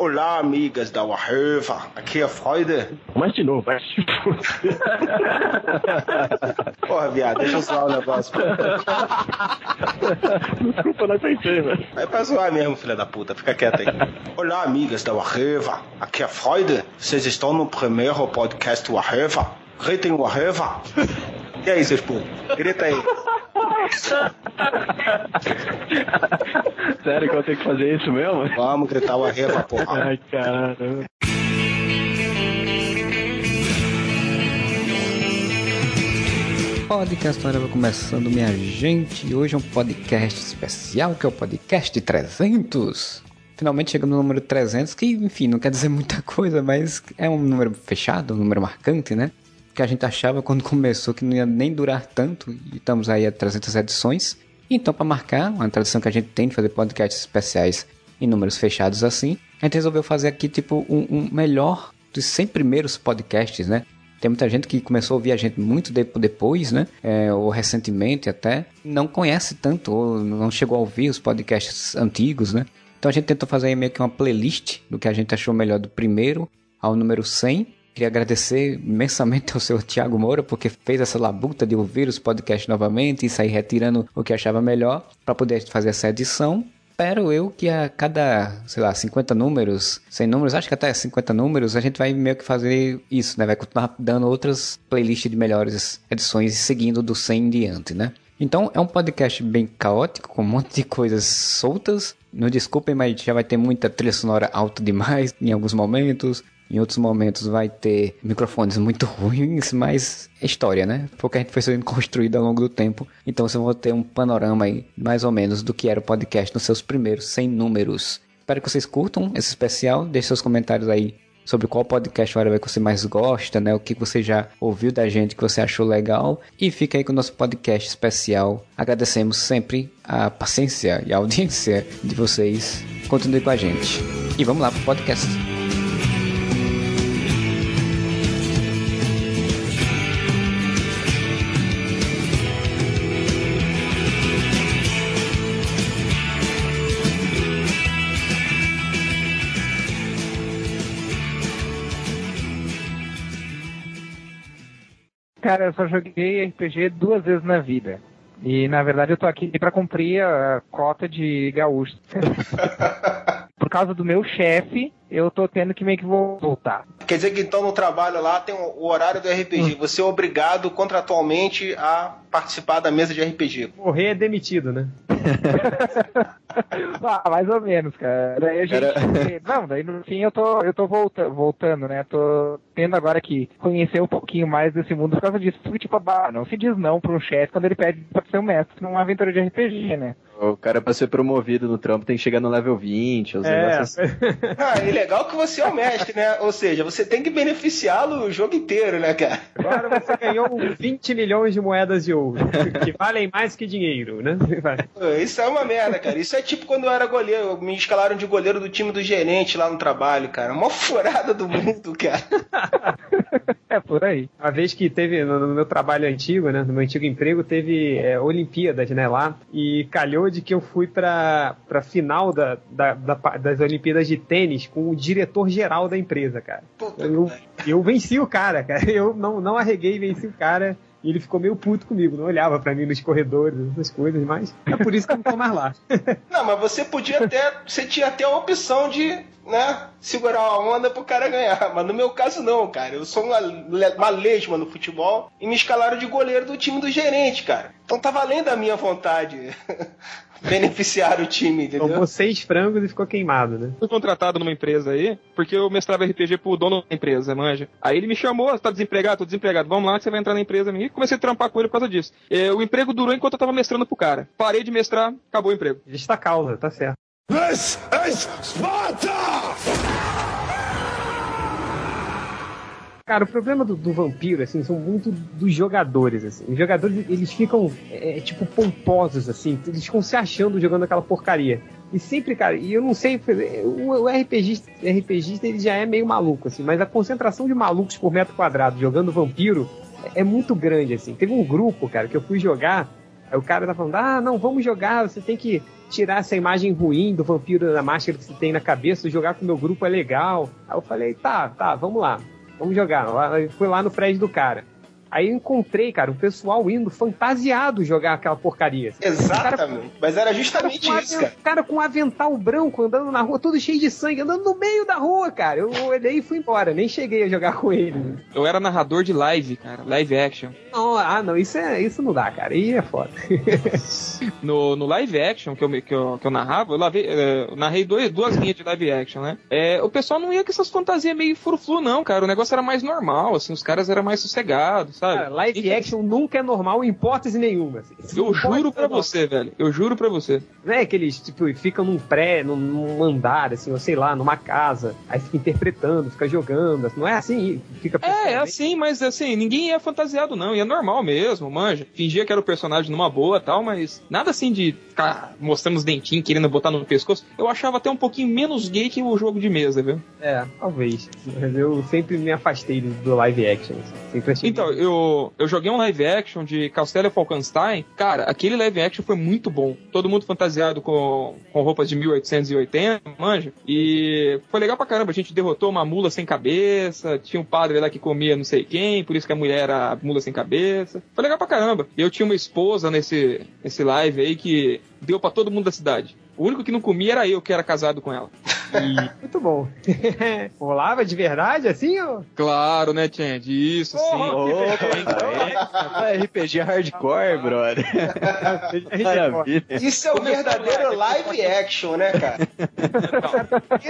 Olá, amigas da Warhöfer. Aqui é Freude. Mas de novo, vai se Porra, viado, deixa eu zoar o negócio. Desculpa, não pensei, velho. É pra zoar mesmo, filha da puta. Fica quieto aí. Olá, amigas da Warhöfer. Aqui é Freude. Vocês estão no primeiro podcast Warhöfer. Gritem Warhöfer. E aí, seus putos? Grita aí. Sério que eu tenho que fazer isso mesmo? Vamos gritar Warhöfer, porra. Ai, caramba. Podcast Hora vai começando, minha gente. Hoje é um podcast especial, que é o podcast 300. Finalmente chegamos no número 300, que, enfim, não quer dizer muita coisa, mas é um número fechado, um número marcante, né? Que a gente achava quando começou que não ia nem durar tanto, e estamos aí a 300 edições. Então, para marcar uma tradição que a gente tem de fazer podcasts especiais em números fechados assim, a gente resolveu fazer aqui, tipo, um, um melhor dos 100 primeiros podcasts, né? Tem muita gente que começou a ouvir a gente muito depois, né? É, ou recentemente até. Não conhece tanto, ou não chegou a ouvir os podcasts antigos, né? Então a gente tentou fazer meio que uma playlist do que a gente achou melhor do primeiro ao número 100. Queria agradecer imensamente ao seu Tiago Moura, porque fez essa labuta de ouvir os podcasts novamente e sair retirando o que achava melhor para poder fazer essa edição espero eu que a cada, sei lá, 50 números, 100 números, acho que até 50 números, a gente vai meio que fazer isso, né? Vai continuar dando outras playlists de melhores edições seguindo do 100 em diante, né? Então é um podcast bem caótico, com um monte de coisas soltas. Não desculpem, mas já vai ter muita trilha sonora alta demais em alguns momentos. Em outros momentos vai ter microfones muito ruins, mas é história, né? Foi o que a gente foi sendo construído ao longo do tempo. Então você vai ter um panorama aí, mais ou menos, do que era o podcast nos seus primeiros 100 números. Espero que vocês curtam esse especial. Deixe seus comentários aí sobre qual podcast que você mais gosta, né? O que você já ouviu da gente que você achou legal. E fica aí com o nosso podcast especial. Agradecemos sempre a paciência e a audiência de vocês. Continue com a gente. E vamos lá pro podcast. Cara, eu só joguei RPG duas vezes na vida. E na verdade eu tô aqui pra cumprir a cota de gaúcho. Por causa do meu chefe, eu tô tendo que meio que voltar. Quer dizer que então no trabalho lá tem o horário do RPG. Você é obrigado contratualmente a participar da mesa de RPG. Morrer é demitido, né? ah, mais ou menos, cara. Daí a gente. Era- Não, daí no fim eu tô, eu tô volta, voltando, né? Tô tendo agora que conhecer um pouquinho mais desse mundo por causa disso. Porque, tipo, bah, não se diz não pra um chefe quando ele pede pra ser um mestre numa aventura de RPG, né? O cara, pra ser promovido no trampo, tem que chegar no level 20, os É, negócios assim. Ah, e legal que você é o mestre, né? Ou seja, você tem que beneficiá-lo o jogo inteiro, né, cara? agora você ganhou 20 milhões de moedas de ouro, que valem mais que dinheiro, né? Isso é uma merda, cara. Isso é tipo quando eu era goleiro. Me escalaram de goleiro do time do gerente lá no trabalho, cara. Mó furada do mundo, cara. É por aí. Uma vez que teve no, no meu trabalho antigo, né, no meu antigo emprego, teve é, Olimpíadas, né, lá, e calhou de que eu fui pra, pra final da, da- da das Olimpíadas de tênis com o diretor-geral da empresa, cara. Puta Eu, eu venci o cara, cara. Eu não, não arreguei e venci o cara. E ele ficou meio puto comigo, não olhava pra mim nos corredores, essas coisas, mas é por isso que eu não tô mais lá. Não, mas você podia até. Você tinha até a opção de, né, segurar a onda pro cara ganhar. Mas no meu caso, não, cara. Eu sou uma, uma lesma no futebol e me escalaram de goleiro do time do gerente, cara. Então tá valendo a minha vontade beneficiar o time, entendeu? Tomou seis frangos e ficou queimado, né? fui contratado numa empresa aí, porque eu mestrava RPG pro dono da empresa, manja. Aí ele me chamou, você tá desempregado? Tô desempregado, vamos lá que você vai entrar na empresa minha. E comecei a trampar com ele por causa disso. É, o emprego durou enquanto eu tava mestrando pro cara. Parei de mestrar, acabou o emprego. Justa causa, tá certo. Cara, o problema do, do vampiro, assim, são muito dos jogadores, assim. Os jogadores, eles ficam, é, tipo, pomposos, assim. Eles ficam se achando jogando aquela porcaria. E sempre, cara, e eu não sei, o, o RPGista, RPGista, ele já é meio maluco, assim. Mas a concentração de malucos por metro quadrado jogando vampiro é, é muito grande, assim. Teve um grupo, cara, que eu fui jogar Aí o cara tá falando, ah, não, vamos jogar, você tem que tirar essa imagem ruim do vampiro da máscara que você tem na cabeça, jogar com o meu grupo é legal. Aí eu falei, tá, tá, vamos lá, vamos jogar. Fui lá no prédio do cara. Aí eu encontrei, cara, o pessoal indo fantasiado jogar aquela porcaria. Exatamente. Mas era justamente com isso, cara. O cara com um avental branco andando na rua, todo cheio de sangue, andando no meio da rua, cara. Eu olhei e fui embora, nem cheguei a jogar com ele. Eu era narrador de live, cara, live action. Não, ah, não, isso, é, isso não dá, cara. Aí é foda. No, no live action que eu, que eu, que eu narrava, eu, lavei, eh, eu narrei dois, duas linhas de live action, né? É, o pessoal não ia com essas fantasias meio furuflu, não, cara. O negócio era mais normal, assim, os caras eram mais sossegados, sabe? Cara, live action nunca é normal em hipótese nenhuma. assim. Eu juro pra normal. você, velho. Eu juro pra você. Não é que eles, tipo, ficam num pré, num, num andar, assim, ou sei lá, numa casa, aí fica interpretando, fica jogando. assim, Não é assim, fica É, é assim, mas assim, ninguém ia fantasiado, não. Ia normal mesmo, manja. Fingia que era o personagem numa boa e tal, mas nada assim de ficar mostrando os dentinhos, querendo botar no pescoço. Eu achava até um pouquinho menos gay que o jogo de mesa, viu? É, talvez. Mas eu sempre me afastei do, do live action. assim. Sempre achei Então, eu, eu joguei um live action de Castelo Falkenstein. Cara, aquele live action foi muito bom. Todo mundo fantasiado com, com roupas de 1880, manja. E foi legal pra caramba. A gente derrotou uma mula sem cabeça. Tinha um padre lá que comia não sei quem, por isso que a mulher era mula sem cabeça. Foi legal pra caramba. Eu tinha uma esposa nesse, nesse live aí que deu pra todo mundo da cidade. O único que não comia era eu, que era casado com ela. Muito bom. Rolava de verdade, assim, ó? Claro, né, Change? Isso, sim. Opa, é RPG hardcore, brother. Maravilha. Isso é o verdadeiro live action, né, cara?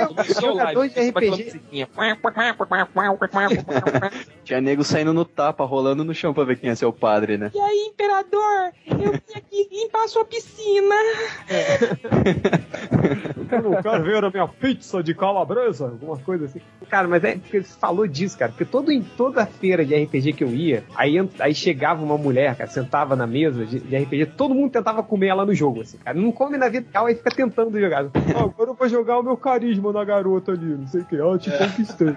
Começou o jogador live, de RPG. Tinha nego saindo no tapa, rolando no chão pra ver quem ia ser o padre, né? E aí, imperador, eu vim aqui limpar sua piscina. O cara veio na minha pizza de calabresa, alguma coisa assim. Cara, mas é porque você falou disso, cara. Porque todo, em toda feira de RPG que eu ia, aí, aí chegava uma mulher, cara, sentava na mesa de, de RPG, todo mundo tentava comer ela no jogo, assim, cara. Não come na vida real, aí fica tentando jogar. Ah, agora eu vou jogar o meu carisma na garota ali, não sei o que. Eu te conquistei.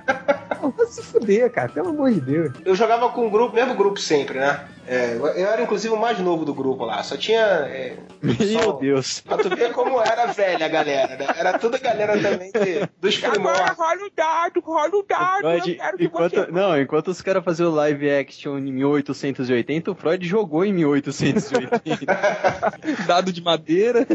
Pô, Vai se fuder, cara, pelo amor de Deus. Eu jogava com o grupo, mesmo grupo sempre, né? É, eu era inclusive o mais novo do grupo lá. Só tinha. é, Meu só- Deus. Pra tu ver como era velha a galera, né? Era tudo a galera também dos primórdios. rola o dado, rola o dado. Freud, enquanto, não, enquanto os caras faziam o live action em 1880, o Freud jogou em 1880. Dado de madeira.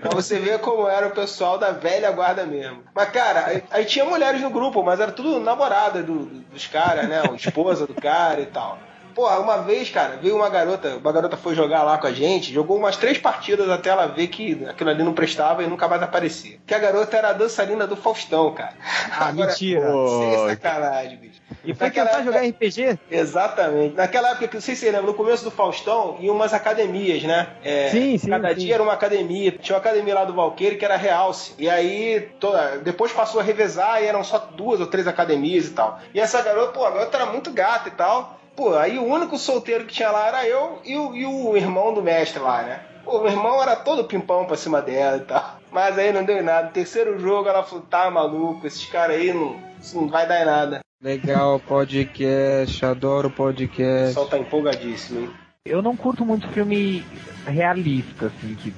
Pra você ver como era o pessoal da velha guarda mesmo. Mas, cara, aí, aí tinha mulheres no grupo, mas era tudo namorada do- do- dos caras, né? Esposa do cara e tal. Porra, uma vez, cara, veio uma garota, uma garota foi jogar lá com a gente, jogou umas três partidas até ela ver que aquilo ali não prestava e nunca mais aparecia. Que a garota era a dançarina do Faustão, cara. Ah, mentira. Sem sacanagem, bicho. E foi Naquela tentar época- jogar RPG? Exatamente. Naquela época, que não sei se você lembra, no começo do Faustão, iam umas academias, né? É, Sim, sim, Cada sim. dia era uma academia. Tinha uma academia lá do Valqueire que era Realce. E aí, toda... depois passou a revezar e eram só duas ou três academias e tal. E essa garota, pô, a garota era muito gata e tal. Pô, aí o único solteiro que tinha lá era eu e o, e o irmão do mestre lá, né? Pô, meu irmão era todo pimpão pra cima dela e tal. Mas aí não deu em nada. Terceiro jogo ela falou, tá maluco, esses caras aí não, isso não vai dar em nada. Legal, podcast, adoro O podcast. pessoal tá empolgadíssimo, hein? Eu não curto muito filme realista, assim, que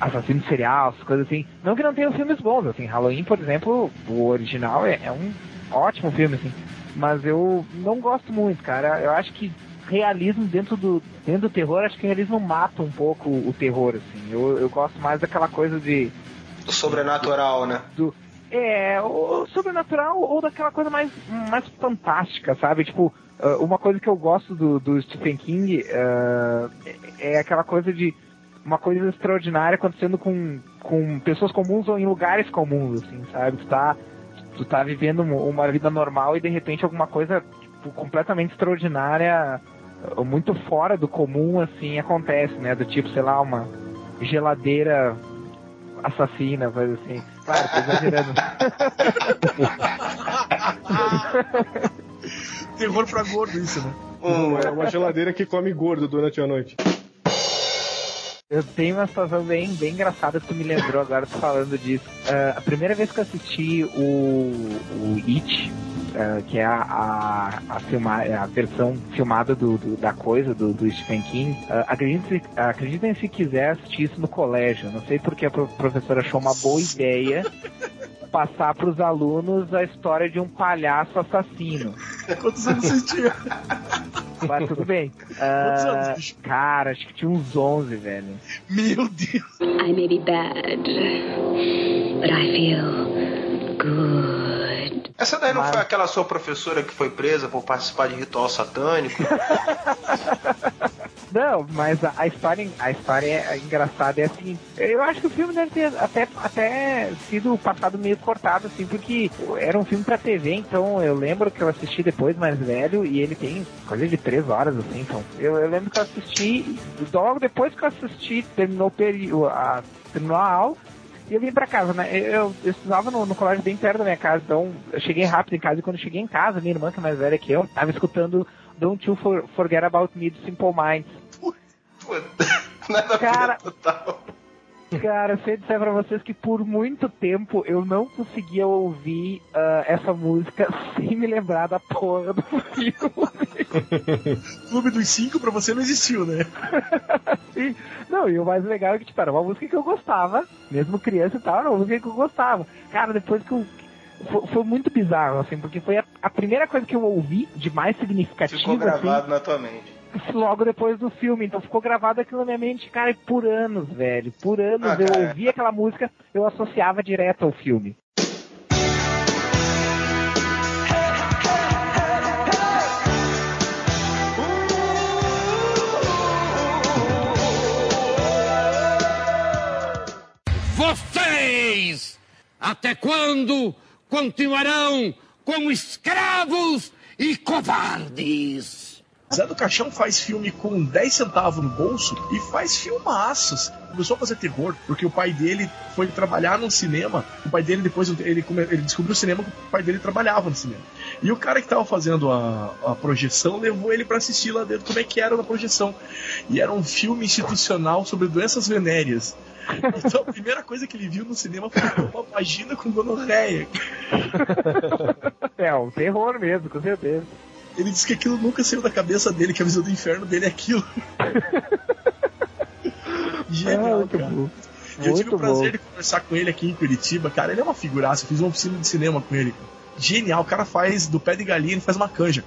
assassino serial, essas coisas assim. Não que não tenham filmes bons, assim, Halloween, por exemplo, o original é, é um ótimo filme, assim. Mas eu não gosto muito, cara. Eu acho que realismo dentro do, dentro do terror, acho que o realismo mata um pouco o terror, assim. Eu, eu gosto mais daquela coisa de O sobrenatural, né? é, o sobrenatural ou daquela coisa mais, mais fantástica, sabe? Tipo, ah, uma coisa que eu gosto do, do Stephen King é é aquela coisa de uma coisa extraordinária acontecendo com, com pessoas comuns ou em lugares comuns, assim, sabe? Tu tá, tu tá vivendo uma vida normal e de repente alguma coisa tipo, completamente extraordinária, muito fora do comum, assim, acontece, né? Do tipo, sei lá, uma geladeira assassina, coisa assim. Claro, tô exagerando. Terror pra gordo isso, né? É uma geladeira que come gordo durante a noite. Eu tenho uma situação bem, bem engraçada que tu me lembrou agora falando disso. Ah, a primeira vez que eu assisti o, o It, ah, que é a, a, a, filma, a versão filmada do, do- da coisa, do, do Stephen King. Ah, acreditem, se- acreditem se quiser assistir isso no colégio. Não sei porque a pro- professora achou uma boa ideia passar para os alunos a história de um palhaço assassino. Quantos anos você tinha? Mas tudo bem. Quantos Ah, anos, bicho? cara, acho que tinha uns 11, velho. Meu Deus. I may be bad, but I feel good. Essa daí não Mas- foi aquela sua professora que foi presa por participar de ritual satânico? Não, mas a, história, a história é engraçada é a seguinte. Eu acho que o filme deve ter até, até sido passado meio cortado, assim, porque era um filme pra TV, então eu lembro que eu assisti depois mais velho e ele tem coisa de três horas, assim, então. Eu, eu lembro que eu assisti, logo depois que eu assisti, terminou, a, terminou a aula, e eu vim pra casa, né? Eu, eu, estudava no, no colégio bem perto da minha casa, então eu cheguei rápido em casa e quando cheguei em casa, minha irmã, que é mais velha que eu, tava escutando Don't You For- Forget About Me do Simple Minds. Puta, Nada a ver Cara. total. Cara, eu sei dizer pra vocês que por muito tempo eu não conseguia ouvir ah, essa música sem me lembrar da porra do filme. Clube dos Cinco pra você não existiu, né? Sim. Não, e o mais legal é que, tipo, era uma música que eu gostava, mesmo criança e tal, era uma música que eu gostava. Cara, depois que eu. Foi, foi muito bizarro, assim, porque foi a, a primeira coisa que eu ouvi de mais significativa, Ficou assim, gravado na tua mente. logo depois do filme. Então ficou gravado aquilo na minha mente, cara, e por anos, velho. Por anos Ah, eu cara. ouvia aquela música, eu associava direto ao filme. Vocês, até quando continuarão como escravos e covardes? Zé do Caixão faz filme com 10 centavos no bolso e faz filmaços. Começou a fazer terror, porque o pai dele foi trabalhar no cinema. O pai dele, depois, ele, ele descobriu o cinema que o pai dele trabalhava no cinema. E o cara que tava fazendo a, a projeção levou ele pra assistir lá dentro como é que era na projeção. E era um filme institucional sobre doenças venéreas. Então a primeira coisa que ele viu no cinema foi uma vagina com gonorreia. É, um terror mesmo, com certeza. Ele disse que aquilo nunca saiu da cabeça dele, que a visão do inferno dele é aquilo. Genial, muito cara. bom. E eu tive o prazer bom. de conversar com ele aqui em Curitiba. Cara, ele é uma figuraça. Eu fiz uma oficina de cinema com ele. Genial. O cara faz do pé de galinha, ele faz uma canja.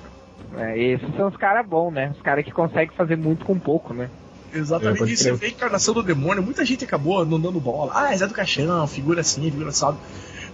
Cara. É, esses são os caras bons, né? Os caras que conseguem fazer muito com pouco, né? Exatamente É, isso. Você vê a encarnação do demônio. Muita gente acabou não dando bola. Ah, é Zé do Caixão, figura assim, figura assado.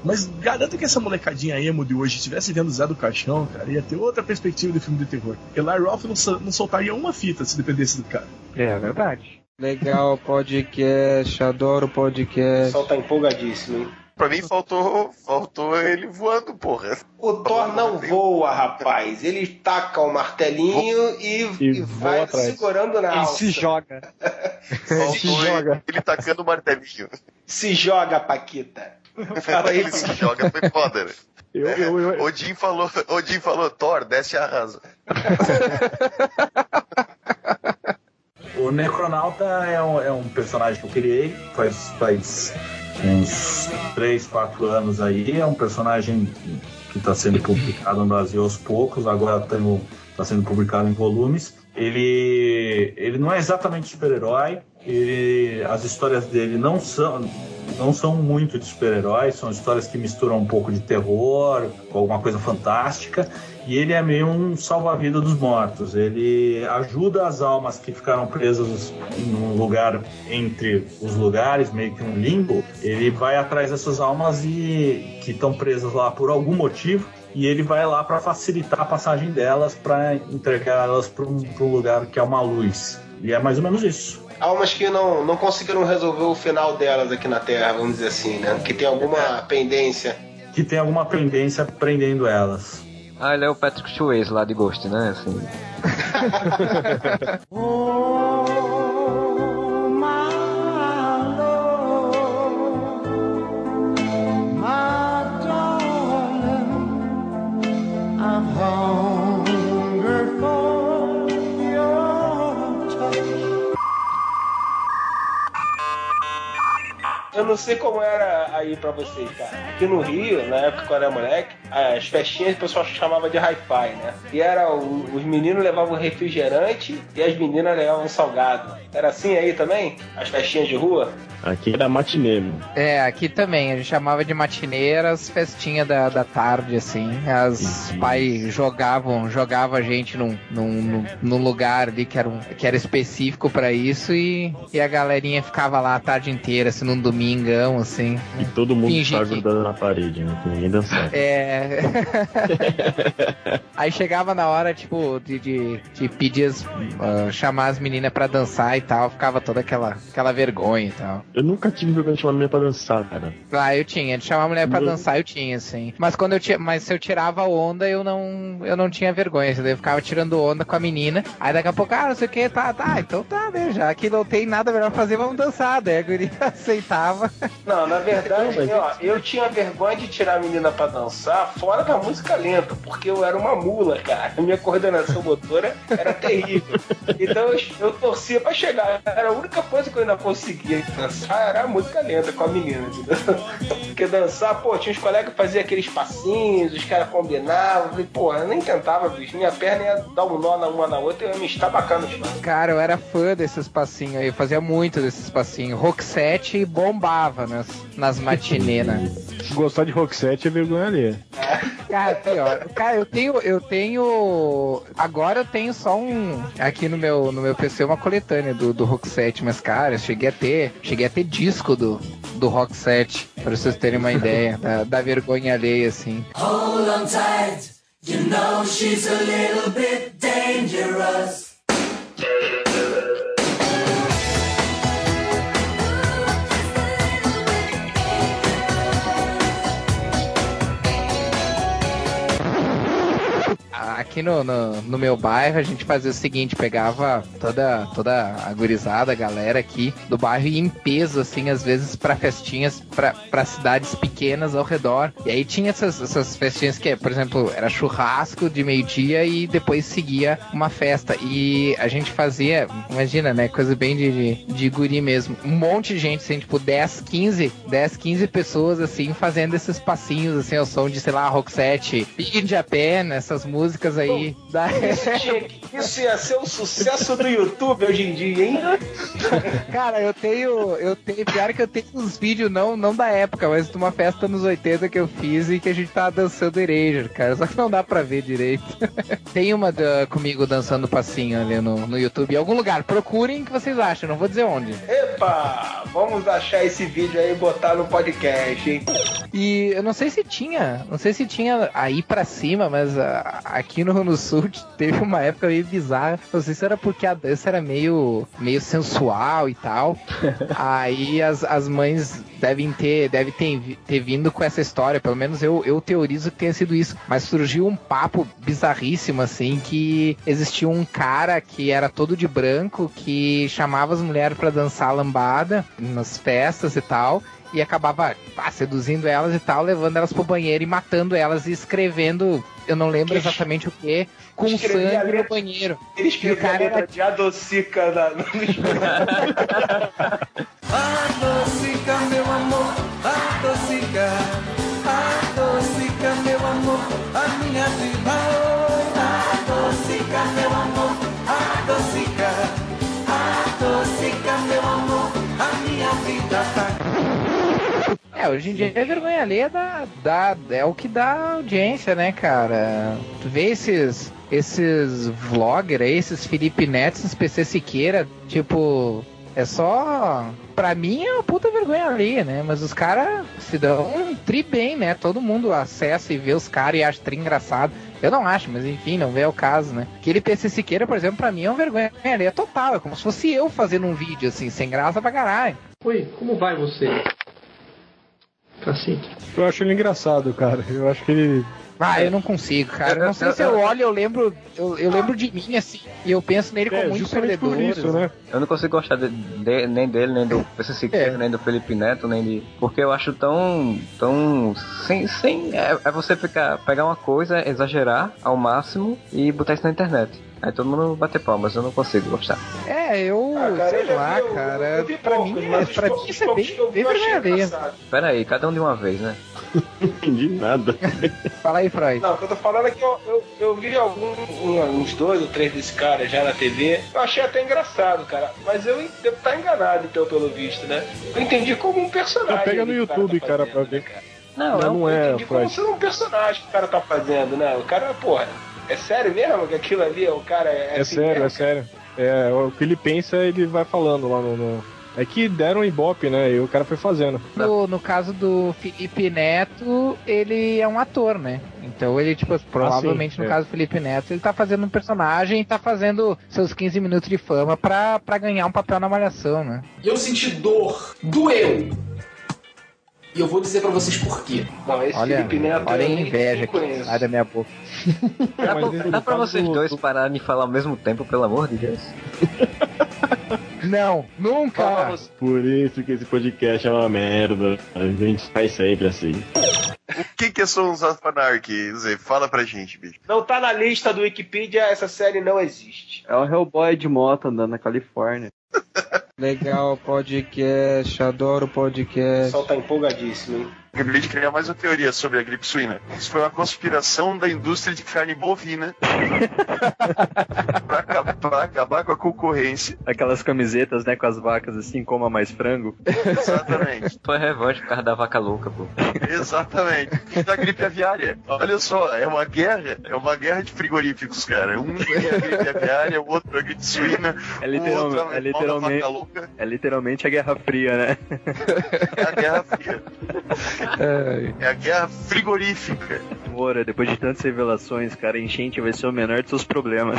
Mas garanto que essa molecadinha emo de hoje estivesse vendo Zé do Caixão, cara, ia ter outra perspectiva de filme de terror. Eli Roth não, não soltaria uma fita se dependesse do cara. É verdade. Legal podcast, adoro O podcast. pessoal tá empolgadíssimo, hein? Pra mim faltou, faltou ele voando, porra. O Thor não voa, rapaz. Ele taca o martelinho e, E e voa vai atrás. segurando na Ele alça. se joga. Faltou se ele, joga. ele tacando o martelinho. Se joga, Paquita. Fala ele se joga, foi foda, né? Eu, eu, eu, Odin falou, Odin falou, Thor, desce a arrasa. O Necronauta é um, é um personagem que eu criei faz, faz uns 3, 4 anos aí. É um personagem que está sendo publicado no Brasil aos poucos, agora está sendo publicado em volumes. Ele, ele não é exatamente super-herói, as histórias dele não são, não são muito de super-heróis, são histórias que misturam um pouco de terror com alguma coisa fantástica. E ele é meio um salva-vida dos mortos. Ele ajuda as almas que ficaram presas num lugar entre os lugares, meio que um limbo. Ele vai atrás dessas almas e que estão presas lá por algum motivo. E ele vai lá para facilitar a passagem delas, para entregar elas para um, um lugar que é uma luz. E é mais ou menos isso. Almas que não, não conseguiram resolver o final delas aqui na Terra, vamos dizer assim, né? Que tem alguma pendência. Que tem alguma pendência prendendo elas. Ah, ele é o Patrick Swayze lá de Ghost, né? Assim. não sei como era aí pra vocês, cara. Aqui no Rio, na época quando eu era moleque, as festinhas o pessoal chamava de hi-fi, né? E era o- os meninos levavam refrigerante e as meninas levavam salgado. Era assim aí também? As festinhas de rua? Aqui era matinê, meu. É, aqui também, a gente chamava de matineiras, festinha da, da tarde, assim. As pais jogavam, jogavam a gente num, num, num- num lugar ali que era, um, que era específico pra isso e, e a galerinha ficava lá a tarde inteira, assim, num domingão, assim. E todo mundo Fingi ficava que- na parede, né? Que ninguém dançava. É. Aí chegava na hora, tipo, de, de, de pedir, as, ah, chamar as meninas pra dançar e tal, ficava toda aquela, aquela vergonha e tal. Eu nunca tive vergonha de chamar a menina pra dançar, cara. Ah, eu tinha. De chamar a mulher pra Meu- dançar, eu tinha, sim. Mas quando eu tinha. Mas se eu tirava onda, eu não. Eu não tinha vergonha. Eu ficava tirando onda com a menina. Aí daqui a pouco, ah, não sei o que, tá, tá, então tá, né? Já que não tem nada melhor pra fazer, vamos dançar. Daí a guria aceitava. Não, na verdade, ó, eu tinha vergonha de tirar a menina pra dançar fora da música lenta, porque eu era uma mula, cara. A minha coordenação motora era terrível. Então eu, eu torcia pra chegar. Era a única coisa que eu ainda conseguia dançar era a música lenta com a menina? Porque dançar, pô, tinha uns colegas que faziam aqueles passinhos, os caras combinavam. Falei, pô, eu nem tentava, bicho. Minha perna ia dar um nó na uma na outra e eu ia me estabacar no chão. Cara, eu era fã desses passinhos aí. Eu fazia muito desses passinhos. Rock 7 bombava nas, nas matinê, né? Gostar de rock set é vergonha alheia. Cara, pior. Cara, eu tenho, eu tenho. Agora eu tenho só um. Aqui no meu, no meu PC uma coletânea do, do Rock 7, mas, cara, eu cheguei a ter. Cheguei a ter disco do, do Rock 7, pra vocês terem uma ideia da, da vergonha alheia, assim. Hold on tight, you know she's a little bit dangerous. Aqui no, no, no meu bairro a gente fazia o seguinte, pegava toda, toda a gurizada, a galera aqui do bairro e em peso, assim, às vezes pra festinhas, pra cidades pequenas ao redor. E aí tinha essas, essas festinhas que, por exemplo, era churrasco de meio-dia e depois seguia uma festa. E a gente fazia, imagina, né, coisa bem de, de, de guri mesmo. Um monte de gente, assim, tipo 10, 15, 10, 15 pessoas, assim, fazendo esses passinhos, assim, ao som de, sei lá, Rock 7, Big Japan, essas músicas aí. Da... Isso, tinha- isso ia ser o sucesso do YouTube hoje em dia, hein? Cara, eu tenho. Eu tenho. Pior que eu tenho uns vídeos, não, não da época, mas de uma festa nos 80 que eu fiz e que a gente tava dançando Erasure, cara. Só que não dá pra ver direito. Tem uma da- comigo dançando passinho ali no, no YouTube em algum lugar. Procurem o que vocês acham, não vou dizer onde. Epa, vamos achar esse vídeo aí e botar no podcast, hein? E eu não sei se tinha, não sei se tinha aí pra cima, mas ah, aqui no, no sul teve uma época meio bizarra. Não sei se era porque a dança era meio, meio sensual e tal. aí as, as mães devem ter, devem ter, ter vindo com essa história, pelo menos eu, eu teorizo que tenha sido isso. Mas surgiu um papo bizarríssimo, assim, que existia um cara que era todo de branco, que chamava as mulheres pra dançar lambada nas festas e tal e acabava ah, seduzindo elas e tal, levando elas pro banheiro e matando elas e escrevendo, eu não lembro exatamente o que, com Escrevia sangue a no letra- banheiro. Ele E o escreveu a letra era de adocica na, no Adocica, meu amor, adocica, adocica, meu amor, a minha vida. É, hoje em dia é vergonha alheia da, da, é o que dá audiência, né, cara? Tu vê esses, esses vloggers aí, esses Felipe Neto, esses PC Siqueira, tipo, é só. Pra mim é uma puta vergonha alheia, né? Mas os caras se dão um tri bem, né? Todo mundo acessa e vê os caras e acha tri engraçado. Eu não acho, mas enfim, não vê o caso, né? Aquele PC Siqueira, por exemplo, pra mim é uma vergonha alheia total. É como se fosse eu fazendo um vídeo assim, sem graça pra caralho. Oi, como vai você? Cacete. Eu acho ele engraçado, cara. Eu acho que ele. Ah, eu não consigo, cara. Não sei se eu olho, eu lembro, eu, eu lembro de mim assim, e eu penso nele como muito perdedor. né? Eu não consigo gostar de- de- nem dele, nem do PC Siqueira, É. nem do Felipe Neto, nem de. Porque eu acho tão. tão. sem. sem é, é você ficar. pegar uma coisa, exagerar ao máximo e botar isso na internet. Aí todo mundo bater palmas, eu não consigo gostar. É, eu. cara, eu sei já lá, vi, eu- cara. eu vi pra poucos, mim, mas os pra poucos- mim isso é bem, eu bem eu engraçado. Pera aí, cada um de uma vez, né? Não entendi nada. Fala aí, Freud. Não, o que eu tô falando é que eu, eu, eu vi algum, um- uns dois ou três desse cara já na TV. Eu achei até engraçado, cara. Mas eu devo estar enganado, então, pelo visto, né? Eu entendi como um personagem. Pega no cara YouTube, tá cara, fazendo, pra ver. né, cara? Não, eu não é, entendi como sendo um personagem que o cara tá fazendo, né? O cara, porra, é sério mesmo que aquilo ali, o cara é. É assim sério, é mesmo? sério. É, o que ele pensa, ele vai falando lá no. no- É que deram um ibope, né? E o cara foi fazendo. No, no caso do Felipe Neto, ele é um ator, né? Então ele, tipo, provavelmente sim, no é. caso do Felipe Neto, ele tá fazendo um personagem e tá fazendo seus 15 minutos de fama pra, pra ganhar um papel na malhação, né? E eu senti dor. Doeu. E eu vou dizer pra vocês por quê. Não, esse Olha, Felipe Neto olha a inveja que conheço. sai da minha boca. Dá, pra, ele dá pra vocês do- dois do- pararem de falar ao mesmo tempo, pelo amor de Deus? Não, nunca! Por isso que esse podcast é uma merda. A gente faz sempre assim. O que que é Sons of Anarchy, Zé? Fala pra gente, bicho. Não tá na lista do Wikipedia, essa série não existe. É o Hellboy de moto andando na Califórnia. Legal podcast, adoro O podcast. pessoal tá empolgadíssimo, hein? Acabei de criar mais uma teoria sobre a gripe suína. Isso foi uma conspiração da indústria de carne bovina pra, aca- pra acabar com a concorrência. Aquelas camisetas, né, com as vacas assim, coma mais frango. Exatamente. Foi revanche por causa da vaca louca, pô. Exatamente. E da gripe aviária. Olha só, é uma guerra, é uma guerra de frigoríficos, cara. Um é a gripe aviária, o outro é a gripe suína, É, o literal- outro é da literalmente, é literalmente a Guerra Fria, né? é a guerra fria. É a guerra frigorífica. Moura, depois de tantas revelações, cara, enchente vai ser o menor dos seus problemas.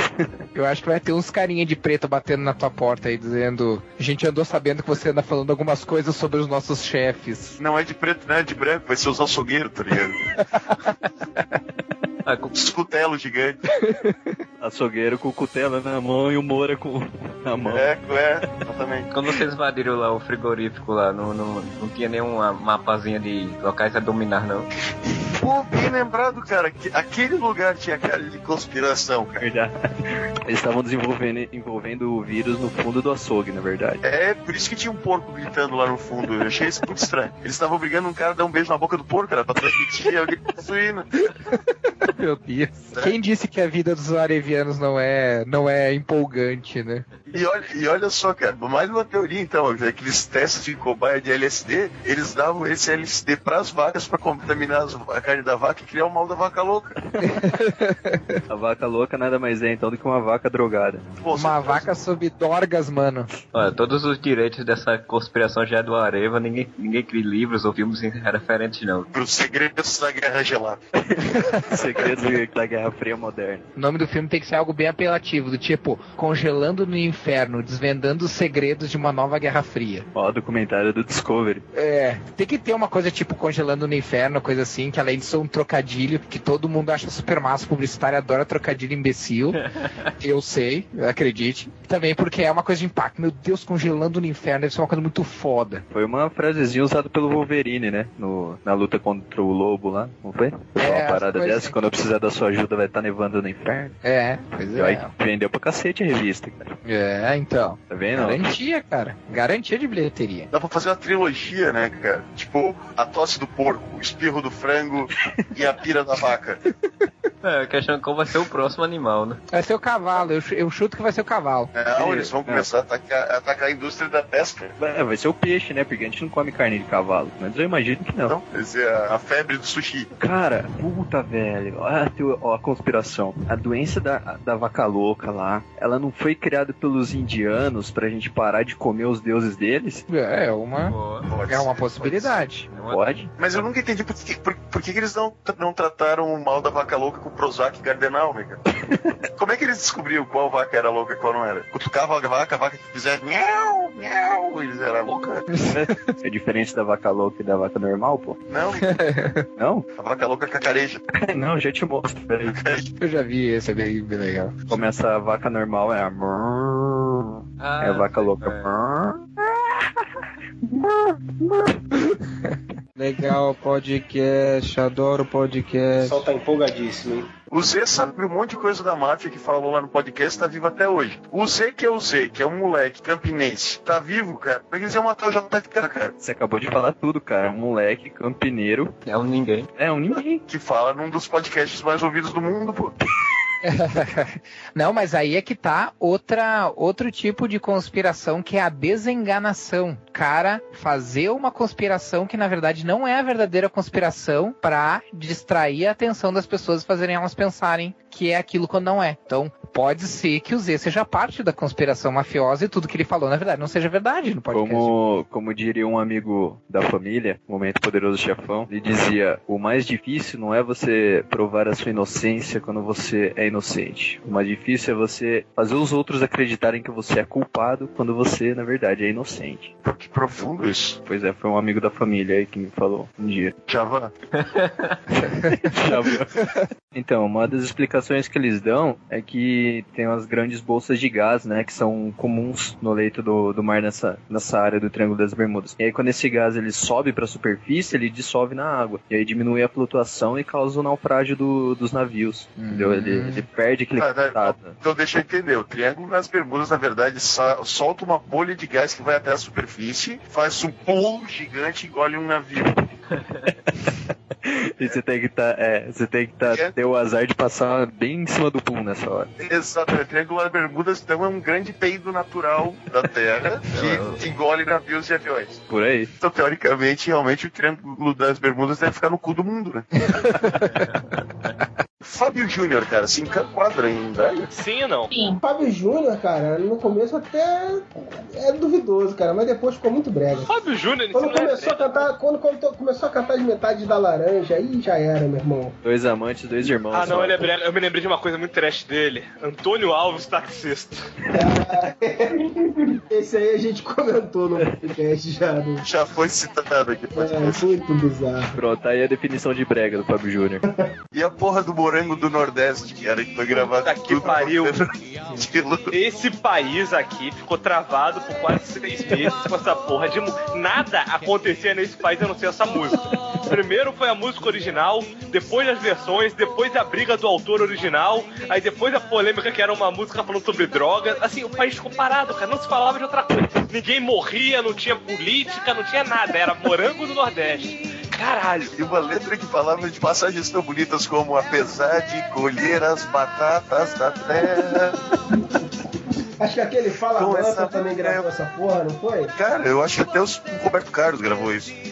Eu acho que vai ter uns carinha de preto batendo na tua porta aí, dizendo: A gente andou sabendo que você anda falando algumas coisas sobre os nossos chefes. Não é de preto, não é de branco, vai ser os açougueiros, tá ligado? Ah, com- Os cutelos gigantes. Açougueiro com o cutela na mão e o Moura com na mão. É, é, exatamente. Quando vocês invadiram lá o frigorífico lá, não, não, não tinha nenhuma mapazinha de locais a dominar, não. Pô, bem lembrado, cara, que aquele lugar tinha cara de conspiração, cara. Verdade. Eles estavam desenvolvendo envolvendo o vírus no fundo do açougue, na verdade. É, por isso que tinha um porco gritando lá no fundo. Eu achei isso muito estranho. Eles estavam obrigando um cara a dar um beijo na boca do porco, cara, pra transmitir a gripe suína. Meu Deus. Quem disse que a vida dos arevianos não é, não é empolgante, né? E olha, e olha só, cara, mais uma teoria então, aqueles testes de cobaia de LSD, eles davam esse LSD pras vacas pra contaminar as- a carne da vaca e criar o mal da vaca louca. A vaca louca nada mais é então do que uma vaca drogada. Pô, Uma vaca sob dorgas, mano. Olha, todos os direitos dessa conspiração já é do Areva, ninguém, ninguém cria livros ou filmes referentes, não. Pros segredos da guerra gelada. Segredos da Guerra Fria moderna. O nome do filme tem que ser algo bem apelativo, do tipo Congelando no Inferno, desvendando os segredos de uma nova Guerra Fria. Ó, documentário do Discovery. É, tem que ter uma coisa tipo Congelando no Inferno, coisa assim, que além de ser um trocadilho, que todo mundo acha super massa, o publicitário adora trocadilho imbecil. eu sei, acredite. Também porque é uma coisa de impacto. Meu Deus, Congelando no Inferno deve ser uma coisa muito foda. Foi uma frasezinha usada pelo Wolverine, né? No, na luta contra o lobo lá, não foi? É, uma parada dessa, assim. quando eu precisar da sua ajuda vai estar nevando no inferno. É, pois E aí é. vendeu pra cacete a revista, cara. É, então. Tá vendo? Garantia, cara. Garantia de bilheteria. Dá pra fazer uma trilogia, né, cara? Tipo, a tosse do porco, o espirro do frango e a pira da vaca. É, a questão é qual vai ser o próximo animal, né? Vai ser o cavalo, eu, eu chuto que vai ser o cavalo. Não, eles vão começar a atacar, a atacar a indústria da pesca. É, vai ser o peixe, né? Porque a gente não come carne de cavalo. Mas eu imagino que não. Não, vai ser a, a febre do sushi. Cara, puta, velho. Olha a, teo- ó, a conspiração. A doença da, da vaca louca lá, ela não foi criada pelos indianos pra gente parar de comer os deuses deles? É, é uma, Pode é ser, uma pode possibilidade. Pode? Mas eu nunca entendi por que, por, por que que eles não, não trataram o mal da vaca louca com Prozac e Gardenal, né, cara? Como é que eles descobriam qual vaca era louca e qual não era? Cutucava a vaca, a vaca que fizesse miau, miau, eles eram louca. É diferente da vaca louca e da vaca normal, pô? Não, Não? a vaca louca cacareja. não, já te mostro. Peraí. Eu já vi esse, é bem, bem legal. Começa a vaca normal, é a... é a vaca louca. Legal podcast, adoro O podcast. pessoal tá empolgadíssimo, hein? O Z sabe um monte de coisa da máfia que falou lá no podcast, tá vivo até hoje. O Z que é o Z, que é um moleque campinense, tá vivo, cara. Por que eles iam matar o JFK, cara? Você acabou de falar tudo, cara. Um moleque campineiro. É um ninguém. É um ninguém. Que fala num dos podcasts mais ouvidos do mundo, pô. Não, mas aí é que tá outra, outro tipo de conspiração que é a desenganação. Cara, fazer uma conspiração que na verdade não é a verdadeira conspiração pra distrair a atenção das pessoas e fazerem elas pensarem que é aquilo quando não é. Então, pode ser que o Z seja parte da conspiração mafiosa e tudo que ele falou, na verdade, não seja verdade no podcast. Como, como diria um amigo da família, Momento Poderoso Chefão, ele dizia: o mais difícil não é você provar a sua inocência quando você é inocente. O mais difícil é você fazer os outros acreditarem que você é culpado quando você, na verdade, é inocente. Que profundo isso. Pois é, foi um amigo da família aí que me falou um dia. Javan. Então, uma das explicações que eles dão é que tem umas grandes bolsas de gás, né, que são comuns no leito do, do mar nessa, nessa área do Triângulo das Bermudas. E aí quando esse gás ele sobe para a superfície, ele dissolve na água. E aí diminui a flutuação e causa o naufrágio do- dos navios. Entendeu? Ele, ele perde aquele Ah, né, contato. Então deixa eu entender. O Triângulo nas Bermudas, na verdade, solta uma bolha de gás que vai até a superfície, faz um pulo gigante e engole um navio. E você tem que tá, é, você tem que tá, ter o azar de passar bem em cima do pum nessa hora. Exato, o Triângulo das Bermudas então é um grande peido natural da Terra que engole navios e aviões. Por aí. Então, teoricamente, realmente o Triângulo das Bermudas deve ficar no cu do mundo, né? Fábio Júnior, cara, se enquadra em velho? Sim ou não? Sim. Fábio Júnior, cara, no começo até é duvidoso, cara, mas depois ficou muito brega. Fábio Júnior, Quando é começou a cantar, quando, quando começou a cantar de metade da laranja, aí já era, meu irmão. Dois amantes, dois irmãos. Ah, não, eu, lembrei, eu me lembrei de uma coisa muito trash dele. Antônio Alves, taxista. Esse aí a gente comentou no podcast já. No... Já foi citado aqui. É, muito bizarro. Pronto, aí é a definição de brega do Fábio Júnior. E a porra do morango do Nordeste, cara, que foi gravado Puta que pariu. Esse país aqui ficou travado por quase seis meses com essa porra de Nada acontecia nesse país a não ser essa música. Primeiro foi a música original, depois as versões, depois a briga do autor original, aí depois a polêmica que era uma música falando sobre drogas. Assim, o país ficou parado, cara, não se falava de outra coisa. Ninguém morria, não tinha política, não tinha nada, era morango do Nordeste. Caralho. E uma letra que falava de passagens tão bonitas como apesar de colher as batatas da terra. Acho que aquele Fala Com Mansa essa também gravou essa porra, não foi? Cara, eu acho que até os- o Roberto Carlos gravou isso.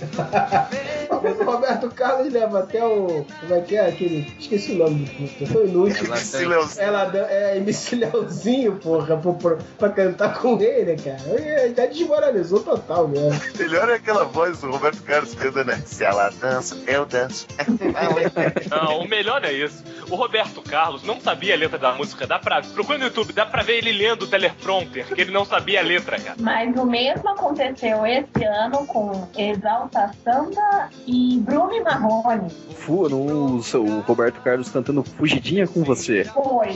Mas o Roberto Carlos leva até o. Como é que é aquele. Esqueci o nome do puto. Foi inútil. MC Leozinho. Ela dá- é MC Leozinho, porra, pra, pra, pra cantar com ele, cara. Ele já desmoralizou total mesmo. Melhor é aquela voz do Roberto Carlos cantando, né? Se ela dança, eu danço. Não, o melhor é isso. O Roberto Carlos não sabia a letra da música. Dá pra. Procura no YouTube, dá pra ver ele lendo o teleprompter, que ele não sabia a letra, cara. Mas o mesmo aconteceu esse ano com Exalta Samba e Bruno e Marrone. Fu, no, o Roberto Carlos cantando Fugidinha com você. Foi.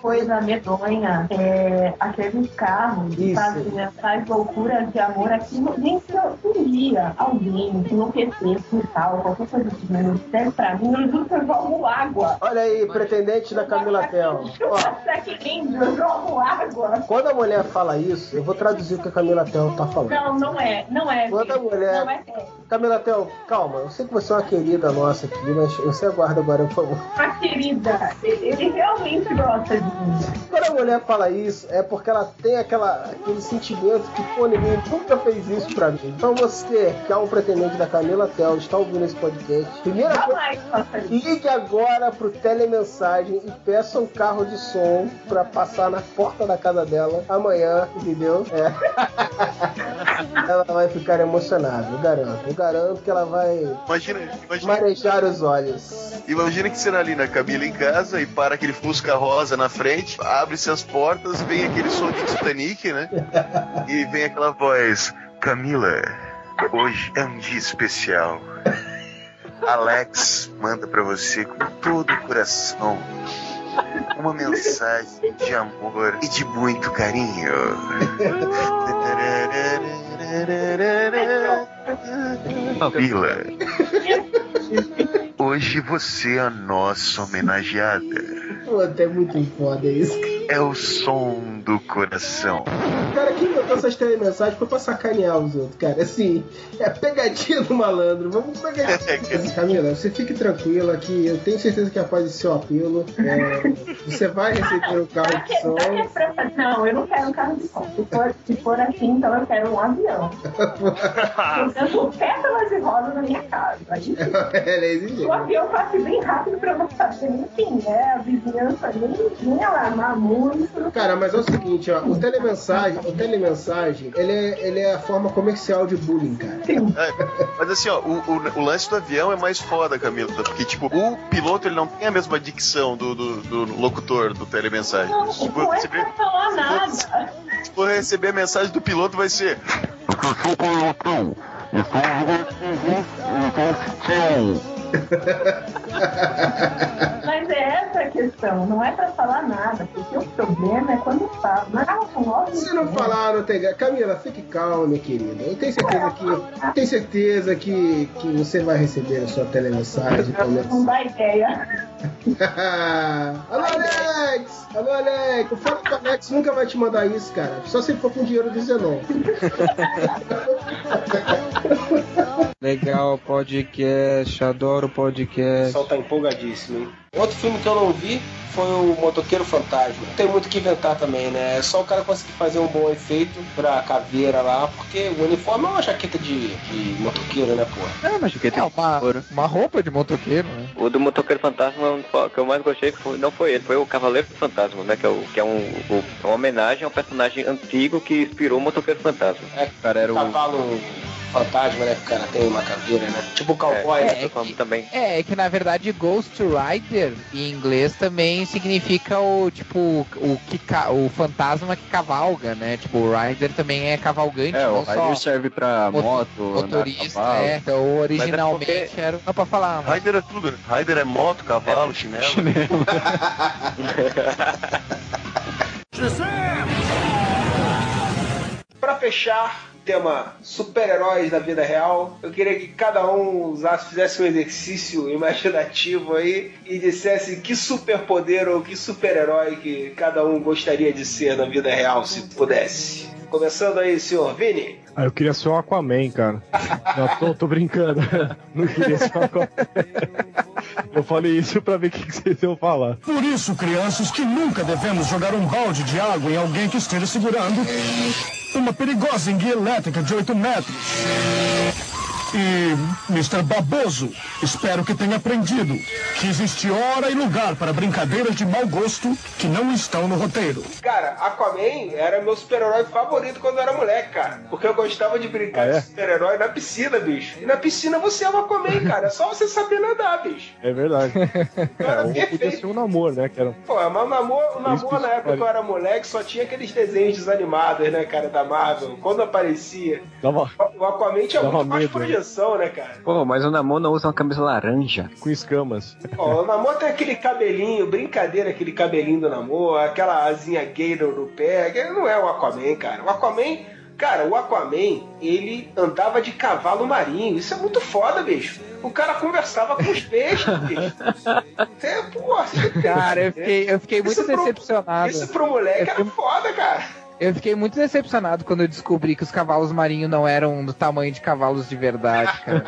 Coisa medonha. É, aqueles carros que fazem essas loucuras de amor aqui. Gente, se eu queria alguém que enlouquecesse e tal, qualquer coisa que não serve pra mim, eu juro que eu jogo água. Olha aí, pretendente da Camila Tel. Que lindo, eu jogo água. quando a mulher fala isso, eu vou traduzir o que a Camila Tel tá falando. Não, não é, não é. Quando a mulher. Não é. Camila Tel, calma, eu sei que você é uma querida nossa aqui, mas você aguarda agora, por favor. A querida, ele realmente gosta de mim. Quando a mulher fala isso, é porque ela tem aquela, aquele sentimento que, pô, ninguém nunca fez isso pra mim. Então você, que é um pretendente da Camila Tel, está ouvindo esse podcast, primeira coisa, Jamais ligue agora pro telemensagem e peça um carro de som pra passar na porta da casa dela amanhã, entendeu? É. ela vai ficar emocionada, eu garanto. Eu garanto que ela vai Imagina, imagina, marejar os olhos. imagina que cena ali na Camila em casa e para aquele Fusca rosa na frente, abre-se as portas, vem aquele som de Titanic, né? E vem aquela voz: Camila, hoje é um dia especial. Alex manda pra você com todo o coração uma mensagem de amor e de muito carinho. Vila. Hoje você é a nossa homenageada. Puta, é muito foda isso. É o som do coração. Cara, quem botou essas telemensagens foi pra sacanear os outros, cara. Assim, é pegadinha do malandro. Vamos pegar. Camila, você fique tranquila que eu tenho certeza que após esse seu apelo, é, você vai receber o carro de som. É pra- Não, eu não quero um carro de som. Se for, se for assim, então eu quero um avião. Eu tenho pétalas de rosa na minha casa. Ela é exigente. o avião passa bem rápido pra eu não fazer enfim, né? A vizinhança nem, nem alarmar muito. Cara, mas é o seguinte, ó, o telemensagem, o telemensagem, ele é, ele é a forma comercial de bullying, cara. É, mas assim, ó, o, o- o lance do avião é mais foda, Camila. Porque, tipo, o piloto ele não tem a mesma dicção do, do, do locutor do telemensagem. Não, Se não for é receber, pra falar nada. se for receber a mensagem do piloto, vai ser. Mas é essa a questão, não é pra falar nada, porque o problema é quando fala. Não, logo Se não falar, não tem. Camila, fique calma, minha querida. Eu tenho certeza que. eu tenho certeza que, que você vai receber a sua menos. não dá ideia. Alô, Alex! Alô, Alex! O foda do Alex nunca vai te mandar isso, cara. Só se for com dinheiro do Zenon. Legal podcast, adoro O podcast. pessoal tá empolgadíssimo, hein? Outro filme que eu não vi foi o Motoqueiro Fantasma. Não tem muito o que inventar também, né? É só o cara conseguir fazer um bom efeito pra caveira lá, porque o uniforme é uma jaqueta de, de motoqueiro, né, pô? É, uma jaqueta É uma, uma roupa de motoqueiro, né? O do Motoqueiro Fantasma, o que eu mais gostei foi, não foi ele, foi o Cavaleiro Fantasma, né? Que é, o, que é um, o- é uma homenagem ao personagem antigo que inspirou o Motoqueiro Fantasma. É, cara, era o. Cavalo fantasma, né? Que o cara tem uma caveira, né? Tipo o cowboy, é, né? é, que... também. É, é que na verdade Ghost Rider em inglês também significa o tipo o que ca- o fantasma que cavalga, né? Tipo, o Rider também é cavalgante, É, o Rider só serve pra moto- motorista, cavalo. é. Então originalmente era não pra falar, mas Rider é tudo, né? Rider é moto, cavalo, chinelo. Pra fechar, tema super-heróis da vida real, eu queria que cada um usasse, fizesse um exercício imaginativo aí e dissesse que superpoder ou que super-herói que cada um gostaria de ser na vida real, se pudesse. Começando aí, senhor Vini. Ah, eu queria ser o Aquaman, cara. Não, tô, tô brincando. Não queria ser o Aquaman. Eu falei isso pra ver o que que vocês iam falar. Por isso, crianças, que nunca devemos jogar um balde de água em alguém que esteja segurando uma perigosa enguia elétrica de 8 metros. E, Mr. Baboso, espero que tenha aprendido que existe hora e lugar para brincadeiras de mau gosto que não estão no roteiro. Cara, Aquaman era meu super-herói favorito quando eu era moleque, cara. Porque eu gostava de brincar Ah, é? de super-herói na piscina, bicho. E na piscina você é o Aquaman, cara. É só você saber nadar, bicho. É verdade. É, ou podia ser um namoro, né? Que era... Pô, mas o namoro, o namoro na época que eu era moleque só tinha aqueles desenhos animados, né, cara, da Marvel. Quando aparecia, Dava o Aquaman tinha Dava muito mais medo, né? projeção, né, cara? Pô, mas o Namor não usa uma camisa laranja. com escamas. Ó, o Namor tem aquele cabelinho, brincadeira, aquele cabelinho do Namor, aquela asinha gay no, no pé. que Não é o Aquaman, cara. O Aquaman, cara, o Aquaman, ele andava de cavalo marinho. Isso é muito foda, bicho. O cara conversava com os peixes, bicho. É, porra, tem- Cara, eu fiquei, eu fiquei muito Isso pro- decepcionado. Isso pro moleque Eu era foda, cara. Eu fiquei muito decepcionado quando eu descobri que os cavalos marinhos não eram do tamanho de cavalos de verdade, cara.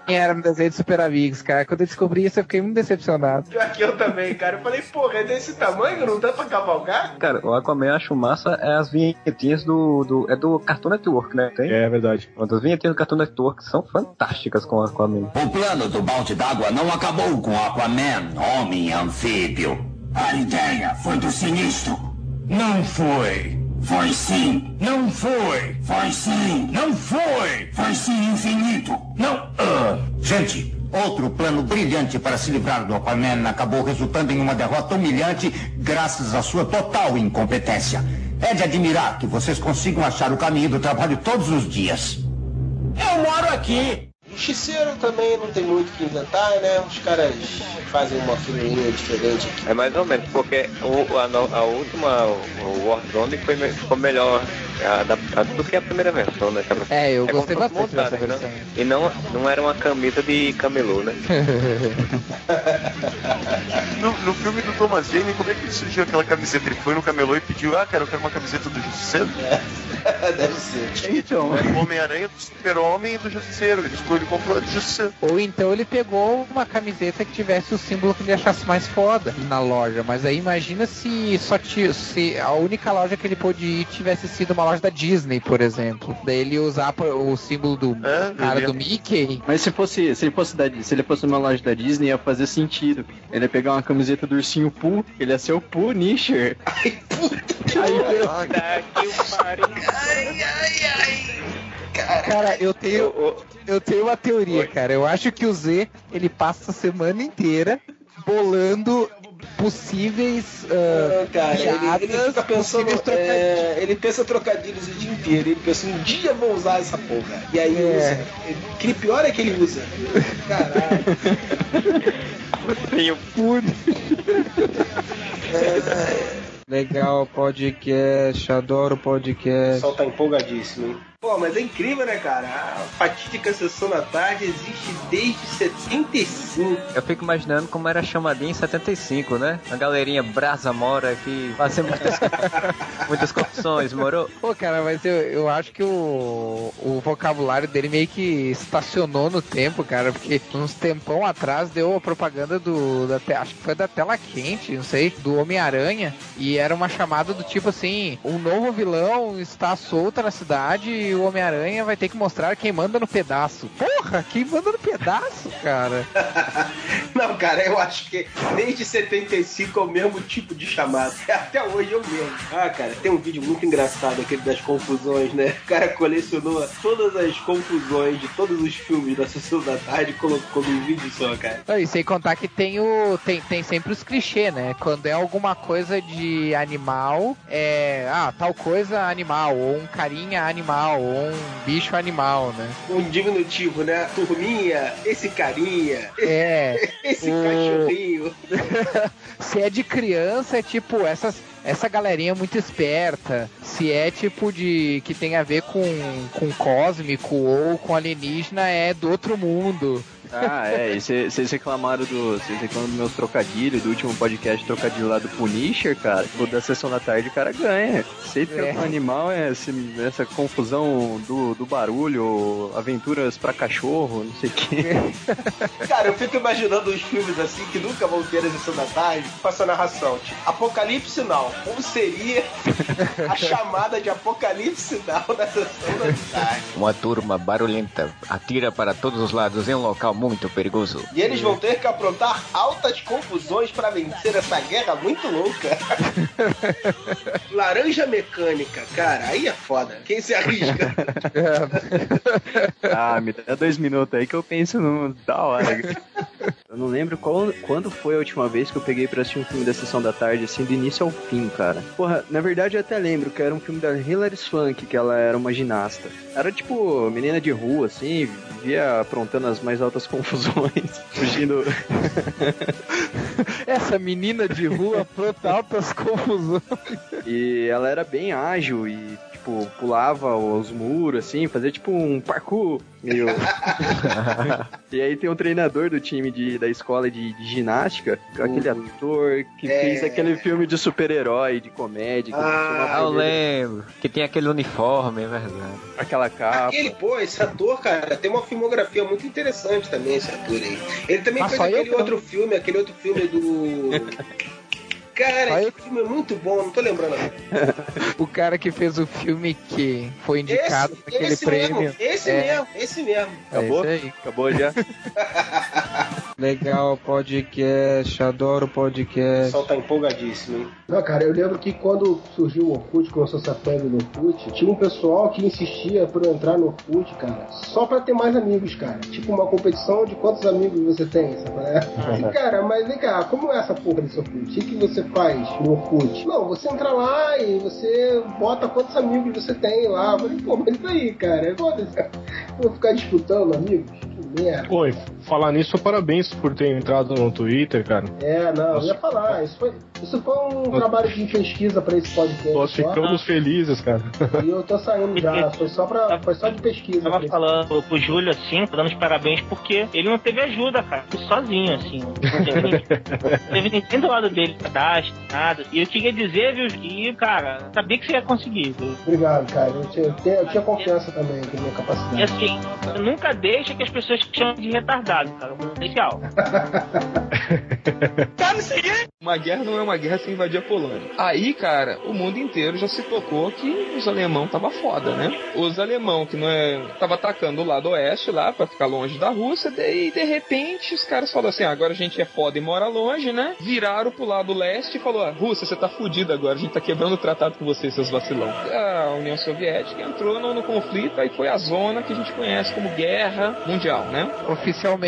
Nem era no desenho de Super Amigos, cara. Quando eu descobri isso, eu fiquei muito decepcionado. Pior que eu também, cara. Eu falei, porra, é desse tamanho? Não dá pra cavalgar? Cara, o Aquaman eu acho massa é as vinhetinhas do, do. É do Cartoon Network, né? Tem? É verdade. Uma das vinhetinhas do Cartoon Network são fantásticas com o Aquaman. O plano do balde d'água não acabou com Aquaman, homem anfíbio. A ideia foi do sinistro. Não foi. Foi sim. Não foi. Foi sim. Não foi. Foi sim, infinito. Não. Ah, gente, outro plano brilhante para se livrar do Aquaman acabou resultando em uma derrota humilhante graças à sua total incompetência. É de admirar que vocês consigam achar o caminho do trabalho todos os dias. Eu moro aqui. Justiceiro também não tem muito o que inventar, né? Os caras fazem uma figurinha diferente aqui. É mais ou menos, porque o, a, a última, o, Warzone foi, me- ficou melhor adaptado do que a primeira versão, né? É, eu É gostei bastante dessa montado, versão. né? E não, não era uma camisa de camelô, né? No, no filme do Thomas Jane, como é que surgiu aquela camiseta? Ele foi no camelô e pediu, ah, cara, eu quero uma camiseta do Justiceiro. Deve ser. Então, é o Homem-Aranha do Super-Homem e do Justiceiro. Ele escolheu comprar do Justiceiro. Ou então ele pegou uma camiseta que tivesse o símbolo que ele achasse mais foda na loja. Mas aí imagina se só se a única loja que ele pôde ir tivesse sido uma loja da Disney, por exemplo. Daí ele ia usar o símbolo do cara do Mickey. Mas se fosse, se ele fosse da, se ele fosse numa loja da Disney, ia fazer sentido. Ele ia pegar uma camiseta do ursinho Pooh, ele ia ser o Punisher. Aí, Cara, eu tenho, eu tenho uma teoria, cara. Eu acho que o Z ele passa a semana inteira bolando possíveis Ah, cara, ele, ele piadas, fica pensando, possíveis trocadilhos. é, ele pensa trocadilhos o dia inteiro, ele pensa, um dia eu vou usar essa porra. E aí É. usa. Que pior é que ele usa. Caralho. Tenho Legal, podcast, adoro O podcast. pessoal tá empolgadíssimo, hein? Pô, mas é incrível, né, cara? A fatídica sessão da tarde existe desde 75. Eu fico imaginando como era a chamadinha em 75, né? A galerinha Brasa Mora que fazia muitas, muitas confusões, morou? Pô, cara, mas eu, eu acho que o, o vocabulário dele meio que estacionou no tempo, cara, porque uns tempão atrás deu a propaganda do. Da, acho que foi da tela quente, não sei, do Homem-Aranha, e era uma chamada do tipo assim: um novo vilão está solto na cidade o Homem-Aranha vai ter que mostrar quem manda no pedaço. Porra, quem manda no pedaço, cara? Não, cara, eu acho que desde 75 é o mesmo tipo de chamada. Até hoje é o mesmo. Ah, cara, tem um vídeo muito engraçado, aquele das confusões, né? O cara colecionou todas as confusões de todos os filmes da Sessão da Tarde e colocou num vídeo só, cara. Não, e sem contar que tem o. Tem, tem sempre os clichês, né? Quando é alguma coisa de animal, é. Ah, tal coisa animal, ou um carinha animal, ou um bicho animal, né? Um diminutivo, né? Turminha, esse carinha, É. esse o- cachorrinho. Se é de criança, é tipo, essas. Essa galerinha muito esperta. Se é tipo de. que tem a ver com, com cósmico ou com alienígena, é do outro mundo. Ah, é, e vocês reclamaram do. Vocês reclamam dos meus trocadilhos, do último podcast trocadilho lá do Punisher, cara. O da sessão da tarde o cara ganha. Sempre É. é. um animal, é esse- essa confusão do, do barulho, aventuras pra cachorro, não sei o quê. Cara, eu fico imaginando os filmes assim que nunca vão ter a sessão da tarde com essa narração. Tipo, Apocalipse Now. Como seria a chamada de Apocalipse Now na sessão da tarde? Uma turma barulhenta atira para todos os lados em um local muito perigoso. E eles vão ter que aprontar altas confusões pra vencer essa guerra muito louca. Laranja mecânica, cara, aí é foda. Quem se arrisca? Ah, me dá dois minutos aí que eu penso no. Da hora. Eu não lembro qual, quando foi a última vez que eu peguei pra assistir um filme da sessão da tarde, assim, do início ao fim, cara. Porra, na verdade eu até lembro que era um filme da Hilary Swank, que ela era uma ginasta. Era tipo menina de rua, assim, vivia aprontando as mais altas confusões, fugindo. Essa menina de rua pronta altas confusões. E ela era bem ágil e, tipo, pulava os muros, assim, fazia tipo um parkour meio. e aí tem um treinador do time de, da escola de, de ginástica, aquele ator que É. fez aquele filme de super-herói, de comédia. que costumava Ah, eu lembro. Que tem aquele uniforme, é verdade. Aquela capa. Aquele, pô, esse ator, cara, tem uma filmografia muito interessante também, esse ator aí. Ele também Mas fez aquele outro filme, aquele outro filme do. Cara, esse filme é muito bom, não tô lembrando. O cara que fez o filme que foi indicado Esse, aquele esse prêmio. mesmo, esse É. mesmo, esse mesmo. Acabou? É. Acabou já? Legal, podcast, adoro O podcast. pessoal tá empolgadíssimo, hein? Não, cara, eu lembro que quando surgiu o Orkut, começou essa febre do Orkut, tinha um pessoal que insistia por eu entrar no Orkut, cara, só pra ter mais amigos, cara. Tipo uma competição de quantos amigos você tem, sabe? cara, mas vem cá, como é essa porra desse Orkut? O que, que você faz no Orkut? Não, você entra lá e você bota quantos amigos você tem lá. Eu falei, pô, mas isso aí, cara, foda-se. Vou ficar disputando amigos? Que Merda. Oi, falar nisso, parabéns por ter entrado no Twitter, cara. É, não, eu ia falar. Isso foi, isso foi um trabalho de pesquisa pra esse podcast. Nós só. ficamos felizes, cara. E eu tô saindo já. Foi só, pra, foi só de pesquisa. Tava pra esse- falando pro Júlio assim, dando os parabéns, porque ele não teve ajuda, cara. Foi sozinho, assim. Não teve ninguém, não teve ninguém do lado dele, cadastro, nada. E eu queria dizer, viu, que, cara, sabia que você ia conseguir, viu? Obrigado, cara. Eu tinha, eu tinha- eu tinha confiança também na minha capacidade. E assim, nunca deixa que as pessoas te chamem de retardado, cara. Potencial. Uma guerra não é uma guerra sem invadir a Polônia. Aí, cara, o mundo inteiro já se tocou que os alemão tava foda, né? Os alemão que não é tava atacando o lado oeste lá pra ficar longe da Rússia, daí de repente os caras falaram assim: ah, agora a gente é foda e mora longe, né? Viraram pro lado leste e falou: ah, Rússia, você tá fudido agora, a gente tá quebrando o tratado com vocês, seus vacilão. A União Soviética entrou no, no conflito, aí foi a zona que a gente conhece como Guerra Mundial, né? Oficialmente,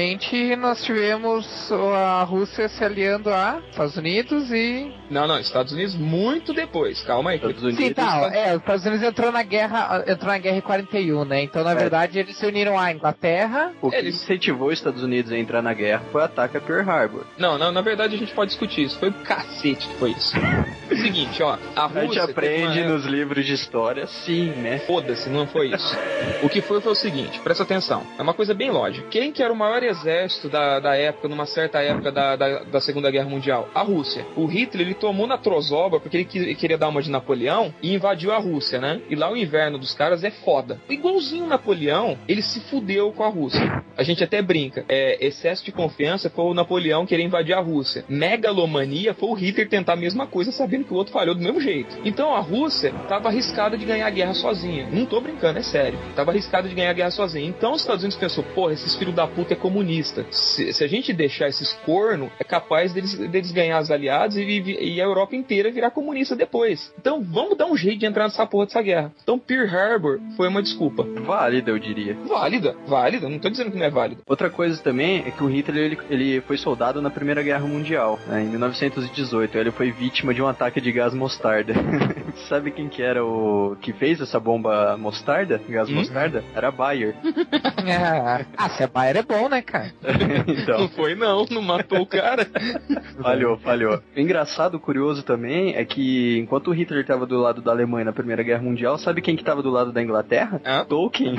nós tivemos a Rússia se aliando a Estados Unidos e. Não, não, Estados Unidos muito depois, calma aí. Estados Sim, tá. É, os Estados Unidos entrou na guerra, entrou na guerra em 41, né? Então, na É. verdade, eles se uniram à Inglaterra. O que incentivou os Estados Unidos a entrar na guerra foi o ataque a Pearl Harbor. Não, não, na verdade a gente pode discutir isso. Foi o cacete que foi isso. Seguinte, ó, a A Rússia. gente teve aprende uma- nos livros de história, sim, né? Foda-se, não foi isso. O que foi foi o seguinte, presta atenção. É uma coisa bem lógica. Quem que era o maior exército da, da época, numa certa época da, da, da Segunda Guerra Mundial? A Rússia. O Hitler, ele tomou na Trozoba porque ele que- queria dar uma de Napoleão e invadiu a Rússia, né? E lá o inverno dos caras é foda. Igualzinho Napoleão, ele se fudeu com a Rússia. A gente até brinca. É, excesso de confiança foi o Napoleão querer invadir a Rússia. Megalomania foi o Hitler tentar a mesma coisa sabendo que o outro falhou do mesmo jeito. Então a Rússia tava arriscada de ganhar a guerra sozinha. Não tô brincando, é sério. Tava arriscada de ganhar a guerra sozinha. Então os Estados Unidos pensou, porra, esses filhos da puta é comunista. Se, se a gente deixar esses corno, é capaz deles, deles ganhar os aliados e, e- e a Europa inteira virar comunista depois. Então vamos dar um jeito de entrar nessa porra dessa guerra. Então Pearl Harbor foi uma desculpa. Válida, eu diria. Válida, válida, não tô dizendo que não é válida. Outra coisa também é que o Hitler ele, ele foi soldado na Primeira Guerra Mundial, né, em 1918. Ele foi vítima de um ataque de gás mostarda. Sabe quem que era o que fez essa bomba mostarda? Gás mostarda? Era Bayer. ah, se a Bayer é bom, né, cara? então. Não foi não, não matou o cara. Falhou, falhou. O engraçado, curioso também, é que enquanto o Hitler estava do lado da Alemanha na Primeira Guerra Mundial, sabe quem que estava do lado da Inglaterra? Tolkien.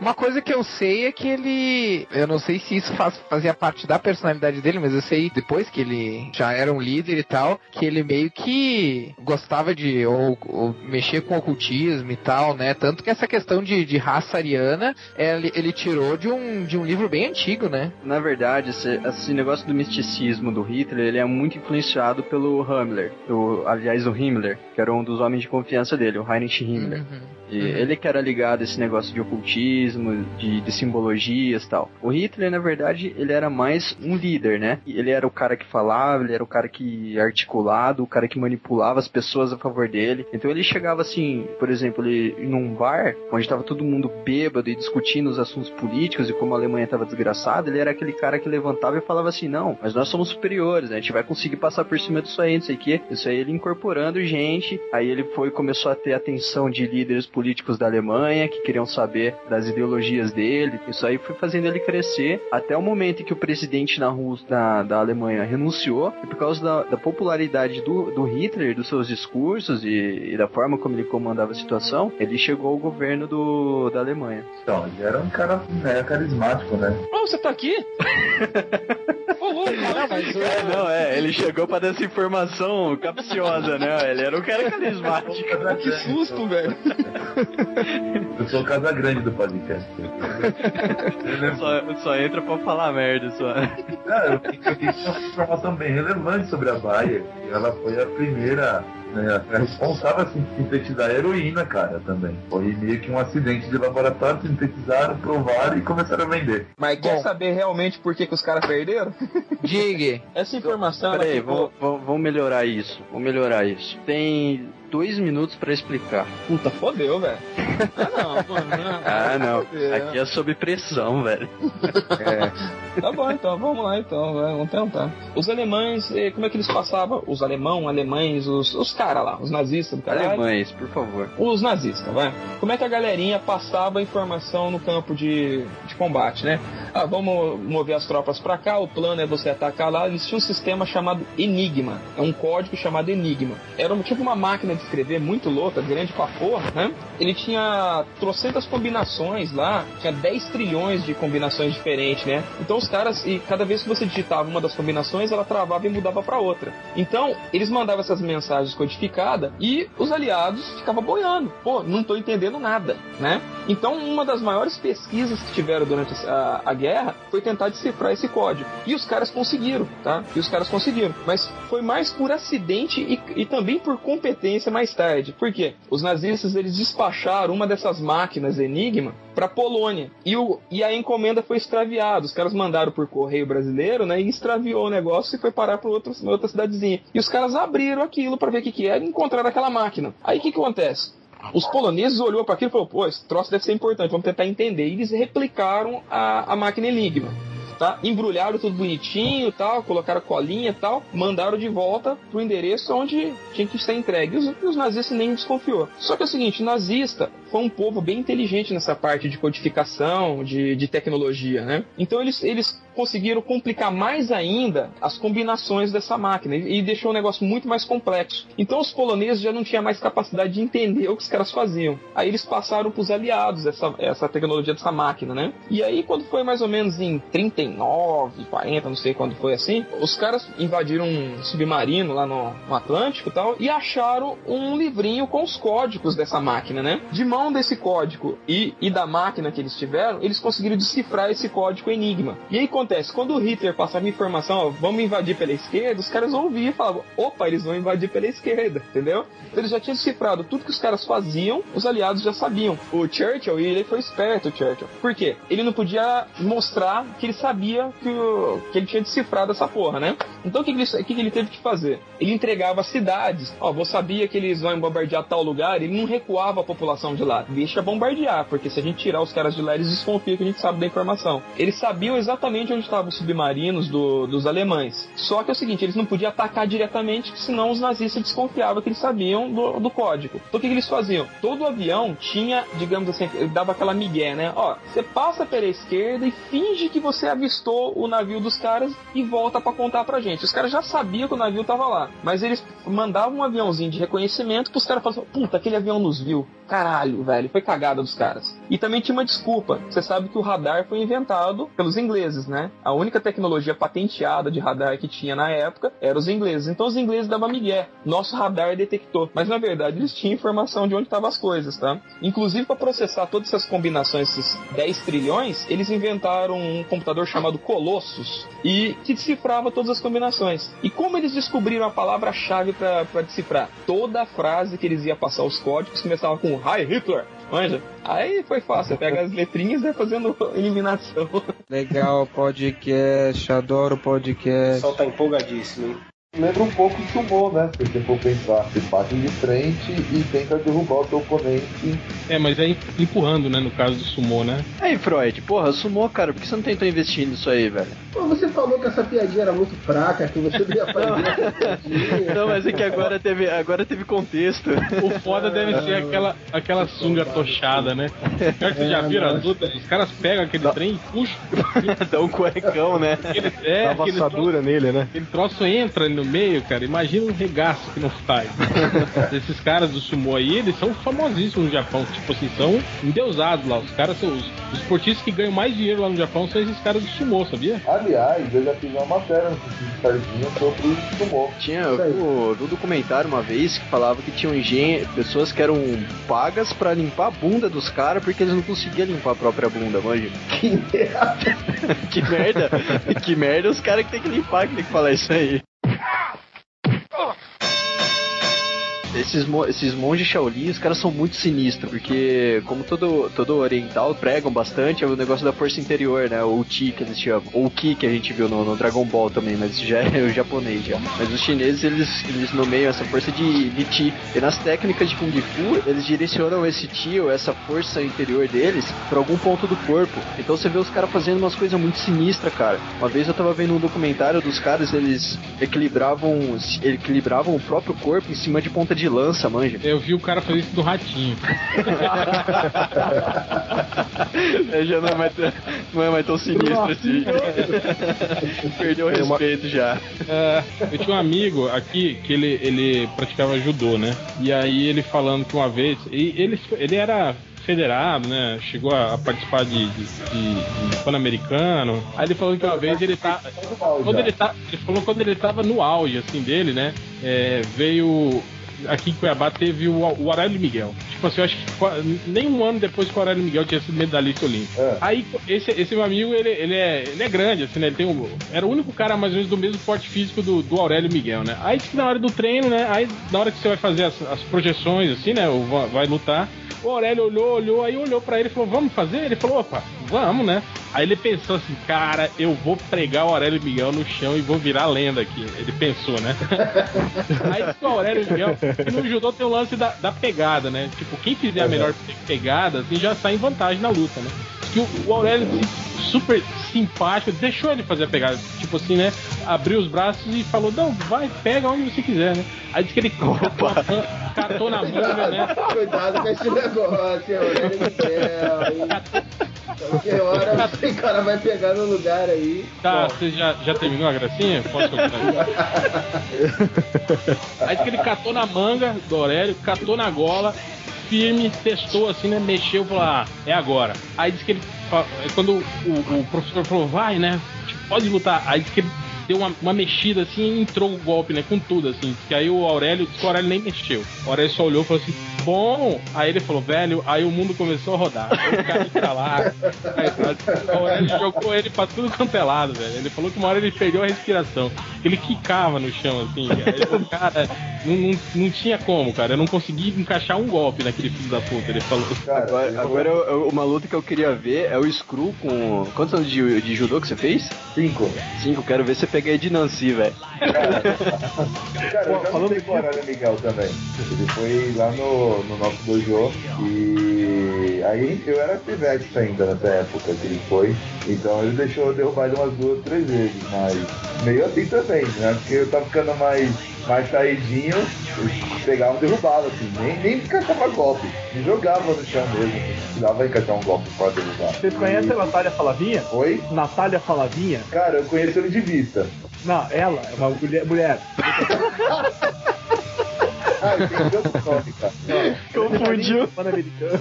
Uma coisa que eu sei é que ele. Eu não sei se isso faz- fazia parte da personalidade dele, mas eu sei depois que ele já era um líder e tal, que ele meio que gostava de ou, ou mexer com ocultismo e tal, né? Tanto que essa questão de, de raça ariana ele, ele tirou de um, de um livro bem antigo, né? Na verdade, esse, esse negócio do misticismo do Hitler, ele é muito influenciado pelo Himmler, o, aliás, o Himmler, que era um dos homens de confiança dele, o Heinrich Himmler. E ele que era ligado a esse negócio de ocultismo, de, de simbologias e tal. O Hitler, na verdade, ele era mais um líder, né? Ele era o cara que falava, ele era o cara que articulado, o cara que manipulava as pessoas a favor dele. Então ele chegava assim, por exemplo, ele num bar, onde estava todo mundo bêbado e discutindo os assuntos políticos e como a Alemanha estava desgraçada, ele era aquele cara que levantava e falava assim: não, mas nós somos superiores, né? a gente vai conseguir passar por cima disso aí, não sei o quê. Isso aí ele incorporando gente, aí ele foi começou a ter atenção de líderes políticos da Alemanha que queriam saber das ideologias dele. Isso aí foi fazendo ele crescer até o momento em que o presidente na Rússia, da, da Alemanha renunciou e por causa da, da popularidade do, do Hitler, dos seus discursos e, e da forma como ele comandava a situação, ele chegou ao governo do, da Alemanha. Então, ele era um cara né, carismático, né? Oh, você tá aqui? É, não, é, ele chegou pra dar essa informação capciosa, né? Ele era um cara carismático. Que susto, velho. Eu sou o casa grande do podcast. Só, só entra pra falar merda, só. Ah, eu tenho uma informação bem relevante sobre a Bayer. Ela foi a primeira, né, a responsável assim, sintetizar heroína, cara, também. Foi meio que um acidente de laboratório, sintetizaram, provaram e começaram a vender. Mas quer saber realmente por que, que os caras perderam? Diga. Essa informação Peraí, ficou- vamos, vamos- vamos melhorar isso. Vamos melhorar isso. Tem dois minutos pra explicar. Puta, fodeu, velho. Ah, não, mano. não. Ah, não. Fodeu. Aqui é sob pressão, velho. Tá bom, então, vamos lá, então, vamos tentar. Os alemães, eh, como é que eles passavam? Os alemão, alemães, os, os caras lá, os nazistas do caralho. Alemães, por favor. Os nazistas, vai. Como é que a galerinha passava a informação no campo de, de combate, né? Ah, vamos mover as tropas pra cá, o plano é você atacar lá. Eles tinham um sistema chamado Enigma. É um código chamado Enigma. Era tipo uma máquina de escrever muito louca, grande pra porra, né? Ele tinha trocentas combinações lá, tinha 10 trilhões de combinações diferentes, né? Então os caras, e cada vez que você digitava uma das combinações, ela travava e mudava pra outra. Então, eles mandavam essas mensagens codificadas e os aliados ficavam boiando. Pô, não tô entendendo nada, né? Então, uma das maiores pesquisas que tiveram durante a, a guerra foi tentar decifrar esse código. E os caras conseguiram, tá? E os caras conseguiram. Mas foi mais por acidente e, e também por competência mais tarde. Por quê? Os nazistas, eles despacharam uma dessas máquinas Enigma para Polônia. E, o, e a encomenda foi extraviada. Os caras mandaram por correio brasileiro, né? E extraviou o negócio e foi parar para outra cidadezinha. E os caras abriram aquilo para ver o que, que era e encontraram aquela máquina. Aí o que, que acontece? Os poloneses olhou para aquilo e falou: pô, esse troço deve ser importante, vamos tentar entender. E eles replicaram a, a máquina Enigma. Tá? Embrulharam tudo bonitinho tal, colocaram colinha tal, mandaram de volta pro endereço onde tinha que ser entregue. E os, os nazistas nem desconfiou. Só que é o seguinte, nazista foi um povo bem inteligente nessa parte de codificação, de, de tecnologia, né? Então eles, eles conseguiram complicar mais ainda as combinações dessa máquina e, e deixou o negócio muito mais complexo. Então os poloneses já não tinham mais capacidade de entender o que os caras faziam. Aí eles passaram pros aliados essa, essa tecnologia dessa máquina, né? E aí quando foi mais ou menos em 39, 40, não sei quando foi assim, os caras invadiram um submarino lá no, no Atlântico e tal e acharam um livrinho com os códigos dessa máquina, né? De mão desse código e, e da máquina que eles tiveram, eles conseguiram decifrar esse código Enigma. E aí acontece, quando o Hitler passava informação, ó, vamos invadir pela esquerda, os caras ouviam e falavam, opa, eles vão invadir pela esquerda, entendeu? Então eles já tinham decifrado tudo que os caras faziam, os aliados já sabiam. O Churchill, ele foi esperto, o Churchill. Por quê? Ele não podia mostrar que ele sabia que, o- que ele tinha decifrado essa porra, né? Então o que, que, ele, que, que ele teve que fazer? Ele entregava cidades. Ó, você sabia que eles vão bombardear tal lugar, ele não recuava a população de lá. Deixa bombardear, porque se a gente tirar os caras de lá, eles desconfiam que a gente sabe da informação. Eles sabiam exatamente onde estavam os submarinos do- dos alemães. Só que é o seguinte, eles não podiam atacar diretamente, senão os nazistas desconfiavam que eles sabiam do, do código. Então o que, que eles faziam? Todo avião tinha, digamos assim, dava aquela migué, né? Ó, você passa pela esquerda e finge que você avistou o navio dos caras e volta pra contar pra gente. Os caras já sabiam que o navio tava lá, mas eles mandavam um aviãozinho de reconhecimento pros caras falavam, puta, aquele avião nos viu. Caralho, velho, foi cagada dos caras. E também tinha uma desculpa. Você sabe que o radar foi inventado pelos ingleses, né? A única tecnologia patenteada de radar que tinha na época era os ingleses. Então os ingleses davam migué. Nosso radar detectou. Mas na verdade eles tinham informação de onde estavam as coisas, tá? Inclusive para processar todas essas combinações, esses 10 trilhões, eles inventaram um computador chamado Colossus e que decifrava todas as combinações. E como eles descobriram a palavra-chave para decifrar? Toda a frase que eles iam passar os códigos começava com Hi Hitler. Manja? Aí foi fácil, você pega as letrinhas e vai fazendo eliminação. Legal podcast, adoro podcast. O pessoal tá empolgadíssimo, hein? Lembra um pouco de sumô, né? Se você for pensar, você bate de frente e tenta derrubar o teu oponente. É, mas é empurrando, né? No caso do sumô, né? Aí, Freud, porra, sumou, cara, por que você não tentou investir nisso aí, velho? Pô, você falou que essa piadinha era muito fraca, que você não ia fazer. Não, mas é que agora teve, agora teve contexto. O foda deve ser aquela, aquela sunga tochada, né? Pior que você já viram as lutas? Os caras pegam aquele trem e puxam. Dá um cuecão, né? Aquele, é, Dá aquele vassadura troço- nele, né? Aquele troço entra no meio, cara. Imagina um regaço que não faz. Esses caras do sumo aí, eles são famosíssimos no Japão. Tipo assim, são endeusados lá. Os caras são os, os esportistas que ganham mais dinheiro lá no Japão são esses caras do sumô, sabia? Aliás, eu já fiz uma matéria no Sardinha sobre o sumô. Tinha o, do documentário uma vez que falava que tinham engen- pessoas que eram pagas pra limpar a bunda dos caras porque eles não conseguiam limpar a própria bunda, manja. Que merda! que merda! que merda os caras que tem que limpar que tem que falar isso aí. Ugh. Esses, esses monges Shaolin, os caras são muito sinistros, porque como todo, todo oriental pregam bastante, é o negócio da força interior, né? O Chi que eles chamam. Ou o Ki que a gente viu no, no Dragon Ball também, mas já é o japonês já. Mas os chineses, eles, eles nomeiam essa força de, de Chi. E nas técnicas de Kung Fu, eles direcionam esse Chi ou essa força interior deles pra algum ponto do corpo. Então você vê os caras fazendo umas coisas muito sinistras, cara. Uma vez eu tava vendo um documentário dos caras, eles equilibravam, equilibravam o próprio corpo em cima de ponta de lança, manja. Eu vi o cara fazer isso do ratinho. É, já não é, mais, tão- não é mais tão sinistro assim. Perdeu o respeito já. É, eu tinha um amigo aqui que ele, ele praticava judô, né? E aí ele falando que uma vez. E ele, ele era federado, né? Chegou a, a participar de, de, de- de Pan-Americano. Aí ele falou que uma vez ele tá. Quando ele tá. Ele falou quando ele tava no auge, assim, dele, né? É, veio. Aqui em Cuiabá teve o, o Aurélio Miguel. Tipo assim, eu acho que nem um ano depois que o Aurélio Miguel tinha sido medalhista olímpico. Aí esse, esse meu amigo, ele, ele, é, ele é grande, assim, né? Ele tem um, era o único cara mais ou menos do mesmo porte físico do, do Aurélio Miguel, né? Aí que na hora do treino, né? Aí na hora que você vai fazer as, as projeções, assim, né? Ou vai, vai lutar, o Aurélio olhou, olhou, aí olhou pra ele e falou, vamos fazer? Ele falou, opa, vamos, né? Aí ele pensou assim, cara, eu vou pregar o Aurélio Miguel no chão e vou virar lenda aqui. Ele pensou, né? Aí que o Aurélio Miguel, que no judô tem o lance da, da pegada, né? Tipo, quem fizer a melhor pegada, assim, já sai em vantagem na luta, né? Que o, o Aurélio, super simpático, deixou ele fazer a pegada. Tipo assim, né? Abriu os braços e falou, não, vai, pega onde você quiser, né? Aí disse que ele catou, catou na manga, né? Cuidado com esse negócio, hein? Qualquer hora o cara vai pegar no lugar aí. Tá, você já, já terminou a gracinha? Posso continuar? Aí disse que ele catou na manga do Aurélio, catou na gola, firme, testou assim, né? Mexeu falou, ah, é agora. Aí disse que ele. Quando o, o professor falou, vai, né? Pode lutar. Aí disse que ele deu uma, uma mexida assim e entrou o golpe, né? Com tudo, assim. Que aí o Aurélio, disse que o Aurélio nem mexeu. O Aurélio só olhou e falou assim, bom. Aí ele falou, velho, aí o mundo começou a rodar. Aí o cara pra lá. Aí, o Aurélio jogou ele pra tudo quanto é lado, velho. Ele falou que uma hora ele perdeu a respiração. Ele quicava no chão, assim. Cara, ele falou, cara não, não, não tinha como, cara. Eu não consegui encaixar um golpe naquele filho da puta. Ele falou. Agora, agora eu- eu- uma luta que eu queria ver é o Screw com. Quantos anos de, de judô que você fez? Cinco. Cinco, quero ver você pegar aí de Nancy, velho. Cara, eu já lutei com o Aurélio Miguel também. Ele foi lá no, no nosso dojo e aí eu era pivete ainda nessa época que ele foi. Então ele deixou eu derrubar ele umas duas, três vezes, mas meio assim também, né? Porque eu tava ficando mais, mais caidinho, eu pegava e derrubava, assim, nem, nem encaixava golpe, me jogava no chão mesmo, dava encaixar um golpe pra derrubar. Vocês conhecem a Natália Falavinha? Oi? Natália Falavinha? Cara, eu conheço ele de vista. Não, ela é uma mulher. mulher. Ah, tem outro nome, cara. Confundiu. Pan-Americano.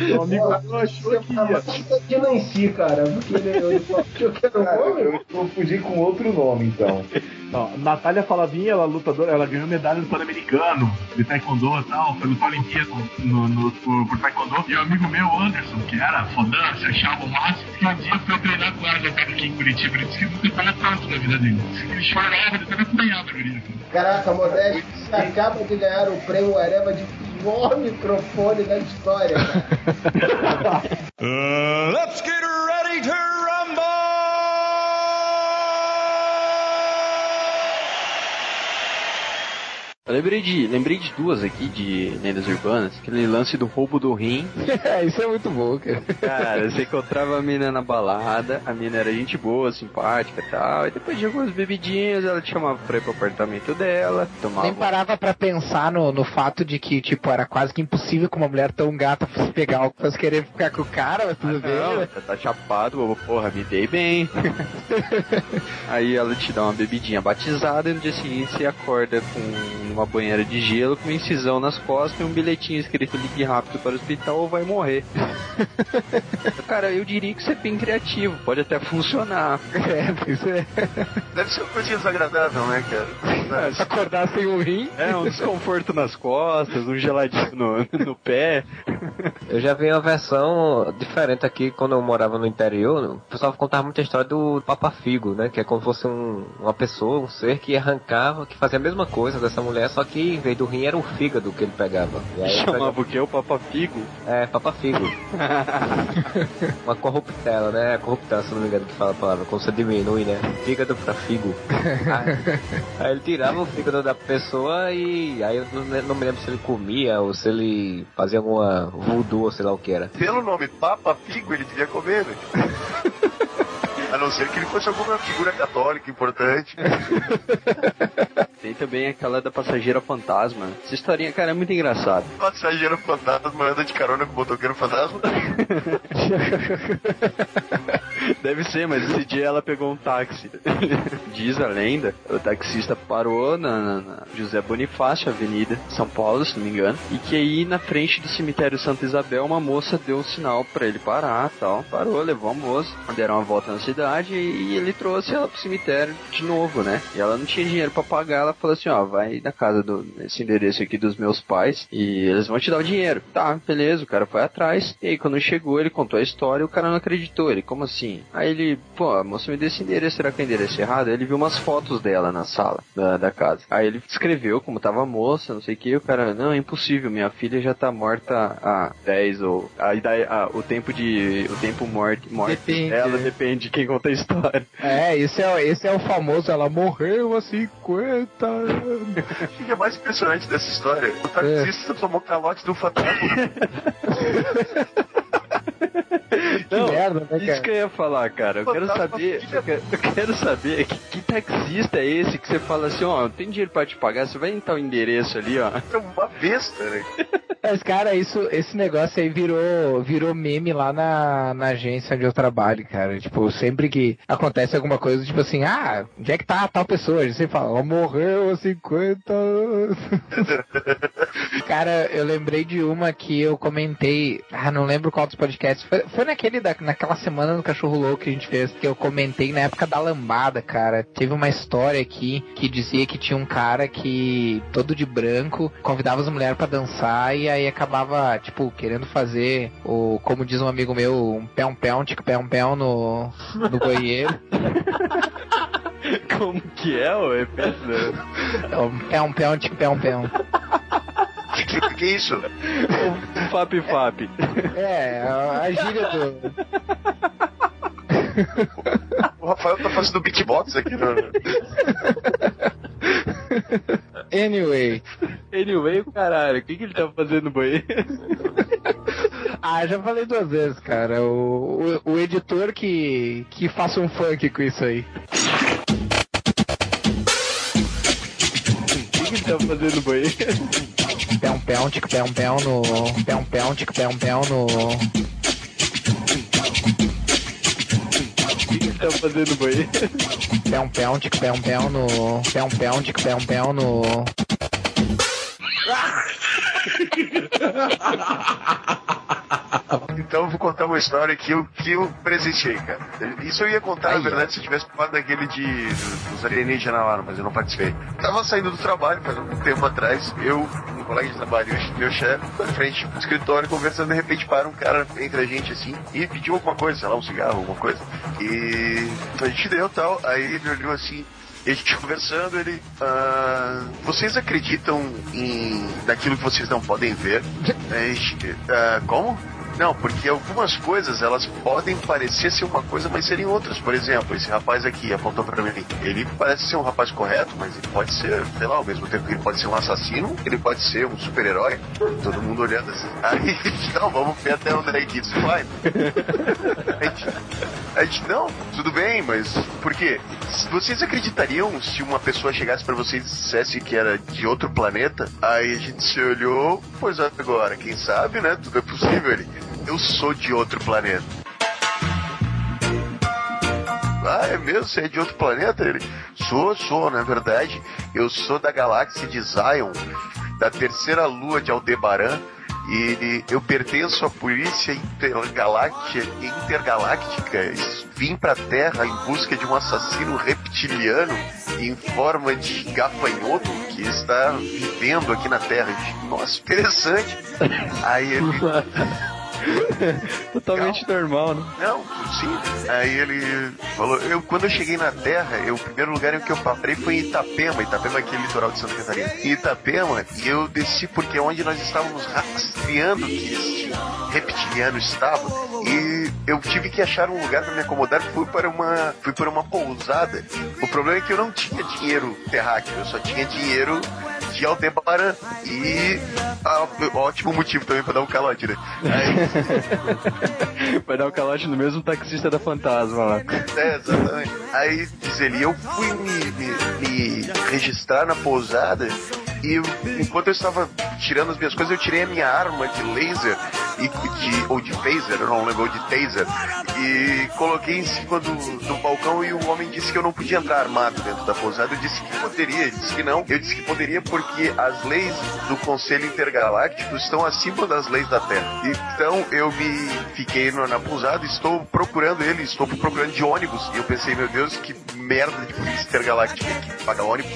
Um amigo meu achou que ia. Que não em si, cara. Porque ele, ele falou que eu quero Cara, homem. eu confundi com outro nome, então. Não, Natália Falavinha, ela é lutadora, ela ganhou medalha no Pan-Americano, de Taekwondo e tal, foi lutar Olimpíada no, no, por, por Taekwondo. E o amigo meu, Anderson, que era fodão, se achava o máximo, que um dia foi treinar com ela já tava aqui em Curitiba, ele disse que nunca tava tanto na vida dele. Ele chorava, ele até apanhava. Caraca, Modeste, você acaba de ganhar o prêmio Areva de pior microfone da história. Uh, let's get ready to rumble! Eu lembrei de, lembrei de duas aqui de lendas urbanas. Aquele lance do roubo do rim. É, isso é muito bom, cara. Cara, você encontrava a mina na balada, a mina era gente boa, simpática e tal. E depois de algumas bebidinhas, ela te chamava pra ir pro apartamento dela, tomava. Nem parava pra pensar no, no fato de que, tipo, era quase que impossível que uma mulher tão gata fosse pegar algo, fosse querer ficar com o cara, mas tudo bem. Não, né? tá chapado, bobo, porra, me dei bem. Aí ela te dá uma bebidinha batizada e no dia seguinte você acorda com uma banheira de gelo, com uma incisão nas costas e um bilhetinho escrito ligue rápido para o hospital ou vai morrer. Cara, eu diria que você é bem criativo, pode até funcionar. É, pois é. Deve ser uma coisa desagradável, né, cara? Se acordar sem o rim. É, um desconforto nas costas, um geladinho no, no pé. Eu já vi uma versão diferente aqui quando eu morava no interior. O pessoal contava muita história do Papa Figo, né? Que é como se fosse um- uma pessoa, um ser que arrancava, que fazia a mesma coisa dessa mulher né? Só que em vez do rim era o fígado que ele pegava. E aí Chamava o quê? O Papa Figo? É, Papa Figo. Uma corruptela, né? Corruptela, se não me engano que fala a palavra. Quando você diminui, né? Fígado pra figo. Aí, aí ele tirava o fígado da pessoa e aí eu não, não me lembro se ele comia ou se ele fazia alguma voodoo ou sei lá o que era. Pelo nome Papa Figo, ele devia comer, né? A não ser que ele fosse alguma figura católica importante. Tem também aquela da passageira fantasma. Essa historinha, cara, é muito engraçada. Passageiro fantasma anda de carona com o motoqueiro fantasma. Deve ser, mas esse dia ela pegou um táxi. Diz a lenda, o taxista parou na, na- na José Bonifácio, Avenida São Paulo, se não me engano, e que aí na frente do cemitério Santa Isabel uma moça deu um sinal pra ele parar tal. Parou, levou a moça, deram uma volta na cidade e ele trouxe ela pro cemitério de novo, né? E ela não tinha dinheiro pra pagar, ela falou assim, ó, vai na casa do esse endereço aqui dos meus pais e eles vão te dar o dinheiro. Tá, beleza, o cara foi atrás. E aí quando chegou, ele contou a história e o cara não acreditou. Ele, como assim? Aí ele, pô, a moça me deu esse endereço, será que é o endereço errado? Aí ele viu umas fotos dela na sala da, da casa. Aí ele escreveu como tava a moça, não sei o que, o cara, não, é impossível, minha filha já tá morta há 10 ou. A, idade- a- o tempo de. O tempo morte, morte Depende, dela né? depende de quem conta a história. É, esse é, esse é o famoso, ela morreu há 50 anos. O que é mais impressionante dessa história? O taxista tomou calote do fantasma. Não, merda, né, Isso cara? que eu ia falar, cara. Eu quero Fantasma saber. Eu quero, eu quero saber que, que taxista é esse que você fala assim, ó, não tem dinheiro pra te pagar, você vai em tal endereço ali, ó. É uma besta, né? Mas, cara, isso, esse negócio aí virou, virou meme lá na, na agência onde eu trabalho, cara. Tipo, sempre que acontece alguma coisa, tipo assim, ah, onde é que tá tal pessoa? A gente sempre fala, ela morreu há 50 anos. cara, eu lembrei de uma que eu comentei, ah, não lembro qual dos podcasts. Foi, foi naquele da, naquela semana do Cachorro Louco que a gente fez, que eu comentei na época da lambada, cara. Teve uma história aqui que dizia que tinha um cara que, todo de branco, convidava as mulheres pra dançar e aí acabava, tipo, querendo fazer o, como diz um amigo meu, um pé um pé um tic pé um pé no, no banheiro. Como que é? Repete, né? Um pé um pé um tic pé um pé. Que, que, é isso? Um Fap Fap. É, a, a gíria do. O Rafael tá fazendo beatbox aqui, né? Anyway. Anyway, caralho, o que, que ele tava fazendo no banheiro? Ah, já falei duas vezes, cara. O, o, o editor que, que faça um funk com isso aí. O que, que ele tava fazendo no banheiro? Pé um pé um tic pé um pé um no. Pé um pé um tic pé um pé um no. Tava fazendo banheiro? Pé um pé um tic pé um pé um no. Pé um pé um tic pé um pé um no. Então eu vou contar uma história que eu, que eu presenciei, cara. Isso eu ia contar, na verdade, se eu tivesse participado daquele de dos alienígenas lá, mas eu não participei. Tava saindo do trabalho faz um tempo atrás, eu, um colega de trabalho, meu chefe, na frente do escritório, conversando, de repente para um cara entre a gente assim e pediu alguma coisa, sei lá, um cigarro, alguma coisa. E a gente deu tal, aí ele olhou assim, e a gente conversando, ele. ah, vocês acreditam em naquilo que vocês não podem ver? Aí a gente, ah, como? Não, porque algumas coisas elas podem parecer ser uma coisa, mas serem outras. Por exemplo, esse rapaz aqui apontou pra mim. Ele parece ser um rapaz correto, mas ele pode ser, sei lá, ao mesmo tempo que ele pode ser um assassino, ele pode ser um super-herói. Todo mundo olhando assim. Aí, não, vamos ver até onde é que isso vai. A gente, a gente, não, tudo bem, mas por quê? Vocês acreditariam se uma pessoa chegasse pra vocês e dissesse que era de outro planeta? Aí a gente se olhou, pois agora, quem sabe, né? Tudo é possível. Ele, eu sou de outro planeta. Ah, é mesmo? Você é de outro planeta? Ele, sou, sou, na verdade. Eu sou da galáxia de Zion, da terceira lua de Aldebaran. E eu pertenço à polícia intergaláctica, intergaláctica. Vim pra Terra em busca de um assassino reptiliano em forma de gafanhoto que está vivendo aqui na Terra. Nossa, interessante. Aí ele. Totalmente normal, né? Não, sim. Aí ele falou, eu, quando eu cheguei na Terra, eu, o primeiro lugar em que eu parei foi em Itapema, Itapema é aquele litoral de Santa Catarina. Em Itapema, e eu desci porque é onde nós estávamos rastreando que este reptiliano estava, e eu tive que achar um lugar para me acomodar, fui para uma, fui para uma pousada. O problema é que eu não tinha dinheiro terráqueo, eu só tinha dinheiro de Aldebaran e ah, ótimo motivo também para dar um calote, né? Vai dar o calote no mesmo taxista da fantasma lá. É, exatamente. Aí diz ele, eu fui me, me- me registrar na pousada e enquanto eu estava tirando as minhas coisas, eu tirei a minha arma de laser e de, ou de phaser, eu não lembro, ou de taser, e coloquei em cima do, do balcão e o homem disse que eu não podia entrar armado dentro da pousada. Eu disse que poderia, ele disse que não. Eu disse que poderia porque as leis do Conselho Intergaláctico estão acima das leis da Terra. Então eu me fiquei na pousada, estou procurando ele, estou procurando de ônibus. E eu pensei, meu Deus, que merda de polícia intergaláctica que paga ônibus.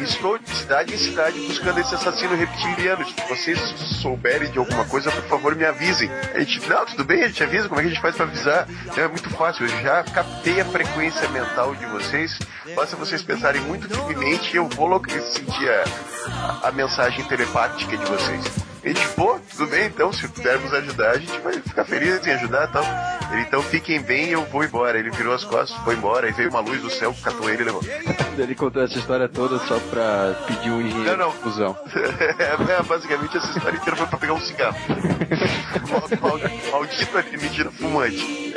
Estou de cidade em cidade buscando esse assassino reptiliano. Se vocês souberem de alguma coisa, por favor, me avisem. A gente, não, tudo bem, a gente avisa. Como é que a gente faz pra avisar? É muito fácil, eu já captei a frequência mental de vocês. Basta vocês pensarem muito firmemente e eu vou sentir a, a mensagem telepática de vocês. Gente, pô, tudo bem, então, se pudermos ajudar, a gente vai ficar feliz em ajudar e tal. Ele, então, fiquem bem eu vou embora. Ele virou as costas, foi embora, e veio uma luz do céu, catou ele e levou. Ele contou essa história toda só pra pedir um engenheiro Não, não. de fusão. é, basicamente, essa história inteira foi pra pegar um cigarro. Mal- mal- Maldito alienígena fumante.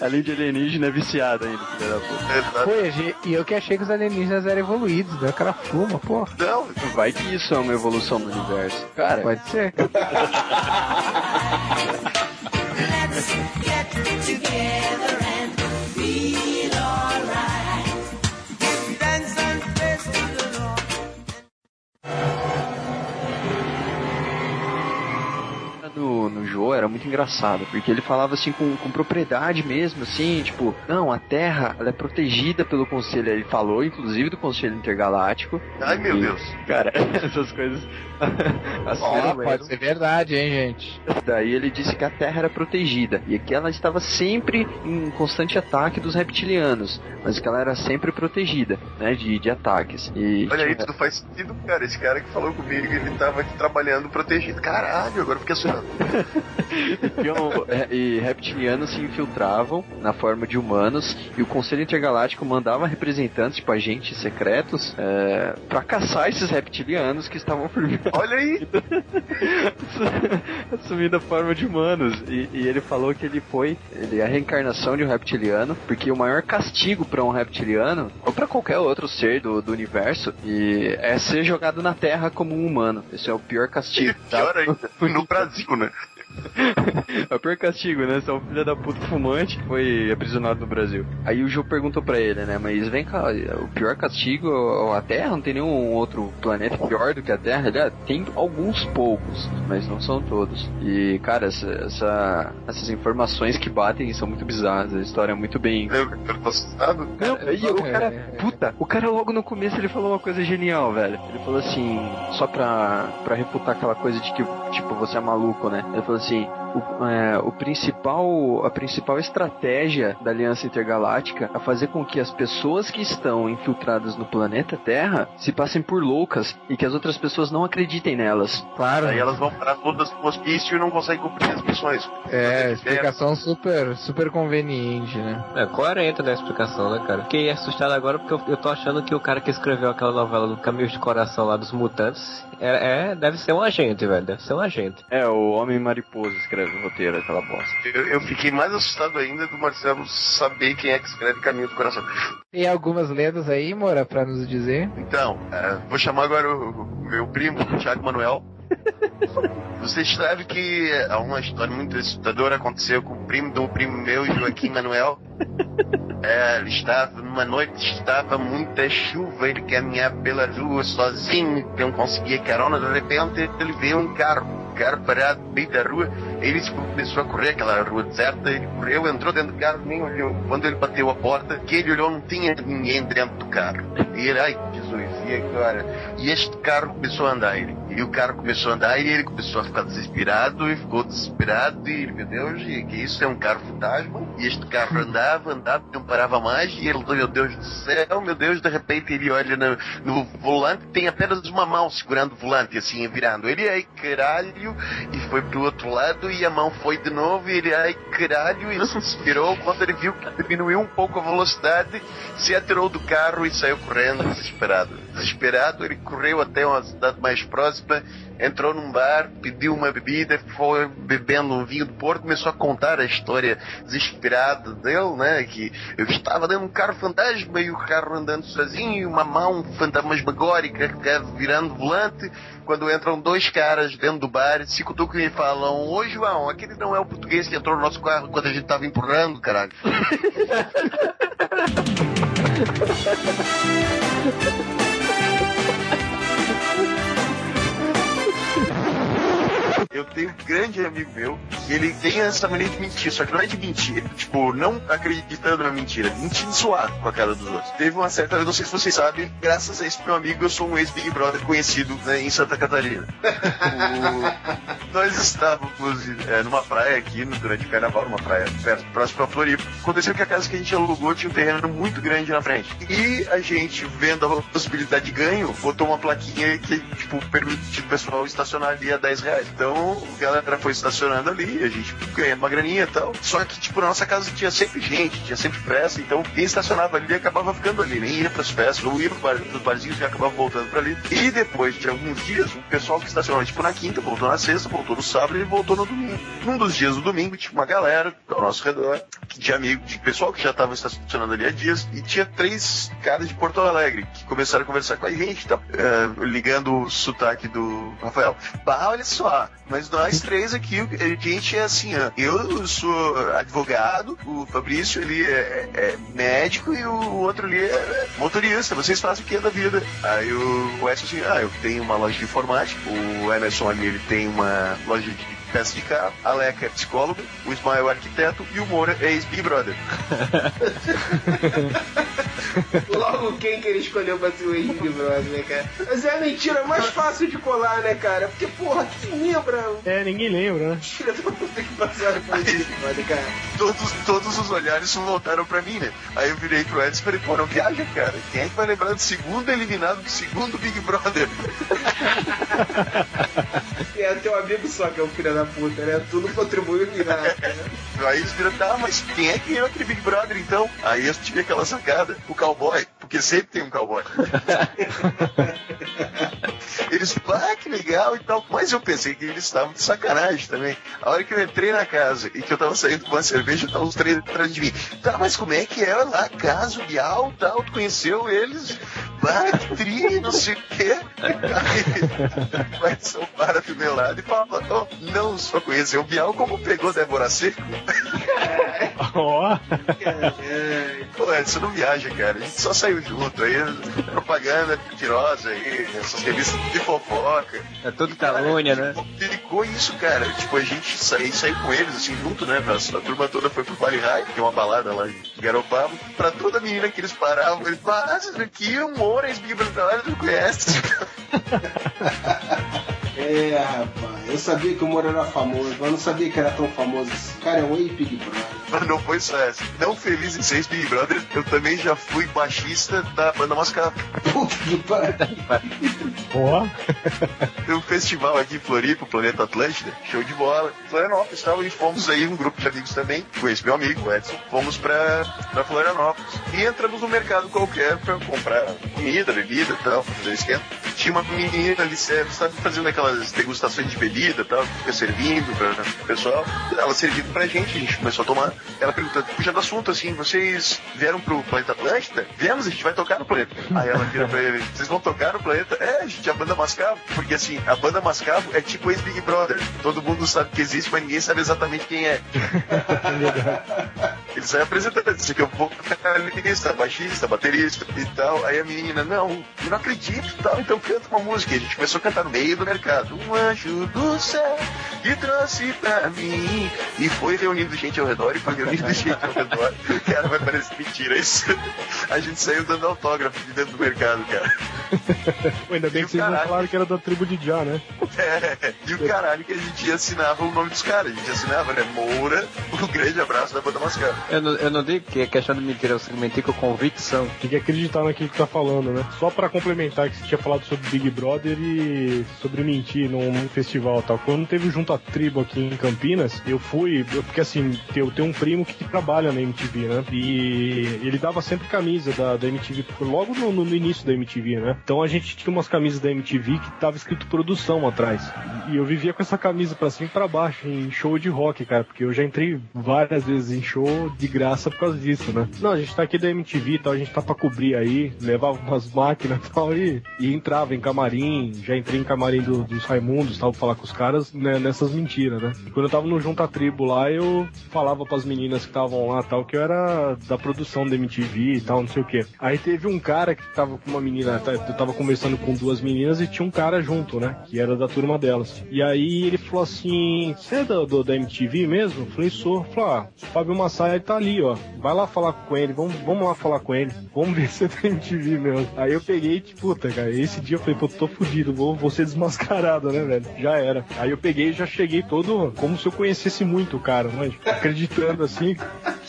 Além de alienígena, é viciado ainda, filho da puta. Pô, e eu que achei que os alienígenas eram evoluídos, né? O cara fuma, pô. Não, vai que isso é uma evolução do universo. Cara, Pode ser. together and feel no, no Joe era muito engraçado, porque ele falava assim com, com propriedade mesmo, assim, tipo, não, a Terra ela é protegida pelo Conselho. Ele falou, inclusive, do Conselho Intergaláctico. Ai, meu E, Deus. Cara, essas coisas. Ó, pode ser verdade, hein, gente. Daí ele disse que a Terra era protegida e que ela estava sempre em constante ataque dos reptilianos, mas que ela era sempre protegida, né, de, de ataques. E Olha aí, tudo faz sentido, cara. Esse cara que falou comigo, ele tava aqui trabalhando protegido. Caralho, agora eu fiquei assustado. É, e reptilianos se infiltravam na forma de humanos e o Conselho Intergaláctico mandava representantes, tipo agentes secretos, é, para caçar esses reptilianos que estavam por vir. Olha aí! Assumindo a forma de humanos. E, e ele falou que ele foi ele é a reencarnação de um reptiliano, porque o maior castigo para um reptiliano, ou para qualquer outro ser do, do universo, e é ser jogado na Terra como um humano. Esse é o pior castigo. tá? Pior ainda, no Brasil, né? É o pior castigo, né? Você é um filho da puta fumante que foi aprisionado no Brasil. Aí o Joe perguntou pra ele, né? Mas vem cá, o pior castigo é a Terra? Não tem nenhum outro planeta pior do que a Terra? Ele, ah, tem alguns poucos, mas não são todos. E, cara, essa, essa- essas informações que batem são muito bizarras. A história é muito bem. Eu, eu tô assustado. Não, e o cara, puta, o cara logo no começo ele falou uma coisa genial, velho. Ele falou assim, só pra, pra refutar aquela coisa de que, tipo, você é maluco, né? Ele falou assim, see. O, é, o principal, a principal estratégia da Aliança Intergaláctica é fazer com que as pessoas que estão infiltradas no planeta Terra se passem por loucas e que as outras pessoas não acreditem nelas. Claro. Aí elas vão parar todas no hospício e não conseguem cumprir as missões. É, explicação super, super conveniente, né? É coerente né, a explicação, né, cara? Fiquei assustado agora porque eu, eu tô achando que o cara que escreveu aquela novela do Caminhos de Coração lá dos Mutantes é, é- deve ser um agente, velho. Deve ser um agente. É, o Homem Mariposa escreve o roteiro, aquela bosta. Eu, eu fiquei mais assustado ainda do Marcelo saber quem é que escreve Caminho do Coração. Tem algumas lendas aí, Mora, pra nos dizer? Então, é, vou chamar agora o, o meu primo, o Thiago Manuel. Você sabe que uma história muito assustadora aconteceu com o primo do primo meu, Joaquim Manuel. É, ele estava, numa noite estava muita chuva, ele caminhava pela rua sozinho, não conseguia carona, de repente ele vê um carro, um carro parado no meio da rua, ele começou a correr aquela rua deserta, ele correu, entrou dentro do carro, nem olhou. Quando ele bateu a porta, que ele olhou, não tinha ninguém dentro do carro. E ele, ai Jesus, e agora? E este carro começou a andar. E o carro começou a andar e ele começou a ficar desesperado e ficou desesperado e meu Deus, e que isso é um carro fantasma? E este carro andava, andava, não parava mais e ele, meu Deus do céu, meu Deus, de repente ele olha no, no volante, tem apenas uma mão segurando o volante, assim, virando. Ele, ai caralho, e foi pro outro lado e a mão foi de novo e ele, ai caralho, e se desesperou quando ele viu que diminuiu um pouco a velocidade, se atirou do carro e saiu correndo desesperado. Desesperado, ele correu até uma cidade mais próxima, entrou num bar, pediu uma bebida, foi bebendo um vinho do Porto, começou a contar a história desesperada dele, né? Que eu estava dentro de um carro fantasma e o carro andando sozinho, e uma mão fantasmagórica virando volante. Quando entram dois caras dentro do bar, se cutucam e falam: Ô João, aquele não é o português que entrou no nosso carro quando a gente tava empurrando, caralho. Eu tenho um grande amigo meu, e ele tem essa mania de mentir, só que não é de mentir, tipo, não acreditando na mentira, mentir zoar com a cara dos outros. Teve uma certa, eu não sei se vocês sabem, graças a esse meu amigo, eu sou um ex-Big Brother conhecido né, em Santa Catarina. O- Nós estávamos é, numa praia aqui, durante o carnaval, numa praia perto, próximo a Floripa. Aconteceu que a casa que a gente alugou tinha um terreno muito grande na frente. E a gente, vendo a possibilidade de ganho, botou uma plaquinha que, tipo, permitia o pessoal estacionar ali a 10 reais. Então, a galera foi estacionando ali, a gente ganhando uma graninha e tal. Só que, tipo, na nossa casa tinha sempre gente, tinha sempre festa, então quem estacionava ali acabava ficando ali, nem ia pras festas, ou ia pro bar, pros barzinhos e acabava voltando pra ali. E depois de alguns dias, o pessoal que estacionava, tipo, na quinta, voltou na sexta, voltou no sábado e voltou no domingo. Num dos dias do domingo, tinha uma galera ao nosso redor, tinha amigo, de pessoal que já tava estacionando ali há dias, e tinha três caras de Porto Alegre que começaram a conversar com a gente, tá, eh, ligando o sotaque do Rafael. Bah, olha só, nós três aqui, a gente é assim, ó, eu sou advogado, o Fabrício ele é, é médico e o outro ali é motorista, vocês fazem o que da vida? Aí o Wes assim, ah, eu tenho uma loja de informática, o Emerson ali ele tem uma loja de peças de carro, a Leca é psicóloga, o Ismael é arquiteto e o Moura é ex-Big Brother. Logo quem que ele escolheu pra ser o ex-Big Brother, né, cara? Mas é a mentira mais fácil de colar, né, cara? Porque, porra, quem lembra? É, ninguém lembra, né? Tira pra puta que passaram por Big Brother, cara. Todos, todos os olhares voltaram pra mim, né? Aí eu virei pro Edson e falei, pô, não viaja, cara. Quem é que vai lembrar do segundo eliminado do segundo Big Brother? É teu amigo só que é o filho da puta, né? Tudo contribui nada, né? Aí eles viram, tá, mas quem é que ganhou aquele Big Brother então? Aí eu tive aquela sacada, o cowboy, porque sempre tem um cowboy. Eles, ah, que legal e tal. Mas eu pensei que eles estavam de sacanagem também. A hora que eu entrei na casa e que eu tava saindo com uma cerveja, estavam os três atrás de mim. Tá, mas como é que é lá a casa, o Bial tal? Tu conheceu eles? Ah, não sei o quê. Aí Edson para do meu lado e fala, oh, não só conheceu o Bial, como pegou Débora Seco. Ó. Pô, Edson não viaja, cara. A gente só saiu junto. Aí, propaganda mentirosa aí, essas revistas de fofoca. É tudo calúnia, né? Ficou isso, cara. Tipo, a gente saiu, saiu com eles, assim, junto, né? A turma toda foi pro Vale High, que é uma balada lá em Garopaba. Pra toda menina que eles paravam, eles falavam, ah, esse aqui é um Moura, Big Brother, não conhece. É, rapaz, eu sabia que o Moro era famoso, mas não sabia que era tão famoso. Esse cara é um ex-Big Brother. Mas não foi só essa. Não feliz em ser Big Brother, eu também já fui baixista da banda Mascavo. Ó. Tem um festival aqui em Floripa, o Planeta Atlântida, show de bola. Florianópolis, tal, e fomos aí, um grupo de amigos também, com esse meu amigo, o Edson, fomos pra, pra Florianópolis. E entramos no mercado qualquer pra comprar comida, bebida e tal, fazer esquema. Tinha uma menina ali, sabe, fazendo aquelas degustações de bebida e tal, fica servindo pra o pessoal. Ela servindo pra gente, a gente começou a tomar. Ela pergunta, puxando assunto assim, vocês vieram pro Planeta Atlântida? Viemos, a gente vai tocar no planeta. Aí ela vira pra ele, vocês vão tocar no planeta? É, a gente a banda Mascavo. Porque assim, a banda Mascavo é tipo ex-Big Brother. Todo mundo sabe que existe, mas ninguém sabe exatamente quem é. Ele sai apresentando, disse que eu vou vocalista, baixista, baterista e tal. Aí a menina, não, eu não acredito e tal. Então canta uma música. E a gente começou a cantar no meio do mercado. Um anjo do céu que trouxe pra mim. E foi reunindo gente ao redor e foi reunindo gente ao redor. Cara, vai parecer mentira isso. A gente saiu dando autógrafo de dentro do mercado, cara. Ainda bem que vocês não caralho. falaram que era da tribo de Já, né? É, e o caralho que a gente assinava o nome dos caras. A gente assinava, né? Moura, um grande abraço da banda mascada. Eu não, eu não digo que é questão de mentira, eu mentir com convicção. Tem que acreditar naquilo que tá falando, né? Só pra complementar que você tinha falado sobre Big Brother e sobre mentir num, festival tal. Quando teve Junto à Tribo aqui em Campinas, eu fui, porque assim, eu tenho um primo que trabalha na MTV, né? E ele dava sempre camisa da, da MTV, logo no, no- início da MTV, né? Então a gente tinha umas camisas da MTV que tava escrito produção atrás. E eu vivia com essa camisa pra cima e pra baixo, em show de rock, cara, porque eu já entrei várias vezes em show de graça por causa disso, né? Não, a gente tá aqui da MTV e tal, a gente tá pra cobrir aí, levava umas máquinas e tal, e, e entrava em camarim, já entrei em camarim do- dos Raimundos, tal, pra falar com os caras né, nessas mentiras, né? E quando eu tava no Junta Tribo lá, eu falava pras meninas que estavam lá tal, que eu era da produção da MTV e tal, não sei o que. Aí teve um cara que tava com uma menina, tá, eu tava conversando com duas meninas e tinha um cara junto, né? Que era da turma delas. E aí ele falou assim: Você é do, do- da MTV mesmo? Eu falei, sou. Ele Falou, ah, o Fábio tá ali, ó. Vai lá falar com ele, vamos, vamos lá falar com ele. Vamos ver se é da MTV mesmo. Aí eu peguei, tipo, puta, cara, esse dia eu falei, pô, tô fudido, vou, vou ser desmascarado, né, velho? Já era. Aí eu peguei e já cheguei todo como se eu conhecesse muito o cara, mas acreditando assim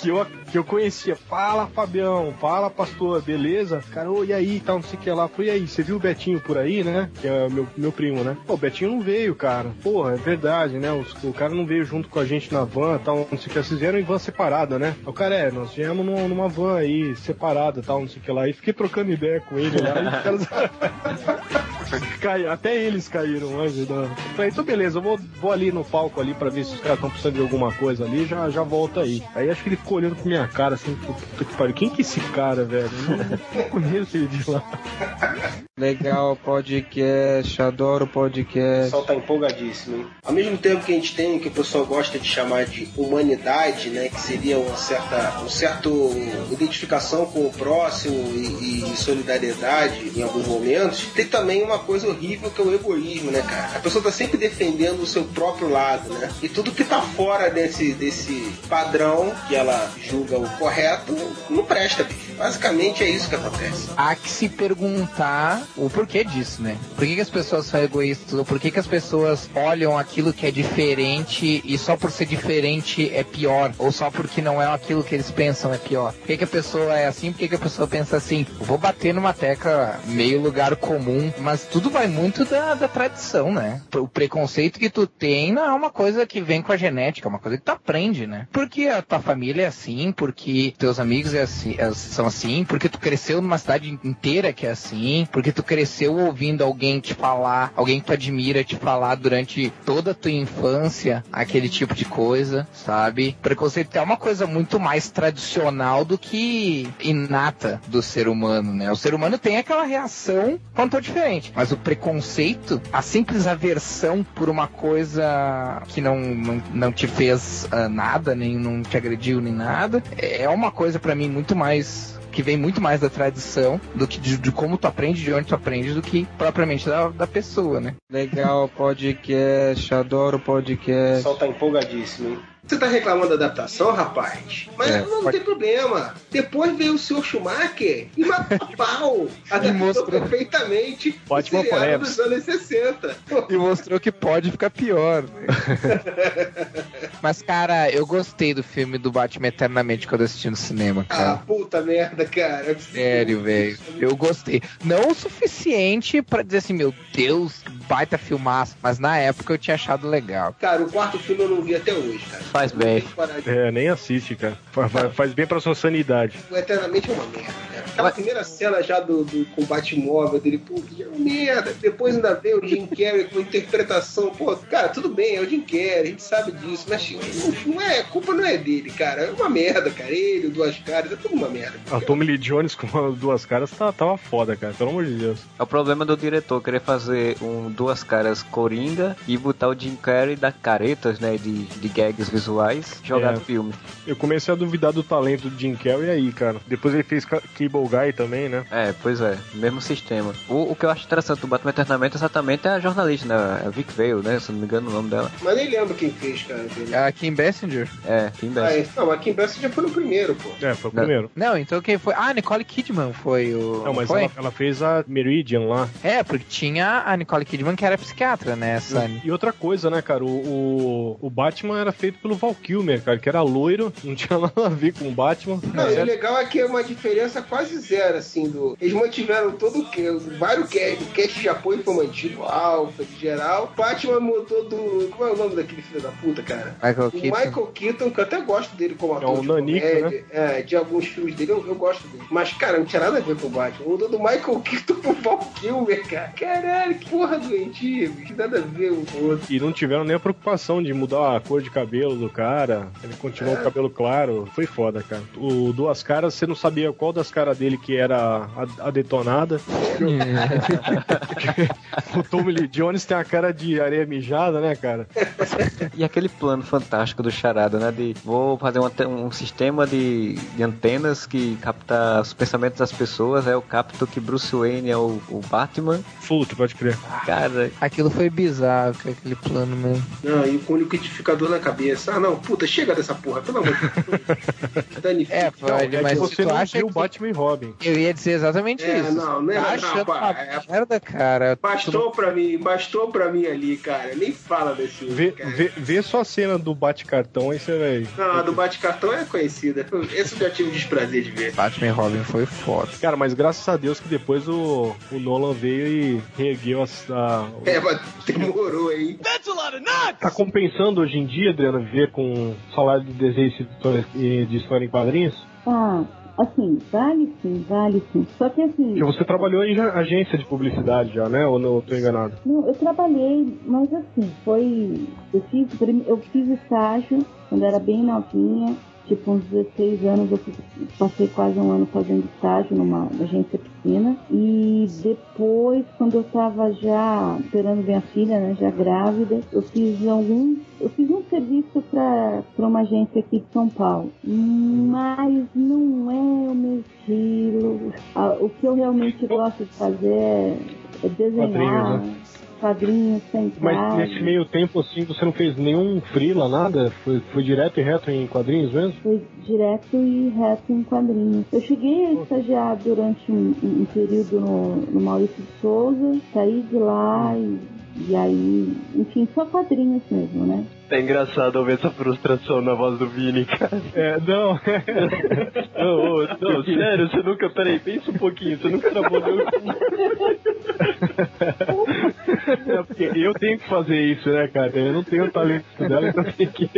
que eu, que eu conhecia. Fala, Fabião, fala, pastor, beleza? Cara, ô, e aí, tal, não sei o que lá. Falei, e aí, você viu o Betinho por aí, né? Que é meu, meu primo, né? Pô, o Betinho não veio, cara. Porra, é verdade, né? Os- o cara não veio junto com a gente na van, tal, não sei o que. Vocês vieram em van separada, né? O cara, é, nós viemos numa, numa van aí, separada, tal, não sei o que lá. E fiquei trocando ideia com ele lá. e os caras... Cai- até eles caíram antes. Né? Falei, então beleza, eu vou, vou ali no palco ali pra ver se os caras estão precisando de alguma coisa ali, já, já volta aí. Aí acho que ele ficou olhando pra minha cara assim, puta que pariu, quem que é esse cara, velho? Eu não, conheço ele de lá. Legal podcast, adoro O podcast. pessoal tá empolgadíssimo, hein? Ao mesmo tempo que a gente tem o que o pessoal gosta de chamar de humanidade, né? Que seria uma certa, um certo identificação com o próximo e, e solidariedade em alguns momentos, tem também uma coisa horrível que é o egoísmo, né, cara? A pessoa tá sempre defendendo o seu próprio lado, né? E tudo que tá fora desse, desse padrão que ela julga o correto não presta, bicho. Basicamente é isso que acontece. Há que se perguntar o porquê disso, né? Por que, que as pessoas são egoístas? Por que, que as pessoas olham aquilo que é diferente e só por ser diferente é pior? Ou só porque não é aquilo que eles pensam é pior? Por que, que a pessoa é assim? Por que, que a pessoa pensa assim? Vou bater numa tecla meio lugar comum, mas tudo vai muito da, da tradição, né? O preconceito que tu tem não é uma coisa que vem com a genética, é uma coisa que tu aprende, né? Porque a tua família é assim, porque teus amigos é assim, é- são assim, porque tu cresceu numa cidade inteira que é assim, porque tu cresceu ouvindo alguém te falar, alguém que tu admira te falar durante toda a tua infância aquele tipo de coisa, sabe? Preconceito é uma coisa muito mais tradicional do que inata do ser humano, né? O ser humano tem aquela reação quando é diferente, mas o preconceito, a simples aversão por uma coisa que não, não, não te fez ah, nada, nem não te agrediu nem nada, é uma coisa pra mim muito mais que vem muito mais da tradição do que de, de como tu aprende, de onde tu aprende, do que propriamente da, da pessoa, né? Legal podcast, adoro O podcast. pessoal tá empolgadíssimo, hein? Você tá reclamando da adaptação, rapaz? Mas É, não, pode- tem problema. Depois veio o senhor Schumacher e matou pau. Adaptou perfeitamente Batman o seriado dos anos 60. E mostrou que pode ficar pior. Mas, cara, eu gostei do filme do Batman Eternamente quando eu assisti no cinema, Ah, cara. puta merda, cara. Sério, velho. Eu gostei. Não o suficiente pra dizer assim, meu Deus, baita filmaço. Mas na época eu tinha achado legal. Cara, o quarto filme eu não vi até hoje, cara. Faz bem. É, nem assiste, cara. Fa- fa- Faz bem pra sua sanidade. O Eternamente é uma merda, cara. Aquela primeira cena já do, do combate móvel dele, pô, que é uma merda. Depois ainda veio o Jim Carrey com interpretação, pô, cara, tudo bem, é o Jim Carrey, a gente sabe disso, mas não, não é, a culpa não é dele, cara. É uma merda, cara. Ele, Duas Caras, é tudo uma merda. A Tommy Lee Jones com as duas caras tá- tava foda, cara. Pelo amor de Deus. É o problema do diretor querer fazer um duas caras coringa e botar o Jim Carrey da caretas, né, de, de gags visuais, jogar É. no filme. Eu comecei a duvidar do talento do Jim Carrey aí, cara. Depois ele fez Ca- Cable Guy também, né? É, pois é, mesmo sistema. O, o que eu acho interessante do Batman Eternamente exatamente é a jornalista, né? É a Vic Vale, né? Se eu não me engano o nome dela. Mas nem lembro quem fez, cara. aquele. A Kim Basinger? É, Kim Ah, Basinger. é. Não, mas Kim Basinger foi no primeiro, pô. É, foi o Não. primeiro. Não, então quem foi? Ah, Nicole Kidman foi o. Não, mas foi? ela, ela fez a Meridian lá. É, porque tinha a Nicole Kidman que era psiquiatra, né? Essa... E outra coisa, né, cara? O, o, o Batman era feito pelo Val Kilmer, cara, que era loiro, não tinha nada a ver com o Batman. Não, e o legal é que é uma diferença quase zero, assim, do. Eles mantiveram todo o que. Vários cast, o cast de apoio foi mantido, Alpha, de geral. Batman mudou do. Como é o nome daquele filho da puta, cara? Michael O Keaton. Michael Keaton, que eu até gosto dele como ator. É o de Nanico, comédia, É, de alguns filmes dele, eu, eu gosto dele. Mas, cara, não tinha nada a ver com o Batman. Mudou do Michael Keaton pro Val Kilmer, cara. Caralho, que porra doentia, bicho. Nada a ver um com o outro. E não tiveram nem a preocupação de mudar a cor de cabelo do cara. Ele continuou com o cabelo claro. Foi foda, cara. O Duas Caras, você não sabia qual das caras dele que era a, a detonada. o Tommy Lee Jones tem a cara de areia mijada, né, cara? E aquele plano fantástico do Charada, né? De vou fazer um, um sistema de, de antenas que capta os pensamentos das pessoas. Aí eu capto que Bruce Wayne é o, o Batman. Puta, pode crer. Cara, Aquilo foi bizarro, cara, aquele plano mesmo. Não, e com o liquidificador na cabeça. Ah, não, puta, chega dessa porra, pelo amor de Deus. É, Não, Freud, é mas se você tu não acha viu que... Batman e Robin. Eu ia dizer exatamente É, isso. não, não é- Tá não, achando pá, uma é- merda, cara. Bastou pra mim, bastou pra mim ali, cara. Nem fala desse Vê, cara. vê, vê só a cena do bate-cartão, aí você vai. Não, a do bate-cartão é conhecida. Esse eu já tive o desprazer de ver. Batman e Robin foi foda. Cara, mas graças a Deus que depois o, o Nolan veio e reergueu a, a, É, mas demorou, hein? Tá compensando hoje em dia, Adriana, viver com salário de desenho de história, de história em quadrinhos? Ah, assim, vale sim, vale sim. Só que assim. Porque você trabalhou em agência de publicidade já, né? Ou não eu tô enganado? Não, eu trabalhei, mas assim, foi. Eu fiz, eu fiz estágio quando era bem novinha, tipo uns 16 anos, eu passei quase um ano fazendo estágio numa agência pequena. E depois, quando eu tava já esperando minha filha, né, já grávida, eu fiz alguns. Eu fiz um serviço para uma agência aqui de São Paulo, mas não é o meu estilo. O que eu realmente gosto de fazer é, é desenhar Quadrinhos, né? Quadrinhos, sentar. Mas nesse meio tempo, assim, você não fez nenhum freela, nada? Foi, foi direto e reto em quadrinhos mesmo? Foi direto e reto em quadrinhos. Eu cheguei a estagiar durante um, um período no, no Maurício de Souza, saí de lá e, e aí, enfim, só quadrinhos mesmo, né? É engraçado ouvir essa frustração na voz do Vini, cara. É, não. Não, ô, não, sério, você nunca. Peraí, pensa um pouquinho, você nunca trabalhou É, porque eu tenho que fazer isso, né, cara? Eu não tenho talento dela, então tem que.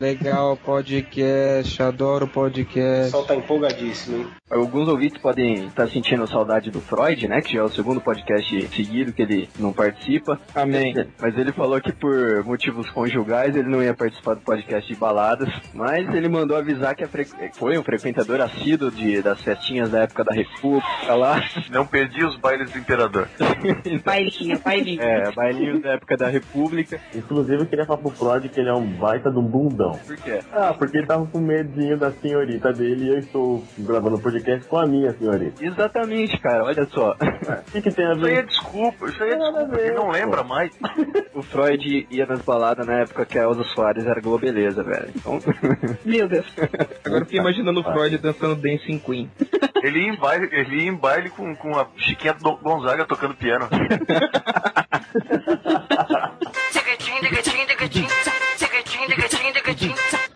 Legal podcast, adoro O podcast. pessoal tá empolgadíssimo, hein? Alguns ouvintes podem estar sentindo saudade do Freud, né? Que já é o segundo podcast seguido que ele não participa. Amém. Mas ele falou que por motivos conjugais ele não ia participar do podcast de baladas. Mas ele mandou avisar que fre- foi um frequentador assíduo de, das festinhas da época da República lá. Não perdi os bailes do imperador. Bailinho, bailinho. É, bailinhos da época da República. Inclusive, eu queria falar pro Freud que ele é um baita de um bundão. Por quê? Ah, porque ele tava com medinho da senhorita dele e eu estou gravando podcast com a minha senhorita. Exatamente, cara, olha só. O que, que tem a Isso aí é ver? desculpa, isso aí é desculpa, ele não lembra mais. O Freud ia nas baladas na época que a Elza Soares era globeleza, velho. Então, Meu Deus. Agora eu fiquei imaginando o Freud dançando Dancing Queen. Ele ia em baile, ele ia em baile com, com a Chiquinha do- Gonzaga tocando piano.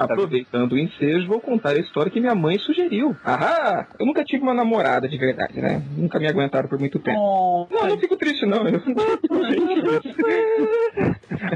Aproveitando o ensejo, vou contar a história que minha mãe sugeriu. Ahá! Eu nunca tive uma namorada de verdade, né? Nunca me aguentaram por muito tempo. Não, não fico triste, não. Eu...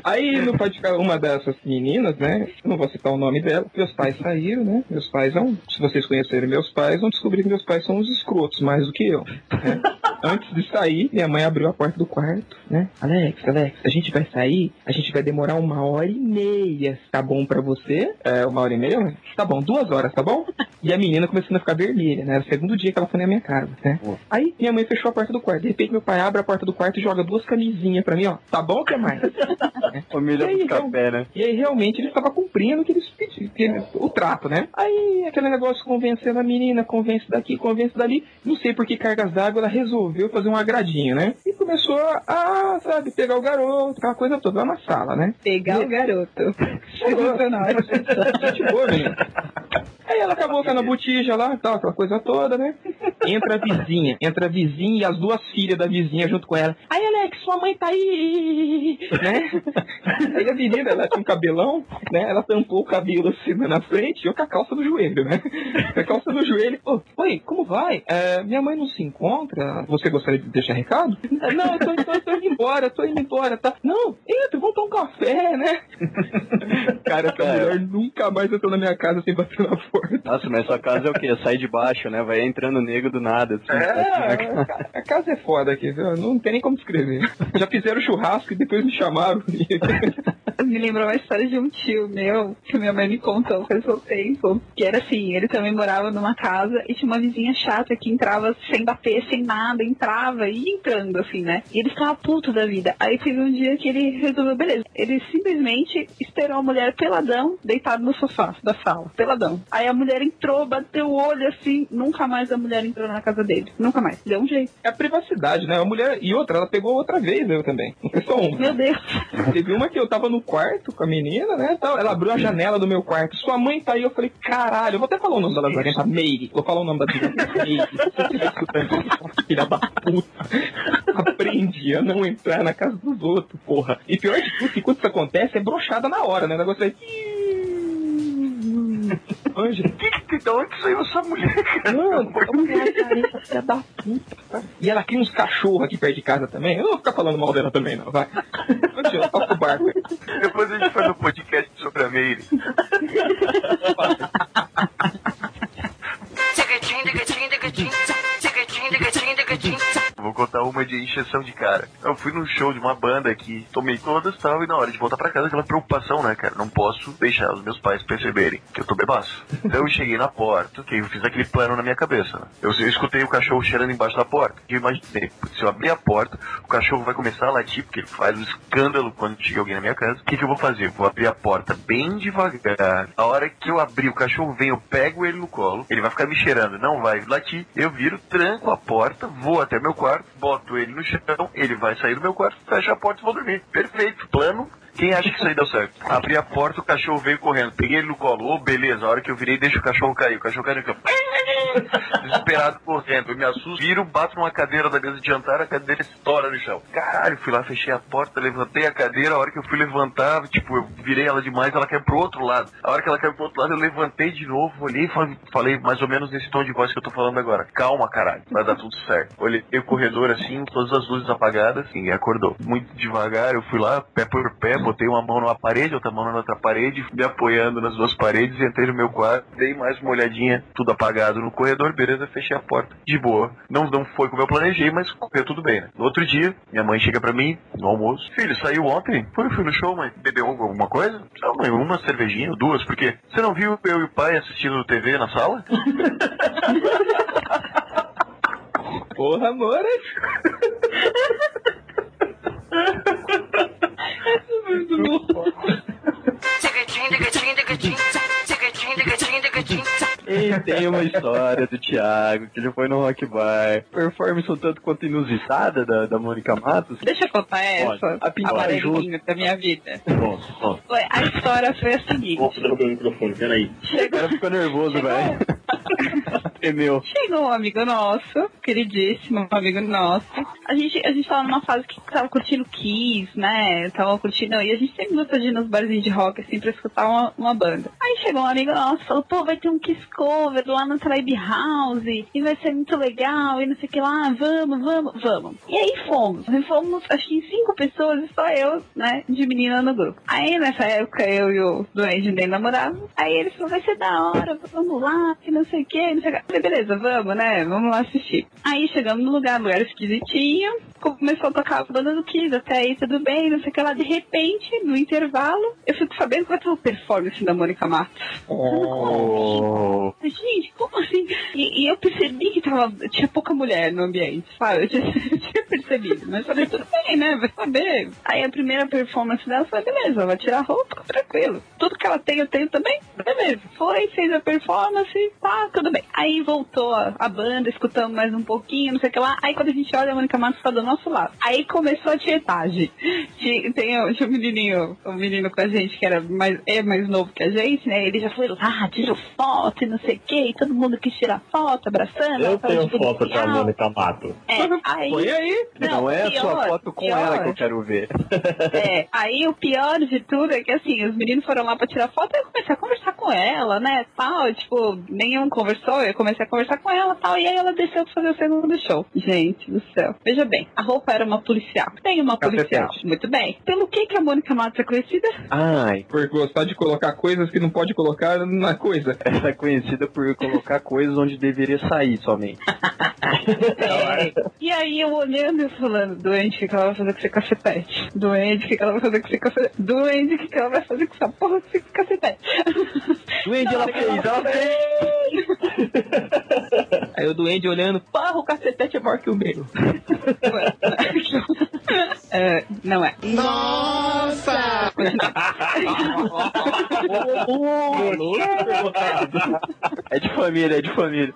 Aí, no pai de cada uma dessas meninas, né? eu Não vou citar o nome dela. Meus pais saíram, né? Meus pais são. Se vocês conhecerem meus pais, vão descobrir que meus pais são uns escrotos, mais do que eu. né? Antes de sair, minha mãe abriu a porta do quarto, né? Alex, Alex, a gente vai sair, a gente vai demorar uma hora e meia. Tá bom pra você? É, uma hora e meia? Tá bom, duas horas, tá bom? E a menina começando a ficar vermelha, né? Era o segundo dia que ela foi na minha casa, né? Aí minha mãe fechou a porta do quarto. De repente meu pai abre a porta do quarto e joga duas camisinhas pra mim, ó. Tá bom ou quer mais? Família E aí, dos café, né? E aí realmente ele estava cumprindo o que eles pediram, que ele- o trato, né? Aí aquele negócio convencendo a menina, convence daqui, convence dali. Não sei por que cargas d'água ela resolveu fazer um agradinho, né? E começou a, sabe, pegar o garoto, aquela coisa toda lá na sala, né? Pegar o garoto. Sensacional. Gente boa, menina. Aí ela acabou com a botija lá, tal, aquela coisa toda, né? Entra a vizinha, entra a vizinha e as duas filhas da vizinha junto com ela. Aí, Alex, sua mãe tá aí, né? Aí a menina, ela tinha um cabelão, né? Ela tampou o cabelo assim na frente e eu com a calça no joelho, né? Com a calça no joelho. Oi, como vai? É, minha mãe não se encontra? Você gostaria de deixar recado? "É, Não, eu tô, eu tô- eu tô indo embora, eu tô indo embora, tá? Não, entra, vamos tomar um café, né? Cara, essa mulher nunca mais entrou na minha casa sem bater na porta. Nossa, mas sua casa é o quê? Sai de baixo, né? Vai entrando negro do nada. Assim, É, a casa é foda aqui, viu? não tem nem como descrever. Já fizeram churrasco e depois me chamaram. Me lembrou uma história de um tio meu, que minha mãe me contou faz um tempo, que era assim, ele também morava numa casa e tinha uma vizinha chata que entrava sem bater, sem nada, entrava e ia entrando, assim, né? E ele ficava puto da vida. Aí teve um dia que ele resolveu, beleza, ele simplesmente esperou a mulher peladão, no sofá da sala, peladão. Aí a mulher entrou, bateu o olho assim, nunca mais a mulher entrou na casa dele. Nunca mais. Deu um jeito. É a privacidade, né? A mulher. E outra, ela pegou outra vez eu também. Não foi só uma. Meu Deus. Teve uma que eu tava no quarto com a menina, né? Tal. Ela abriu a janela do meu quarto. Sua mãe tá aí. Eu falei, caralho, eu vou até falar o nome dela agora. Tá Meire. Vou falar o nome da. Meire. Filha da puta. Aprendi a não entrar na casa dos outros, porra. E pior de tudo, que quando isso acontece, é brochada na hora, né? O negócio aí. Anja, que, que, da onde saiu essa mulher? Mano, a mulher careta, filha da puta. cara. E ela cria uns cachorros aqui perto de casa também. Eu não vou ficar falando mal dela também, não, vai. Anja, toca o barco. Depois a gente faz um podcast sobre a Meire. uma de encheção de cara. Eu fui num show de uma banda aqui, tomei todas e tal, e na hora de voltar pra casa, aquela preocupação, né, cara? Não posso deixar os meus pais perceberem que eu tô bebaço. Então eu cheguei na porta, que eu fiz aquele plano na minha cabeça. né? Eu, eu escutei o cachorro cheirando embaixo da porta. E eu imaginei, se eu abrir a porta, o cachorro vai começar a latir, porque ele faz um escândalo quando chega alguém na minha casa. O que, que eu vou fazer? Vou abrir a porta bem devagar. A hora que eu abrir, o cachorro vem, eu pego ele no colo, ele vai ficar me cheirando, não vai latir. Eu viro, tranco a porta, vou até meu quarto, boto ele no chão, ele vai sair do meu quarto, fecha a porta e vou dormir. Perfeito, plano. Quem acha que isso aí deu certo? Abri a porta, o cachorro veio correndo. Peguei ele no colo. Ô, beleza. A hora que eu virei, deixa o cachorro cair. O cachorro caiu no. Desesperado correndo. Eu me assusto, viro, bato numa cadeira da mesa de jantar, a cadeira estoura no chão. Caralho, fui lá, fechei a porta, levantei a cadeira. A hora que eu fui levantar, tipo, eu virei ela demais, ela caiu pro outro lado. A hora que ela caiu pro outro lado, eu levantei de novo, olhei e falei, mais ou menos nesse tom de voz que eu tô falando agora. Calma, caralho, vai dar tudo certo. Olhei o corredor assim, todas as luzes apagadas, e acordou. Muito devagar, eu fui lá, pé por pé, botei uma mão numa parede, outra mão na outra parede, me apoiando nas duas paredes, entrei no meu quarto, dei mais uma olhadinha, tudo apagado no corredor, beleza, fechei a porta. De boa. Não, não foi como eu planejei, mas correu tudo bem, né? No outro dia, minha mãe chega pra mim, no almoço, filho, saiu ontem? Foi, fui no show, mãe. Bebeu alguma coisa? Não, mãe, uma cervejinha, duas, por quê? Você não viu eu e o pai assistindo TV na sala? Porra, amor. Muito bom. E tem uma história do Thiago, que ele foi no Rock Bar. Performance um tanto quanto inusitada da, da Mônica Matos. Deixa eu contar essa, Pode. a Pode. amarelinha da minha vida. Bom, bom. A história foi a seguinte. Nossa, derrubei o microfone, peraí. O cara ficou nervoso, velho. Tremeu. Chegou um amigo nosso, queridíssimo um amigo nosso. A gente, a gente tava numa fase que tava curtindo Kiss, né? Tava curtindo. E a gente sempre gosta de ir nos barzinhos de rock, assim, pra escutar uma, uma banda. Aí chegou um amigo nosso e falou: pô, vai ter um Kiss cover lá na Tribe House. E vai ser muito legal. E não sei o que lá. Vamos, vamos, vamos. E aí fomos. E fomos, acho que em cinco pessoas, só eu, né? De menina no grupo. Aí nessa época eu e o doente nem namoravam. Aí ele falou: vai ser da hora, vamos lá, que não sei o que, não sei o que. Beleza, vamos, né? Vamos lá assistir. Aí chegamos no lugar, lugar esquisitinho. Começou a tocar a banda do Kiss, até aí tudo bem, não sei o que lá. De repente, no intervalo, eu fico sabendo que vai ter uma performance da Mônica Matos. Oh. Gente, como assim? E, e eu percebi que tava, tinha pouca mulher no ambiente, sabe? Eu tinha, eu tinha percebido, mas falei, tudo bem, né? Vai saber. Aí a primeira performance dela foi, beleza, vai tirar a roupa, tranquilo. Tudo que ela tem, eu tenho também, beleza. Foi, fez a performance, tá, tudo bem. Aí voltou a, a banda, escutamos mais um pouquinho, não sei o que lá. Aí quando a gente olha, a Mônica Matos tá do nosso lado. Aí começou a tietagem. Tinha, tem, o- tinha um menininho, um menino com a gente que era mais, é mais novo que a gente, né? Ele já foi lá, tirou foto e não sei o que, e todo mundo quis tirar foto, abraçando. Eu tenho de foto com a. Mônica Mato. É, aí, Põe aí. Não, é a sua pior, foto com pior. ela que eu quero ver. É, aí o pior de tudo é que assim, os meninos foram lá pra tirar foto e eu comecei a conversar com ela, né, tal, tipo, nenhum conversou, eu comecei a conversar com ela tal, e aí ela desceu pra fazer o segundo show. Gente do céu. Veja bem, a roupa era uma policial. Tem uma policial. Muito bem. Pelo que que a Mônica Matos é conhecida? Ai. Por gostar de colocar coisas que não pode colocar na coisa. Ela é conhecida por colocar coisas onde deveria sair somente. É. E aí eu olhando e falando, doente, o que que ela vai fazer com esse cacetete? Doente, o que que ela vai fazer com esse cacetete? Doente, o que que ela vai fazer com essa porra desse cacetete? Duende, ela fez, ela Aí o duende olhando, porra, o cacetete é maior que o meu. É, não é. Nossa! É de família, é de família.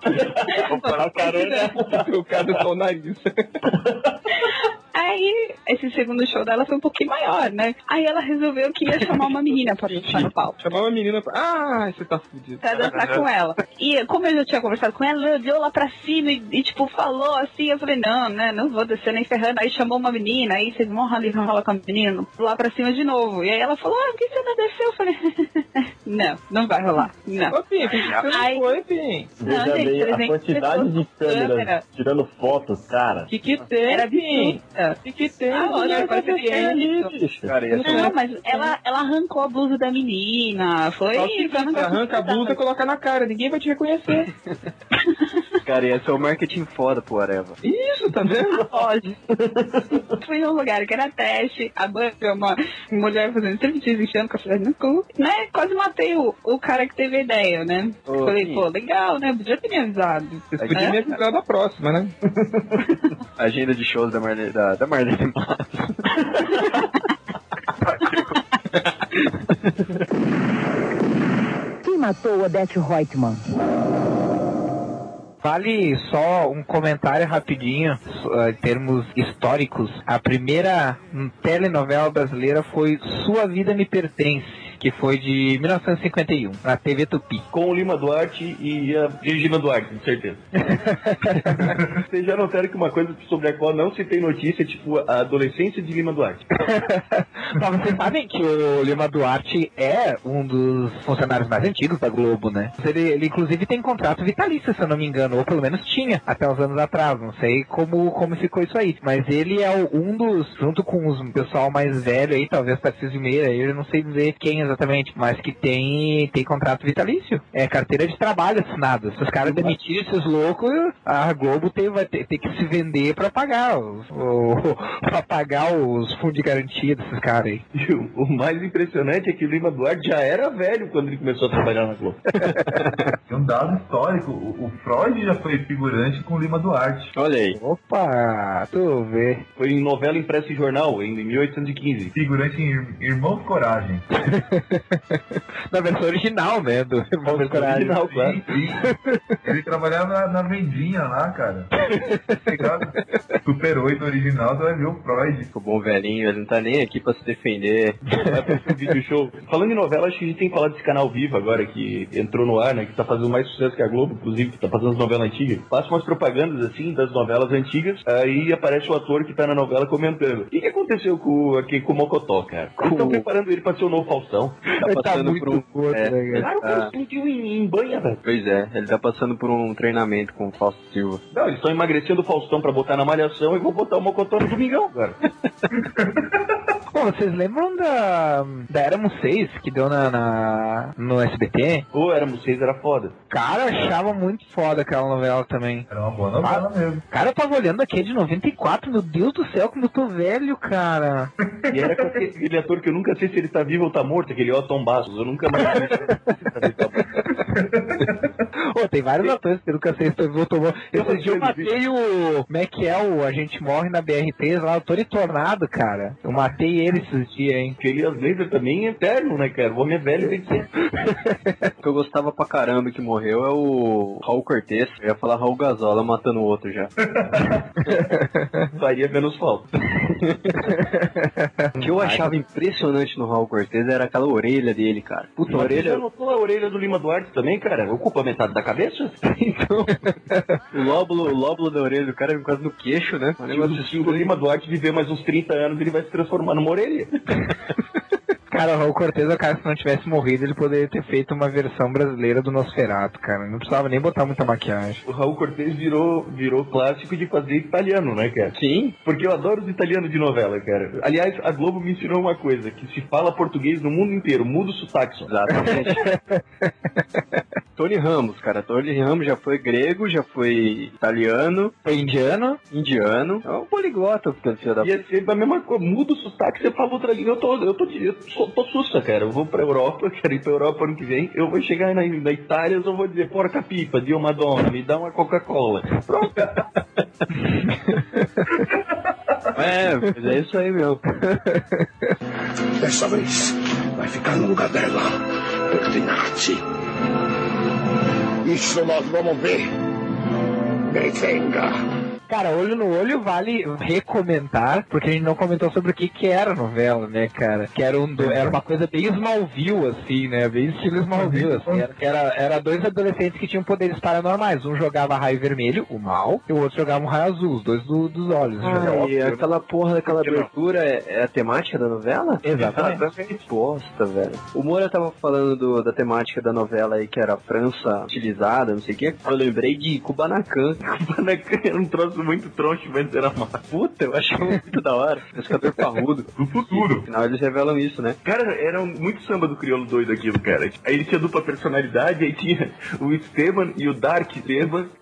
Opa, carona. O cara do seu nariz. Aí, esse segundo show dela foi um pouquinho maior, né? Aí ela resolveu que ia chamar uma menina pra dançar no palco. Chamar uma menina pra. Ah, você tá fudido. Pra dançar com ela. E como eu já tinha conversado com ela, ela olhou lá pra cima e, e, tipo, falou assim, eu falei, não, né, não vou descer nem ferrando. Aí chamou uma menina, aí vocês vão ali rolar com a menina, lá pra cima de novo. E aí ela falou, ah, por que você não desceu? Eu falei, não, não vai rolar, não. Ô, Pim, por que você não Aí- foi, Pim? Não, Veja gente, bem, a 300 quantidade de câmeras câmera. tirando fotos, cara. que que tem, Era Pim? absurda. Que que tem? Ah, olha. Cara, ia ser Não, mas ela, ela arrancou a blusa da menina. Foi Só que arranca a blusa e coloca na cara, ninguém vai te reconhecer. Cara, ia ser o marketing foda pro Areva. Isso, tá vendo? Lógico. Fui num lugar que era teste, a banda é uma mulher fazendo striptease enchendo com a flor no cu, né? Quase matei o, o cara que teve a ideia, né? Ô, Falei, sim. pô, legal, né? Podia ter me avisado. Vocês podiam É? me avisar da próxima, né? Agenda de shows da Marlene, da, da Marlene Matos. Quem matou Odete Reutemann? Vale só um comentário rapidinho uh, em termos históricos. A primeira hum, telenovela brasileira foi Sua Vida Me Pertence, que foi de 1951, na TV Tupi. Com o Lima Duarte e a Regina Duarte, com certeza. Vocês já notaram que uma coisa sobre a qual não se tem notícia é tipo a adolescência de Lima Duarte. Mas vocês sabem que o Lima Duarte é um dos funcionários mais antigos da Globo, né? Ele, ele inclusive tem contrato vitalício, se eu não me engano, ou pelo menos tinha até uns anos atrás. Não sei como, como ficou isso aí. Mas ele é o- um dos, junto com os pessoal mais velho aí, talvez Tarcísio Meira, eu não sei dizer quem exatamente, mas que tem, tem contrato vitalício. É carteira de trabalho assinada. Se os caras demitirem esses loucos, a Globo tem, vai ter, ter que se vender pra pagar os, o, pra pagar os fundos de garantia desses caras aí. E o, o mais impressionante é que o Lima Duarte já era velho quando ele começou a trabalhar na Globo. Tem um dado histórico. O, o Freud já foi figurante com o Lima Duarte. Olha aí. Opa, tu vê. Foi em novela impressa em jornal, em 1815. Figurante em Ir- Irmãos Coragem. Na versão original, né? Do Irmão do Coragem. original, claro. Sim, sim. Ele trabalhava na, na vendinha lá, cara. Ligado? Super 8 original, tu vai ver o Freud. O bom velhinho, ele não tá nem aqui pra se defender. Vai pra esse vídeo show. Falando em novela, acho que a gente tem que falar desse canal vivo agora que entrou no ar, né? Que tá fazendo mais sucesso que a Globo, inclusive, que tá fazendo as novelas antigas. Passa umas propagandas assim das novelas antigas, aí aparece o ator que tá na novela comentando. O que, que aconteceu com, aqui, com o Mocotó, cara? Eles estão preparando ele pra ser o novo Faustão. Tá passando por um. gordo, é, né, ele Claro, o cara tá- explodiu em, em banha, velho. Pois é, ele tá passando por um treinamento com o Fausto Silva. Não, eles estão emagrecendo o Faustão pra botar na malhação e vou botar o Mocotó no domingão, cara. Pô, vocês lembram da, da Éramos 6 que deu na, na- no SBT? Ou Éramos 6 era foda. Cara, eu achava muito foda aquela novela também. Era uma boa novela mesmo. Cara, eu tava olhando aqui é de 94, meu Deus do céu, como eu tô velho, cara. E era com aquele aquele ator que eu nunca sei se ele tá vivo ou tá morto, Otton Bastos. Eu nunca mais vi. Ô, tem vários atores que eu nunca sei se eu vou tomar. Esse dia eu matei o. Como é que é o A gente morre na BR3 lá, o Tony Tornado, cara. Eu matei ele esses dias, hein? Aquele Laser também é eterno, né, cara? O homem é velho tem que ser. O que eu gostava pra caramba que morreu é o Raul Cortez. Eu ia falar Raul Gazola matando o outro já. Faria menos falta. O que eu achava impressionante no Raul Cortez era aquela orelha dele, cara. Puta, a Você orelha. já notou a orelha do Lima Duarte também, cara? Ocupa metade da cabeça? Então, o lóbulo, o lóbulo da orelha do cara vem quase no queixo, né? Um negócio Se o Lima Duarte viver mais uns 30 anos, ele vai se transformar numa orelha. Cara, o Raul Cortez é o cara que se não tivesse morrido, ele poderia ter feito uma versão brasileira do Nosferatu, cara. Não precisava nem botar muita maquiagem. O Raul Cortez virou, virou clássico de fazer italiano, né, cara? Sim. Porque eu adoro os italianos de novela, cara. Aliás, a Globo me ensinou uma coisa, que se fala português no mundo inteiro, muda o sotaque. Exatamente. Tony Ramos, cara. Tony Ramos já foi grego, já foi italiano. Foi indiano? Indiano. É um poliglota, filho da Ia ser a mesma coisa, muda o sotaque, você fala outra língua. Eu tô, eu tô, eu tô, tô sussa, cara. Eu vou pra Europa, quero ir pra Europa ano que vem. Eu vou chegar na, na Itália, eu só vou dizer, porca pipa, dio Madonna, me dá uma Coca-Cola. Pronto. É, mas é isso aí, meu. Dessa vez vai ficar no lugar dela. Pertinazzi. Isso nós vamos ver. Me venga. Cara, olho no olho vale recomentar, porque a gente não comentou sobre o que que era a novela, né, cara? Que era, um do- era uma coisa bem Smallville, assim, né? Bem estilo Smallville, assim. Era, que era, era dois adolescentes que tinham poderes paranormais. Um jogava raio vermelho, o mal, e o outro jogava um raio azul, os dois do- dos olhos. Ah, É e óbvio, né? aquela porra daquela abertura é, é a temática da novela? Exatamente. Bosta, velho. O Moura tava falando do- da temática da novela aí, que era a França utilizada, não sei o quê. Eu lembrei de Kubanacan. Kubanacan era um troço muito troncho, mas era massa. Puta, eu achava muito da hora. Pescador parrudo. Do futuro. No final eles revelam isso, né? Cara, era um- muito samba do crioulo doido aquilo, cara. Aí ele tinha dupla personalidade, aí tinha o Esteban e o Dark Esteban.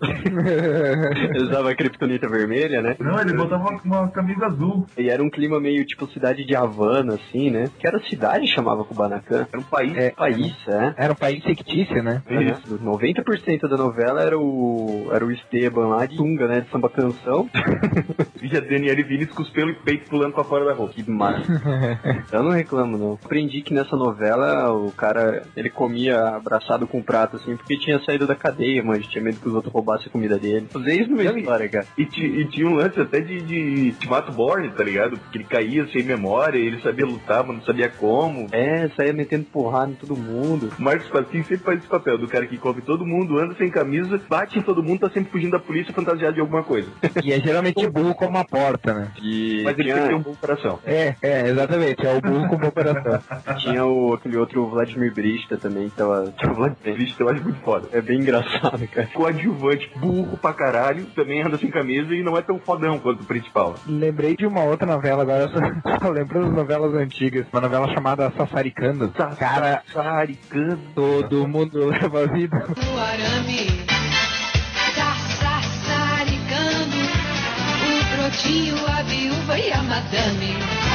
Ele usava a criptonita vermelha, né? Não, ele botava uma, uma camisa azul. E era um clima meio tipo cidade de Havana, assim, né? Que era cidade chamava Kubanacan. Era um país. É. país, é. Era um país fictício, né? Isso. 90% da novela era o era o Esteban lá de Tunga, né? De samba canção. E a Daniele Vinicius com os pelos e peito pulando pra fora da roupa. Que massa. Eu não reclamo, não. Aprendi que nessa novela o cara, ele comia abraçado com um prato, assim, porque tinha saído da cadeia, mas tinha medo que os outros roubassem a comida dele. Usei isso no meio da história, cara. E, e tinha um lance até de, de Timato Borne, tá ligado? Porque ele caía sem memória, ele sabia lutar, mas não sabia como. É, saía metendo porrada em todo mundo. O Marcos Passinho sempre faz esse papel do cara que come todo mundo, anda sem camisa, bate em todo mundo, tá sempre fugindo da polícia fantasiado de alguma coisa. E é geralmente burro como uma porta, né? E Mas ele tinha, tem que ter um bom coração. É, é, exatamente. É o burro com bom coração. tinha o, aquele outro Vladimir Brista também, que tava... Tinha o Vladimir. Vixe, eu acho muito foda. É bem engraçado, cara. Coadjuvante, burro pra caralho, também anda sem camisa e não é tão fodão quanto o principal. Lembrei de uma outra novela agora, eu só, só lembro das novelas antigas. Uma novela chamada Sassaricando. Cara, Sassaricando. todo mundo leva a vida. No arame, o brotinho, a viúva e a madame.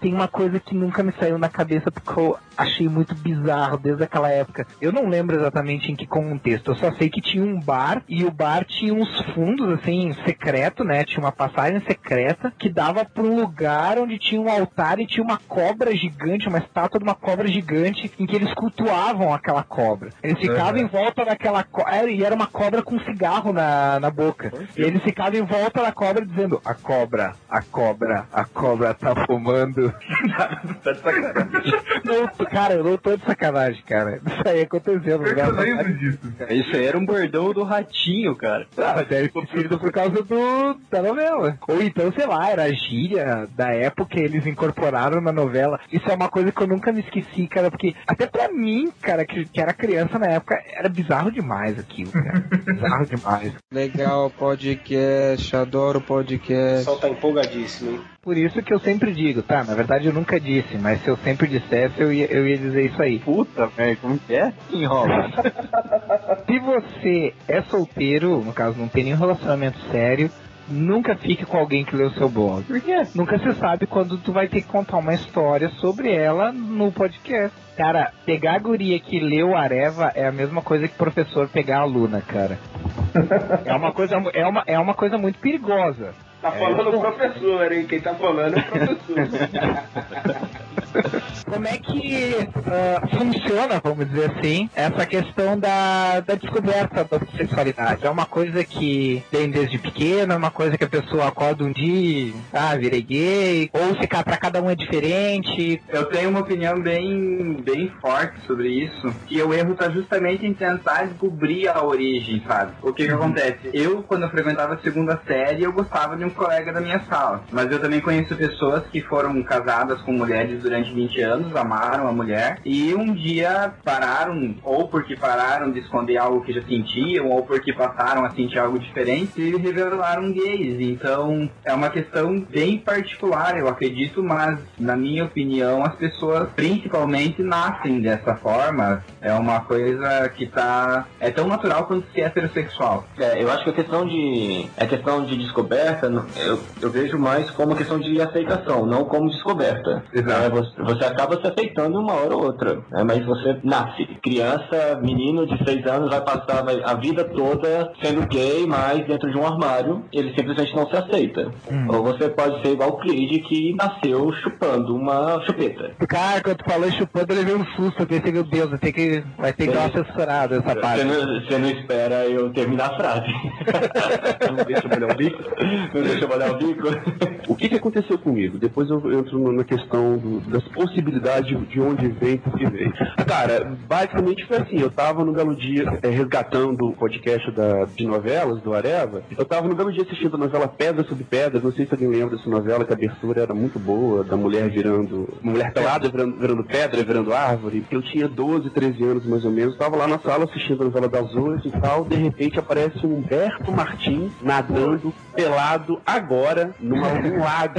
Tem uma coisa que nunca me saiu na cabeça porque eu achei muito bizarro desde aquela época. Eu não lembro exatamente em que contexto, eu só sei que tinha um bar e o bar tinha uns fundos assim, secreto, né? Tinha uma passagem secreta que dava para um lugar onde tinha um altar e tinha uma cobra gigante, uma estátua de uma cobra gigante em que eles cultuavam aquela cobra. Eles ficavam em volta daquela cobra e era uma cobra com cigarro na, na boca. E eles ficavam em volta da cobra dizendo: A cobra, a cobra, a cobra tá fumando. tá de sacanagem. Não, cara, eu não tô de sacanagem, cara. Isso aí aconteceu. no Eu lugar lembro disso. Isso aí era um bordão do ratinho, cara. Ah, mas deve ter sido por causa do, da novela. Ou então, sei lá, era a gíria da época e eles incorporaram na novela. Isso é uma coisa que eu nunca me esqueci, cara, porque até pra mim, cara, que, que era criança na época, era bizarro demais aquilo, cara. bizarro demais. Legal, podcast, adoro O podcast. pessoal tá empolgadíssimo, hein? Por isso que eu sempre digo, tá? Na verdade eu nunca disse, mas se eu sempre dissesse, eu ia, eu ia dizer isso aí. Puta merda, como que é? Enrola. Se você é solteiro, no caso não tem nenhum relacionamento sério, nunca fique com alguém que lê o seu blog. Por quê? Nunca se sabe quando tu vai ter que contar uma história sobre ela no podcast. Cara, pegar a guria que leu Areva é a mesma coisa que professor pegar a aluna, cara. É uma coisa, é uma, é uma coisa muito perigosa. Tá falando o professor, hein? Quem tá falando é o professor. Como é que ah, funciona, vamos dizer assim, essa questão da, da descoberta da sexualidade? É uma coisa que tem desde pequeno, é uma coisa que a pessoa acorda um dia e, ah, virei gay, ou se pra cada um é diferente. Eu tenho uma opinião bem, bem forte sobre isso. E o erro tá justamente em tentar descobrir a origem, sabe? O que que acontece? Eu, quando eu frequentava a segunda série, eu gostava de um colega da minha sala. Mas eu também conheço pessoas que foram casadas com mulheres durante 20 anos, amaram a mulher, e um dia pararam, ou porque pararam de esconder algo que já sentiam, ou porque passaram a sentir algo diferente, e revelaram gays. Então, é uma questão bem particular, eu acredito, mas, na minha opinião, as pessoas principalmente nascem dessa forma. É uma coisa que tá. É tão natural quanto ser heterossexual. É, eu acho que a questão de a questão de descoberta, eu, eu vejo mais como questão de aceitação, não como descoberta. É, você, você acaba se aceitando uma hora ou outra, né? mas você nasce. Criança, menino de 6 anos vai passar a vida toda sendo gay, mas dentro de um armário, ele simplesmente não se aceita. Ou você pode ser igual o Creed que nasceu chupando uma chupeta. Cara, quando tu falou chupando, eu levei um susto. Eu pensei, meu Deus, vai ter que, vai ter que dar uma censurada essa parte. Você não, você não espera eu terminar a frase. não deixa eu bico? Molhar o bico? O que, que aconteceu comigo? Depois eu entro na questão do- das possibilidades de onde vem, por que veio. Cara, basicamente foi assim, eu tava no belo dia é, resgatando o podcast da, de novelas, do Areva, eu tava no belo dia assistindo a novela Pedra sobre Pedra, não sei se alguém lembra dessa novela, que a abertura era muito boa, da mulher virando, mulher pelada virando, virando pedra, virando árvore, eu tinha 12, 13 anos mais ou menos, tava lá na sala assistindo a novela das oito e tal, de repente aparece um Humberto Martins nadando pelado agora numa, num lago,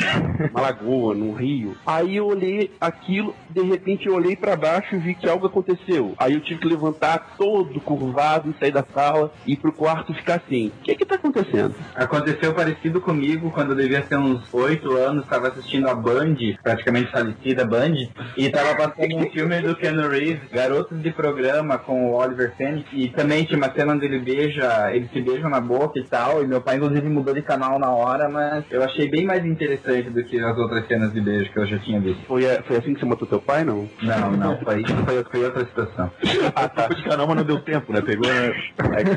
uma lagoa, num rio. Aí eu olhei aquilo, de repente eu olhei pra baixo e vi que algo aconteceu. Aí eu tive que levantar todo curvado sair da sala e ir pro quarto ficar assim: o que que tá acontecendo? Aconteceu parecido comigo quando eu devia ter uns 8 anos, estava assistindo a Band, praticamente falecida Band, e tava passando um filme do Ken Reeves, Garotos de Programa, com o Oliver Fênix, e também tinha uma cena onde ele beija, eles se beijam na boca e tal, e meu pai inclusive mudou de canal na hora, mas eu achei bem mais interessante do que as outras cenas de beijo que eu já tinha visto. Foi, a- foi assim que você matou teu pai, não? Não, não, foi, foi, foi outra situação. A topo de canal, mas não deu tempo, né? Pegou, né?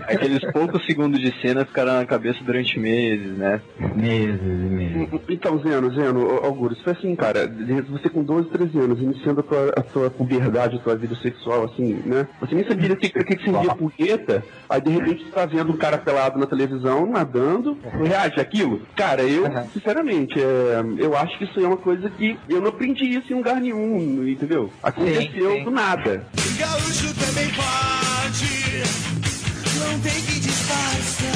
É- Aqueles poucos segundos de cena ficaram na cabeça durante meses, né? Meses e meses. Então, Zeno, Zeno, Augusto, foi assim, cara, de repente você com 12, 13 anos, iniciando a tua, a tua puberdade, a tua vida sexual, assim, né? Você nem sabia o que, o que, que seria punheta, aí de repente você tá vendo um cara pelado na televisão, nadando, reage aquilo. Cara, eu, sinceramente, é, eu acho que isso é uma coisa que eu não aprendi isso em lugar nenhum, entendeu? Aconteceu do nada. Gaúcho também pode, não tem que disfarçar.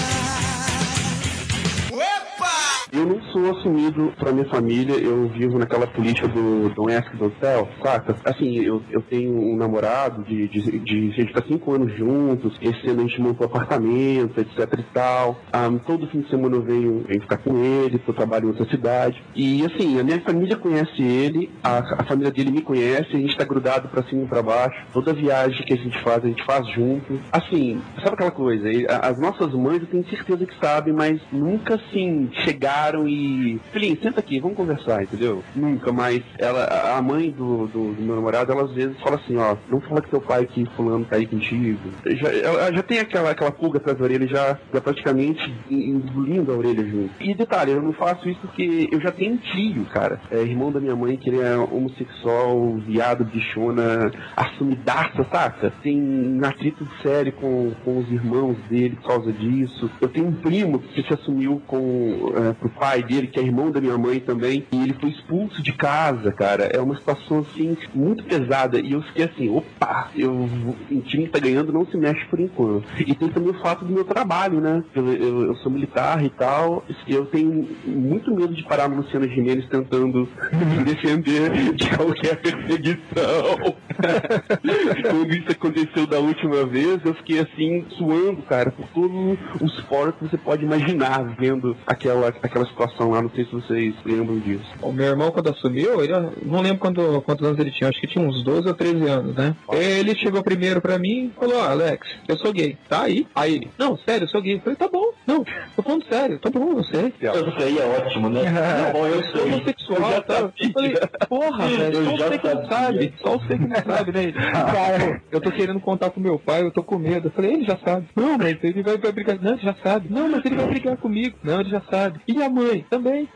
Opa! Eu não sou assumido pra minha família, eu vivo naquela política do Don't Ask Don't Tell, saca? Assim, eu, eu tenho um namorado de, de, de a gente tá cinco anos juntos, esse ano a gente montou apartamento, etc e tal. Ahn, todo fim de semana eu venho, venho ficar com ele, eu trabalho em outra cidade. E assim, a minha família conhece ele, a, a família dele me conhece, a gente tá grudado pra cima e pra baixo. Toda viagem que a gente faz, a gente faz junto. Assim, sabe aquela coisa? As nossas mães eu tenho certeza que sabem, mas nunca assim chegaram chegaram e. Filhinho, senta aqui, vamos conversar, entendeu? Nunca mais. Ela, a- mãe do, do, do meu namorado, ela às vezes fala assim, ó, não fala que teu pai que fulano tá aí contigo. Já, ela já tem aquela, aquela pulga atrás da orelha, já, já praticamente engolindo a orelha junto. E detalhe, eu não faço isso porque eu já tenho um tio, cara. É irmão da minha mãe, que ele é homossexual, viado, bichona, assumidaça, saca? Tem um atrito sério com, com os irmãos dele por causa disso. Eu tenho um primo que se assumiu com é, pro pai dele, que é irmão da minha mãe também, e ele foi expulso de casa, cara. É uma situação assim muito pesada. E eu fiquei assim, opa, eu, o time que tá ganhando não se mexe por enquanto. E tem também o fato do meu trabalho, né? Eu, eu- eu sou militar e tal. Eu tenho muito medo de parar no Luciano Gimenez tentando me defender de qualquer perseguição. Quando isso aconteceu da última vez, eu fiquei assim, suando, cara, por todos os poros que você pode imaginar vendo aquela, aquela situação lá. Não sei se vocês lembram disso. O meu irmão, quando assumiu, ele, não lembro quando, quantos anos ele tinha, acho que tinha uns 12 ou 13 anos, né? Ele chegou primeiro pra mim e falou: Ó, Alex, eu sou gay, tá aí? Aí ele, não, sério, eu sou gay. Eu falei: tá bom, não, tô falando sério, tá bom, eu sei. Isso aí é ótimo, né? Não, bom, eu sou sei. homossexual, Eu tá? Eu falei, porra, velho, Eu só você que não sabe, só você que não sabe, né? Cara, eu tô querendo contar com meu pai, eu tô com medo. Eu falei, ele já sabe. Não, mas ele vai, vai brigar. Não, ele já sabe. Não, mas ele vai brigar comigo. Não, ele já sabe. E a mãe? Também.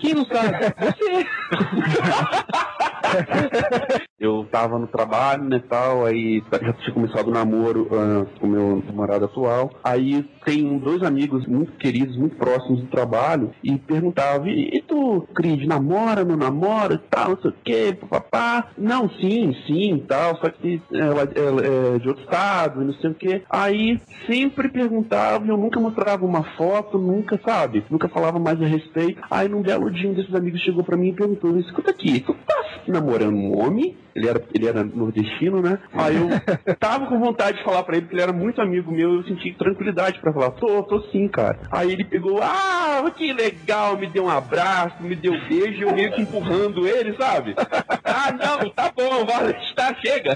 Quem não sabe? Você. Eu tava no trabalho, né, tal, aí já tinha começado o namoro ah, com o meu namorado atual. Aí tem dois amigos muito queridos, muito próximos do trabalho, e perguntavam, e, tu, Cris, namora, não namora, tal, não sei o quê, papá. Não, sim, sim, tal, só que ela, ela é de outro estado, não sei o quê. Aí sempre perguntava, eu nunca mostrava uma foto, nunca, sabe? Nunca falava mais a respeito. Aí num belo dia um desses amigos chegou pra mim e perguntou, escuta aqui, tu tá namorando um homem? Ele era, ele era nordestino, né? Aí eu tava com vontade de falar pra ele, porque ele era muito amigo meu, eu senti tranquilidade pra falar, tô, tô sim, cara. Aí ele pegou, ah, que legal, me deu um abraço, me deu um beijo, eu meio que empurrando ele, sabe? Ah, não, tá bom, vai, tá, chega.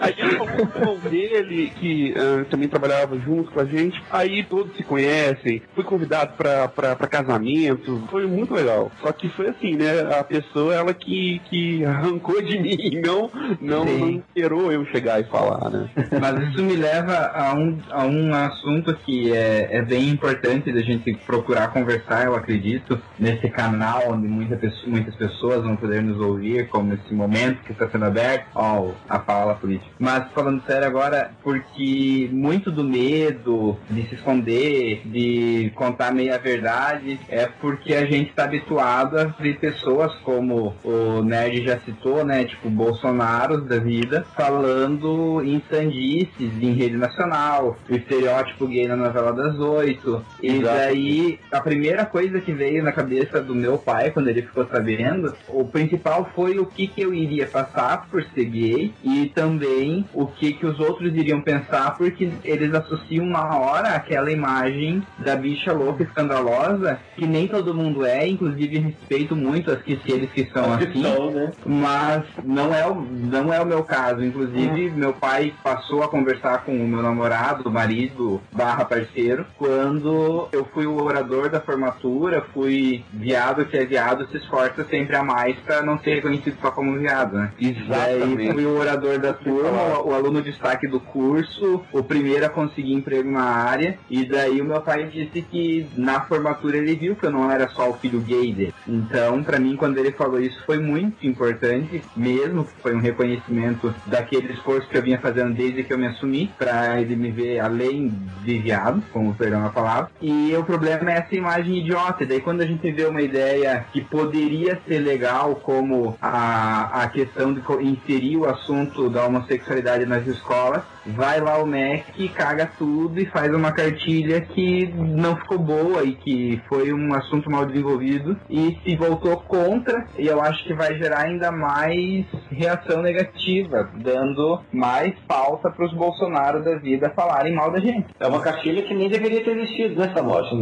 Aí ele falou com o irmão dele, que ah, também trabalhava junto com a gente. Aí todos se conhecem. Fui convidado pra, pra, pra casamento. Foi muito legal. Só que foi assim, né? A pessoa, ela que, que arrancou de mim, não, não, Sim. não esperou eu chegar e falar, né? Mas isso me leva a um, a um assunto que é, é bem importante da gente procurar conversar, eu acredito, nesse canal onde muita pessoa- muitas pessoas vão poder nos ouvir, como nesse momento que está sendo aberto, ó, a fala política. Mas falando sério agora, porque muito do medo de se esconder, de contar meia verdade, é porque a gente está habituado a ver pessoas como o Nerd já citou, né? Tipo, Bolsonaro da vida, falando em sandices em rede nacional, o estereótipo gay na novela das oito. E daí, a primeira coisa que veio na cabeça do meu pai, quando ele ficou sabendo, o principal foi o que, que eu iria passar por ser gay e também o que, que os outros iriam pensar, porque eles associam na hora aquela imagem da bicha louca escandalosa, que nem todo mundo é, inclusive respeito muito as que aqueles que são As que assim, são, né? Mas não é, o, não é o meu caso. Inclusive, meu pai passou a conversar com o meu namorado, marido, barra parceiro, quando eu fui o orador da formatura, fui viado que é viado, se esforça sempre a mais pra não ser reconhecido só como viado, né? Exatamente. Daí fui o orador da turma, o, o aluno destaque do curso, o primeiro a conseguir emprego na área, e daí o meu pai disse que na formatura ele viu que eu não era só o filho gay dele. Então, pra mim, quando ele falou isso, foi muito importante, mesmo que foi um reconhecimento daquele esforço que eu vinha fazendo desde que eu me assumi, pra ele me ver além de viado, como perdão a palavra. E o problema é essa imagem idiota. E daí quando a gente vê uma ideia que poderia ser legal, como a, a questão de inserir o assunto da homossexualidade nas escolas, vai lá o MEC, caga tudo e faz uma cartilha que não ficou boa e que foi um assunto mal desenvolvido e se voltou contra e eu acho que vai gerar ainda mais reação negativa, dando mais pauta para os Bolsonaro da vida falarem mal da gente. É uma cartilha que nem deveria ter existido nessa morte.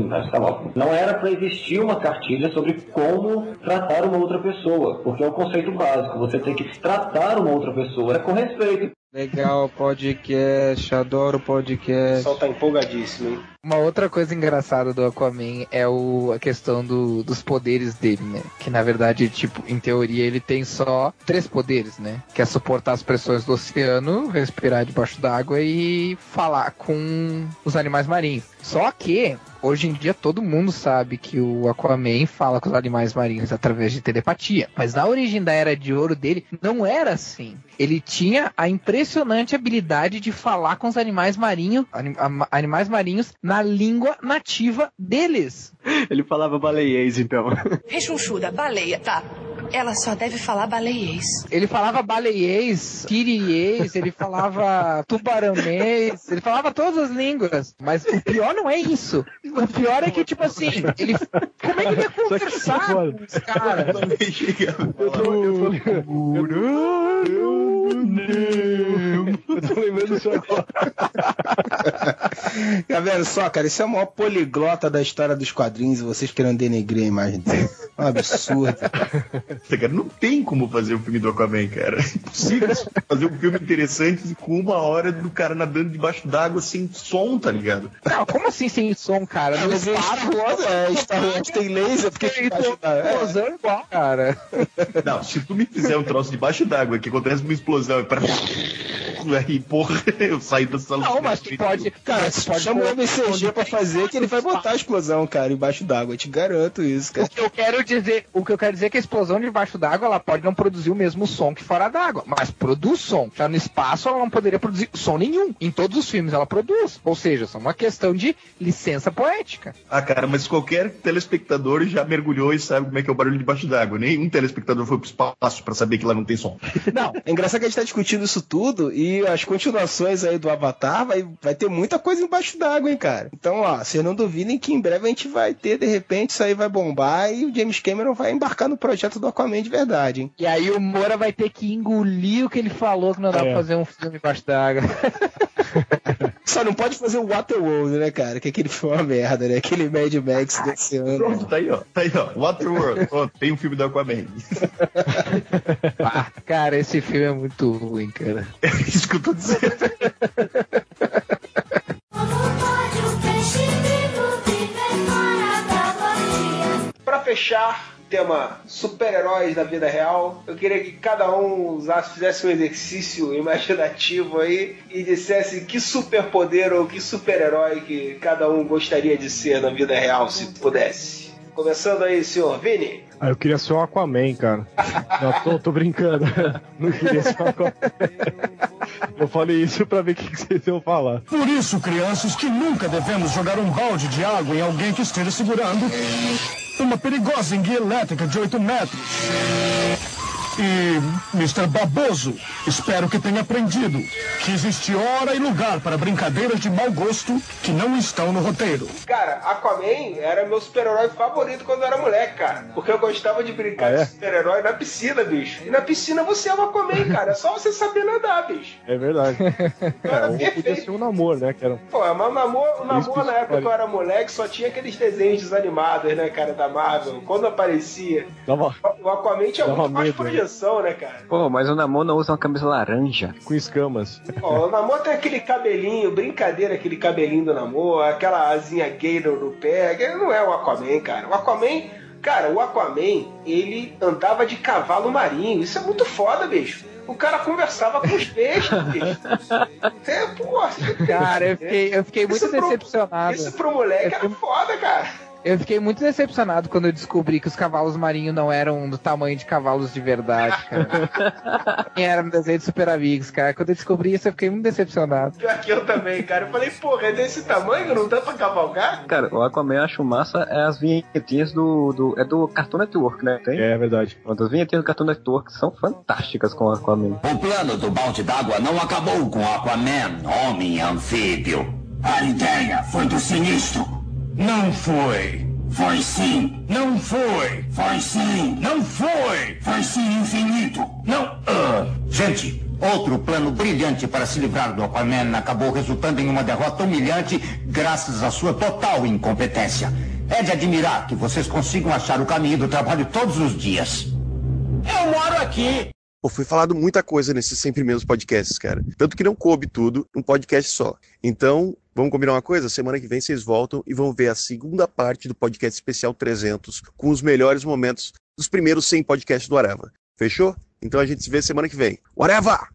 Não era para existir uma cartilha sobre como tratar uma outra pessoa, porque é o conceito básico. Você tem que tratar uma outra pessoa com respeito. Legal podcast, adoro O podcast. pessoal tá empolgadíssimo, hein? Uma outra coisa engraçada do Aquaman é o, a questão do- dos poderes dele, né? Que na verdade, tipo, em teoria ele tem só três poderes, né? Que é suportar as pressões do oceano, respirar debaixo d'água e falar com os animais marinhos. Só que, hoje em dia, todo mundo sabe que o Aquaman fala com os animais marinhos através de telepatia. Mas na origem da Era de Ouro dele, não era assim. Ele tinha a impressionante habilidade de falar com os animais marinhos, anim- animais marinhos na língua nativa deles. Ele falava baleiês, então. Rechonchuda, baleia, tá. Ela só deve falar baleiês. Ele falava baleiês, siriês, ele falava tubaranês, ele falava todas as línguas. Mas o pior não é isso. O pior é que, tipo assim, ele. Como é que ele ia conversar com os caras? Eu tô lembrando disso agora. Tá vendo só, cara? Isso é o maior poliglota da história dos quadrinhos e vocês querendo denegrir a imagem dele. É um absurdo. Cara, não tem como fazer o filme do Aquaman, cara. É impossível fazer um filme interessante com uma hora do cara nadando debaixo d'água sem som, tá ligado? Não, como assim sem som, cara? Mas é Star Wars, é, Star Wars tem laser, porque tem debaixo da- é. explosão igual, cara. Não, se tu me fizer um troço debaixo d'água que acontece uma explosão e para. Aí, porra, eu saí da sala. Não, mas tu pode. Cara, tu se pode chama o colocar- MCG pra fazer que ele vai botar a explosão, cara, embaixo d'água. Eu te garanto isso, cara. O que eu quero dizer, o que eu quero dizer é que a explosão debaixo d'água ela pode não produzir o mesmo som que fora d'água, mas produz som. Já no espaço ela não poderia produzir som nenhum. Em todos os filmes ela produz. Ou seja, só uma questão de licença poética. Ah, cara, mas qualquer telespectador já mergulhou e sabe como é que é o barulho debaixo d'água. Nenhum telespectador foi pro espaço pra saber que lá não tem som. Não, é engraçado que a gente tá discutindo isso tudo e as continuações aí do Avatar vai, vai ter muita coisa embaixo d'água, hein, cara. Então, ó, vocês não duvidem que em breve a gente vai ter, de repente, isso aí vai bombar e o James Cameron vai embarcar no projeto do Aquaman de verdade, hein. E aí o Moura vai ter que engolir o que ele falou que não dá É. pra fazer um filme embaixo d'água. Só não pode fazer o Waterworld, né, cara? Que aquele foi uma merda, né? Aquele Mad Max desse ano. Pronto, tá aí, ó. Tá aí, ó. Waterworld. Ó, tem um filme do Aquaman. Ah, cara, esse filme é muito ruim, cara. É isso que eu tô dizendo. Fechar, tema super-heróis da vida real, eu queria que cada um usasse, fizesse um exercício imaginativo aí e dissesse que superpoder ou que super-herói que cada um gostaria de ser na vida real, se pudesse. Começando aí, senhor Vini. Ah, eu queria ser o Aquaman, cara. Não, tô, tô brincando. Não queria ser o Aquaman. Eu falei isso pra ver o que que vocês iam falar. Por isso, crianças, que nunca devemos jogar um balde de água em alguém que esteja segurando uma perigosa enguia elétrica de 8 metros. E, Mr. Baboso, espero que tenha aprendido que existe hora e lugar para brincadeiras de mau gosto que não estão no roteiro. Cara, Aquaman era meu super-herói favorito quando eu era moleque, cara. Porque eu gostava de brincar Ah, é? de super-herói na piscina, bicho. E na piscina você é o Aquaman, cara. É só você saber nadar, bicho. É verdade. É, ou podia ser um namoro, né? Que era... Pô, mas o namoro, na época que eu era moleque só tinha aqueles desenhos desanimados, né, cara, da Marvel. Quando aparecia, Dava, o Aquaman tinha Dava muito mais medo, né? né, cara? Pô, mas o Namor não usa uma camisa laranja. com escamas. Ó, o Namor tem aquele cabelinho, brincadeira, aquele cabelinho do Namor, aquela asinha gay no, no pé. que Não é o Aquaman, cara. O Aquaman, cara, o Aquaman, ele andava de cavalo marinho. Isso é muito foda, bicho. O cara conversava com os peixes, bicho. É, porra. Cara, eu fiquei, eu fiquei muito Isso pro- decepcionado. Isso pro moleque era foda, cara. Eu fiquei muito decepcionado quando eu descobri que os cavalos marinhos não eram do tamanho de cavalos de verdade, cara. Nem era no desenho de Super Amigos, cara. Quando eu descobri isso, eu fiquei muito decepcionado. Pior que eu também, cara. Eu falei, porra, é desse tamanho? Não dá pra cavalgar? Cara, o Aquaman eu acho massa é as vinhetinhas do, do. É do Cartoon Network, né? Tem? É verdade. As vinhetinhas do Cartoon Network são fantásticas com o Aquaman. O plano do balde d'água não acabou com Aquaman, homem anfíbio. A ideia foi do sinistro. Não foi. Foi sim. Não foi. Foi sim. Não foi. Foi sim infinito. Não. Ah. Gente, outro plano brilhante para se livrar do Aquaman acabou resultando em uma derrota humilhante graças à sua total incompetência. É de admirar que vocês consigam achar o caminho do trabalho todos os dias. Eu moro aqui. Pô, foi falado muita coisa nesses 100 primeiros podcasts, cara. Tanto que não coube tudo num podcast só. Então, vamos combinar uma coisa? Semana que vem vocês voltam e vão ver a segunda parte do podcast especial 300 com os melhores momentos dos primeiros 100 podcasts do Areva. Fechou? Então a gente se vê semana que vem. Whatever!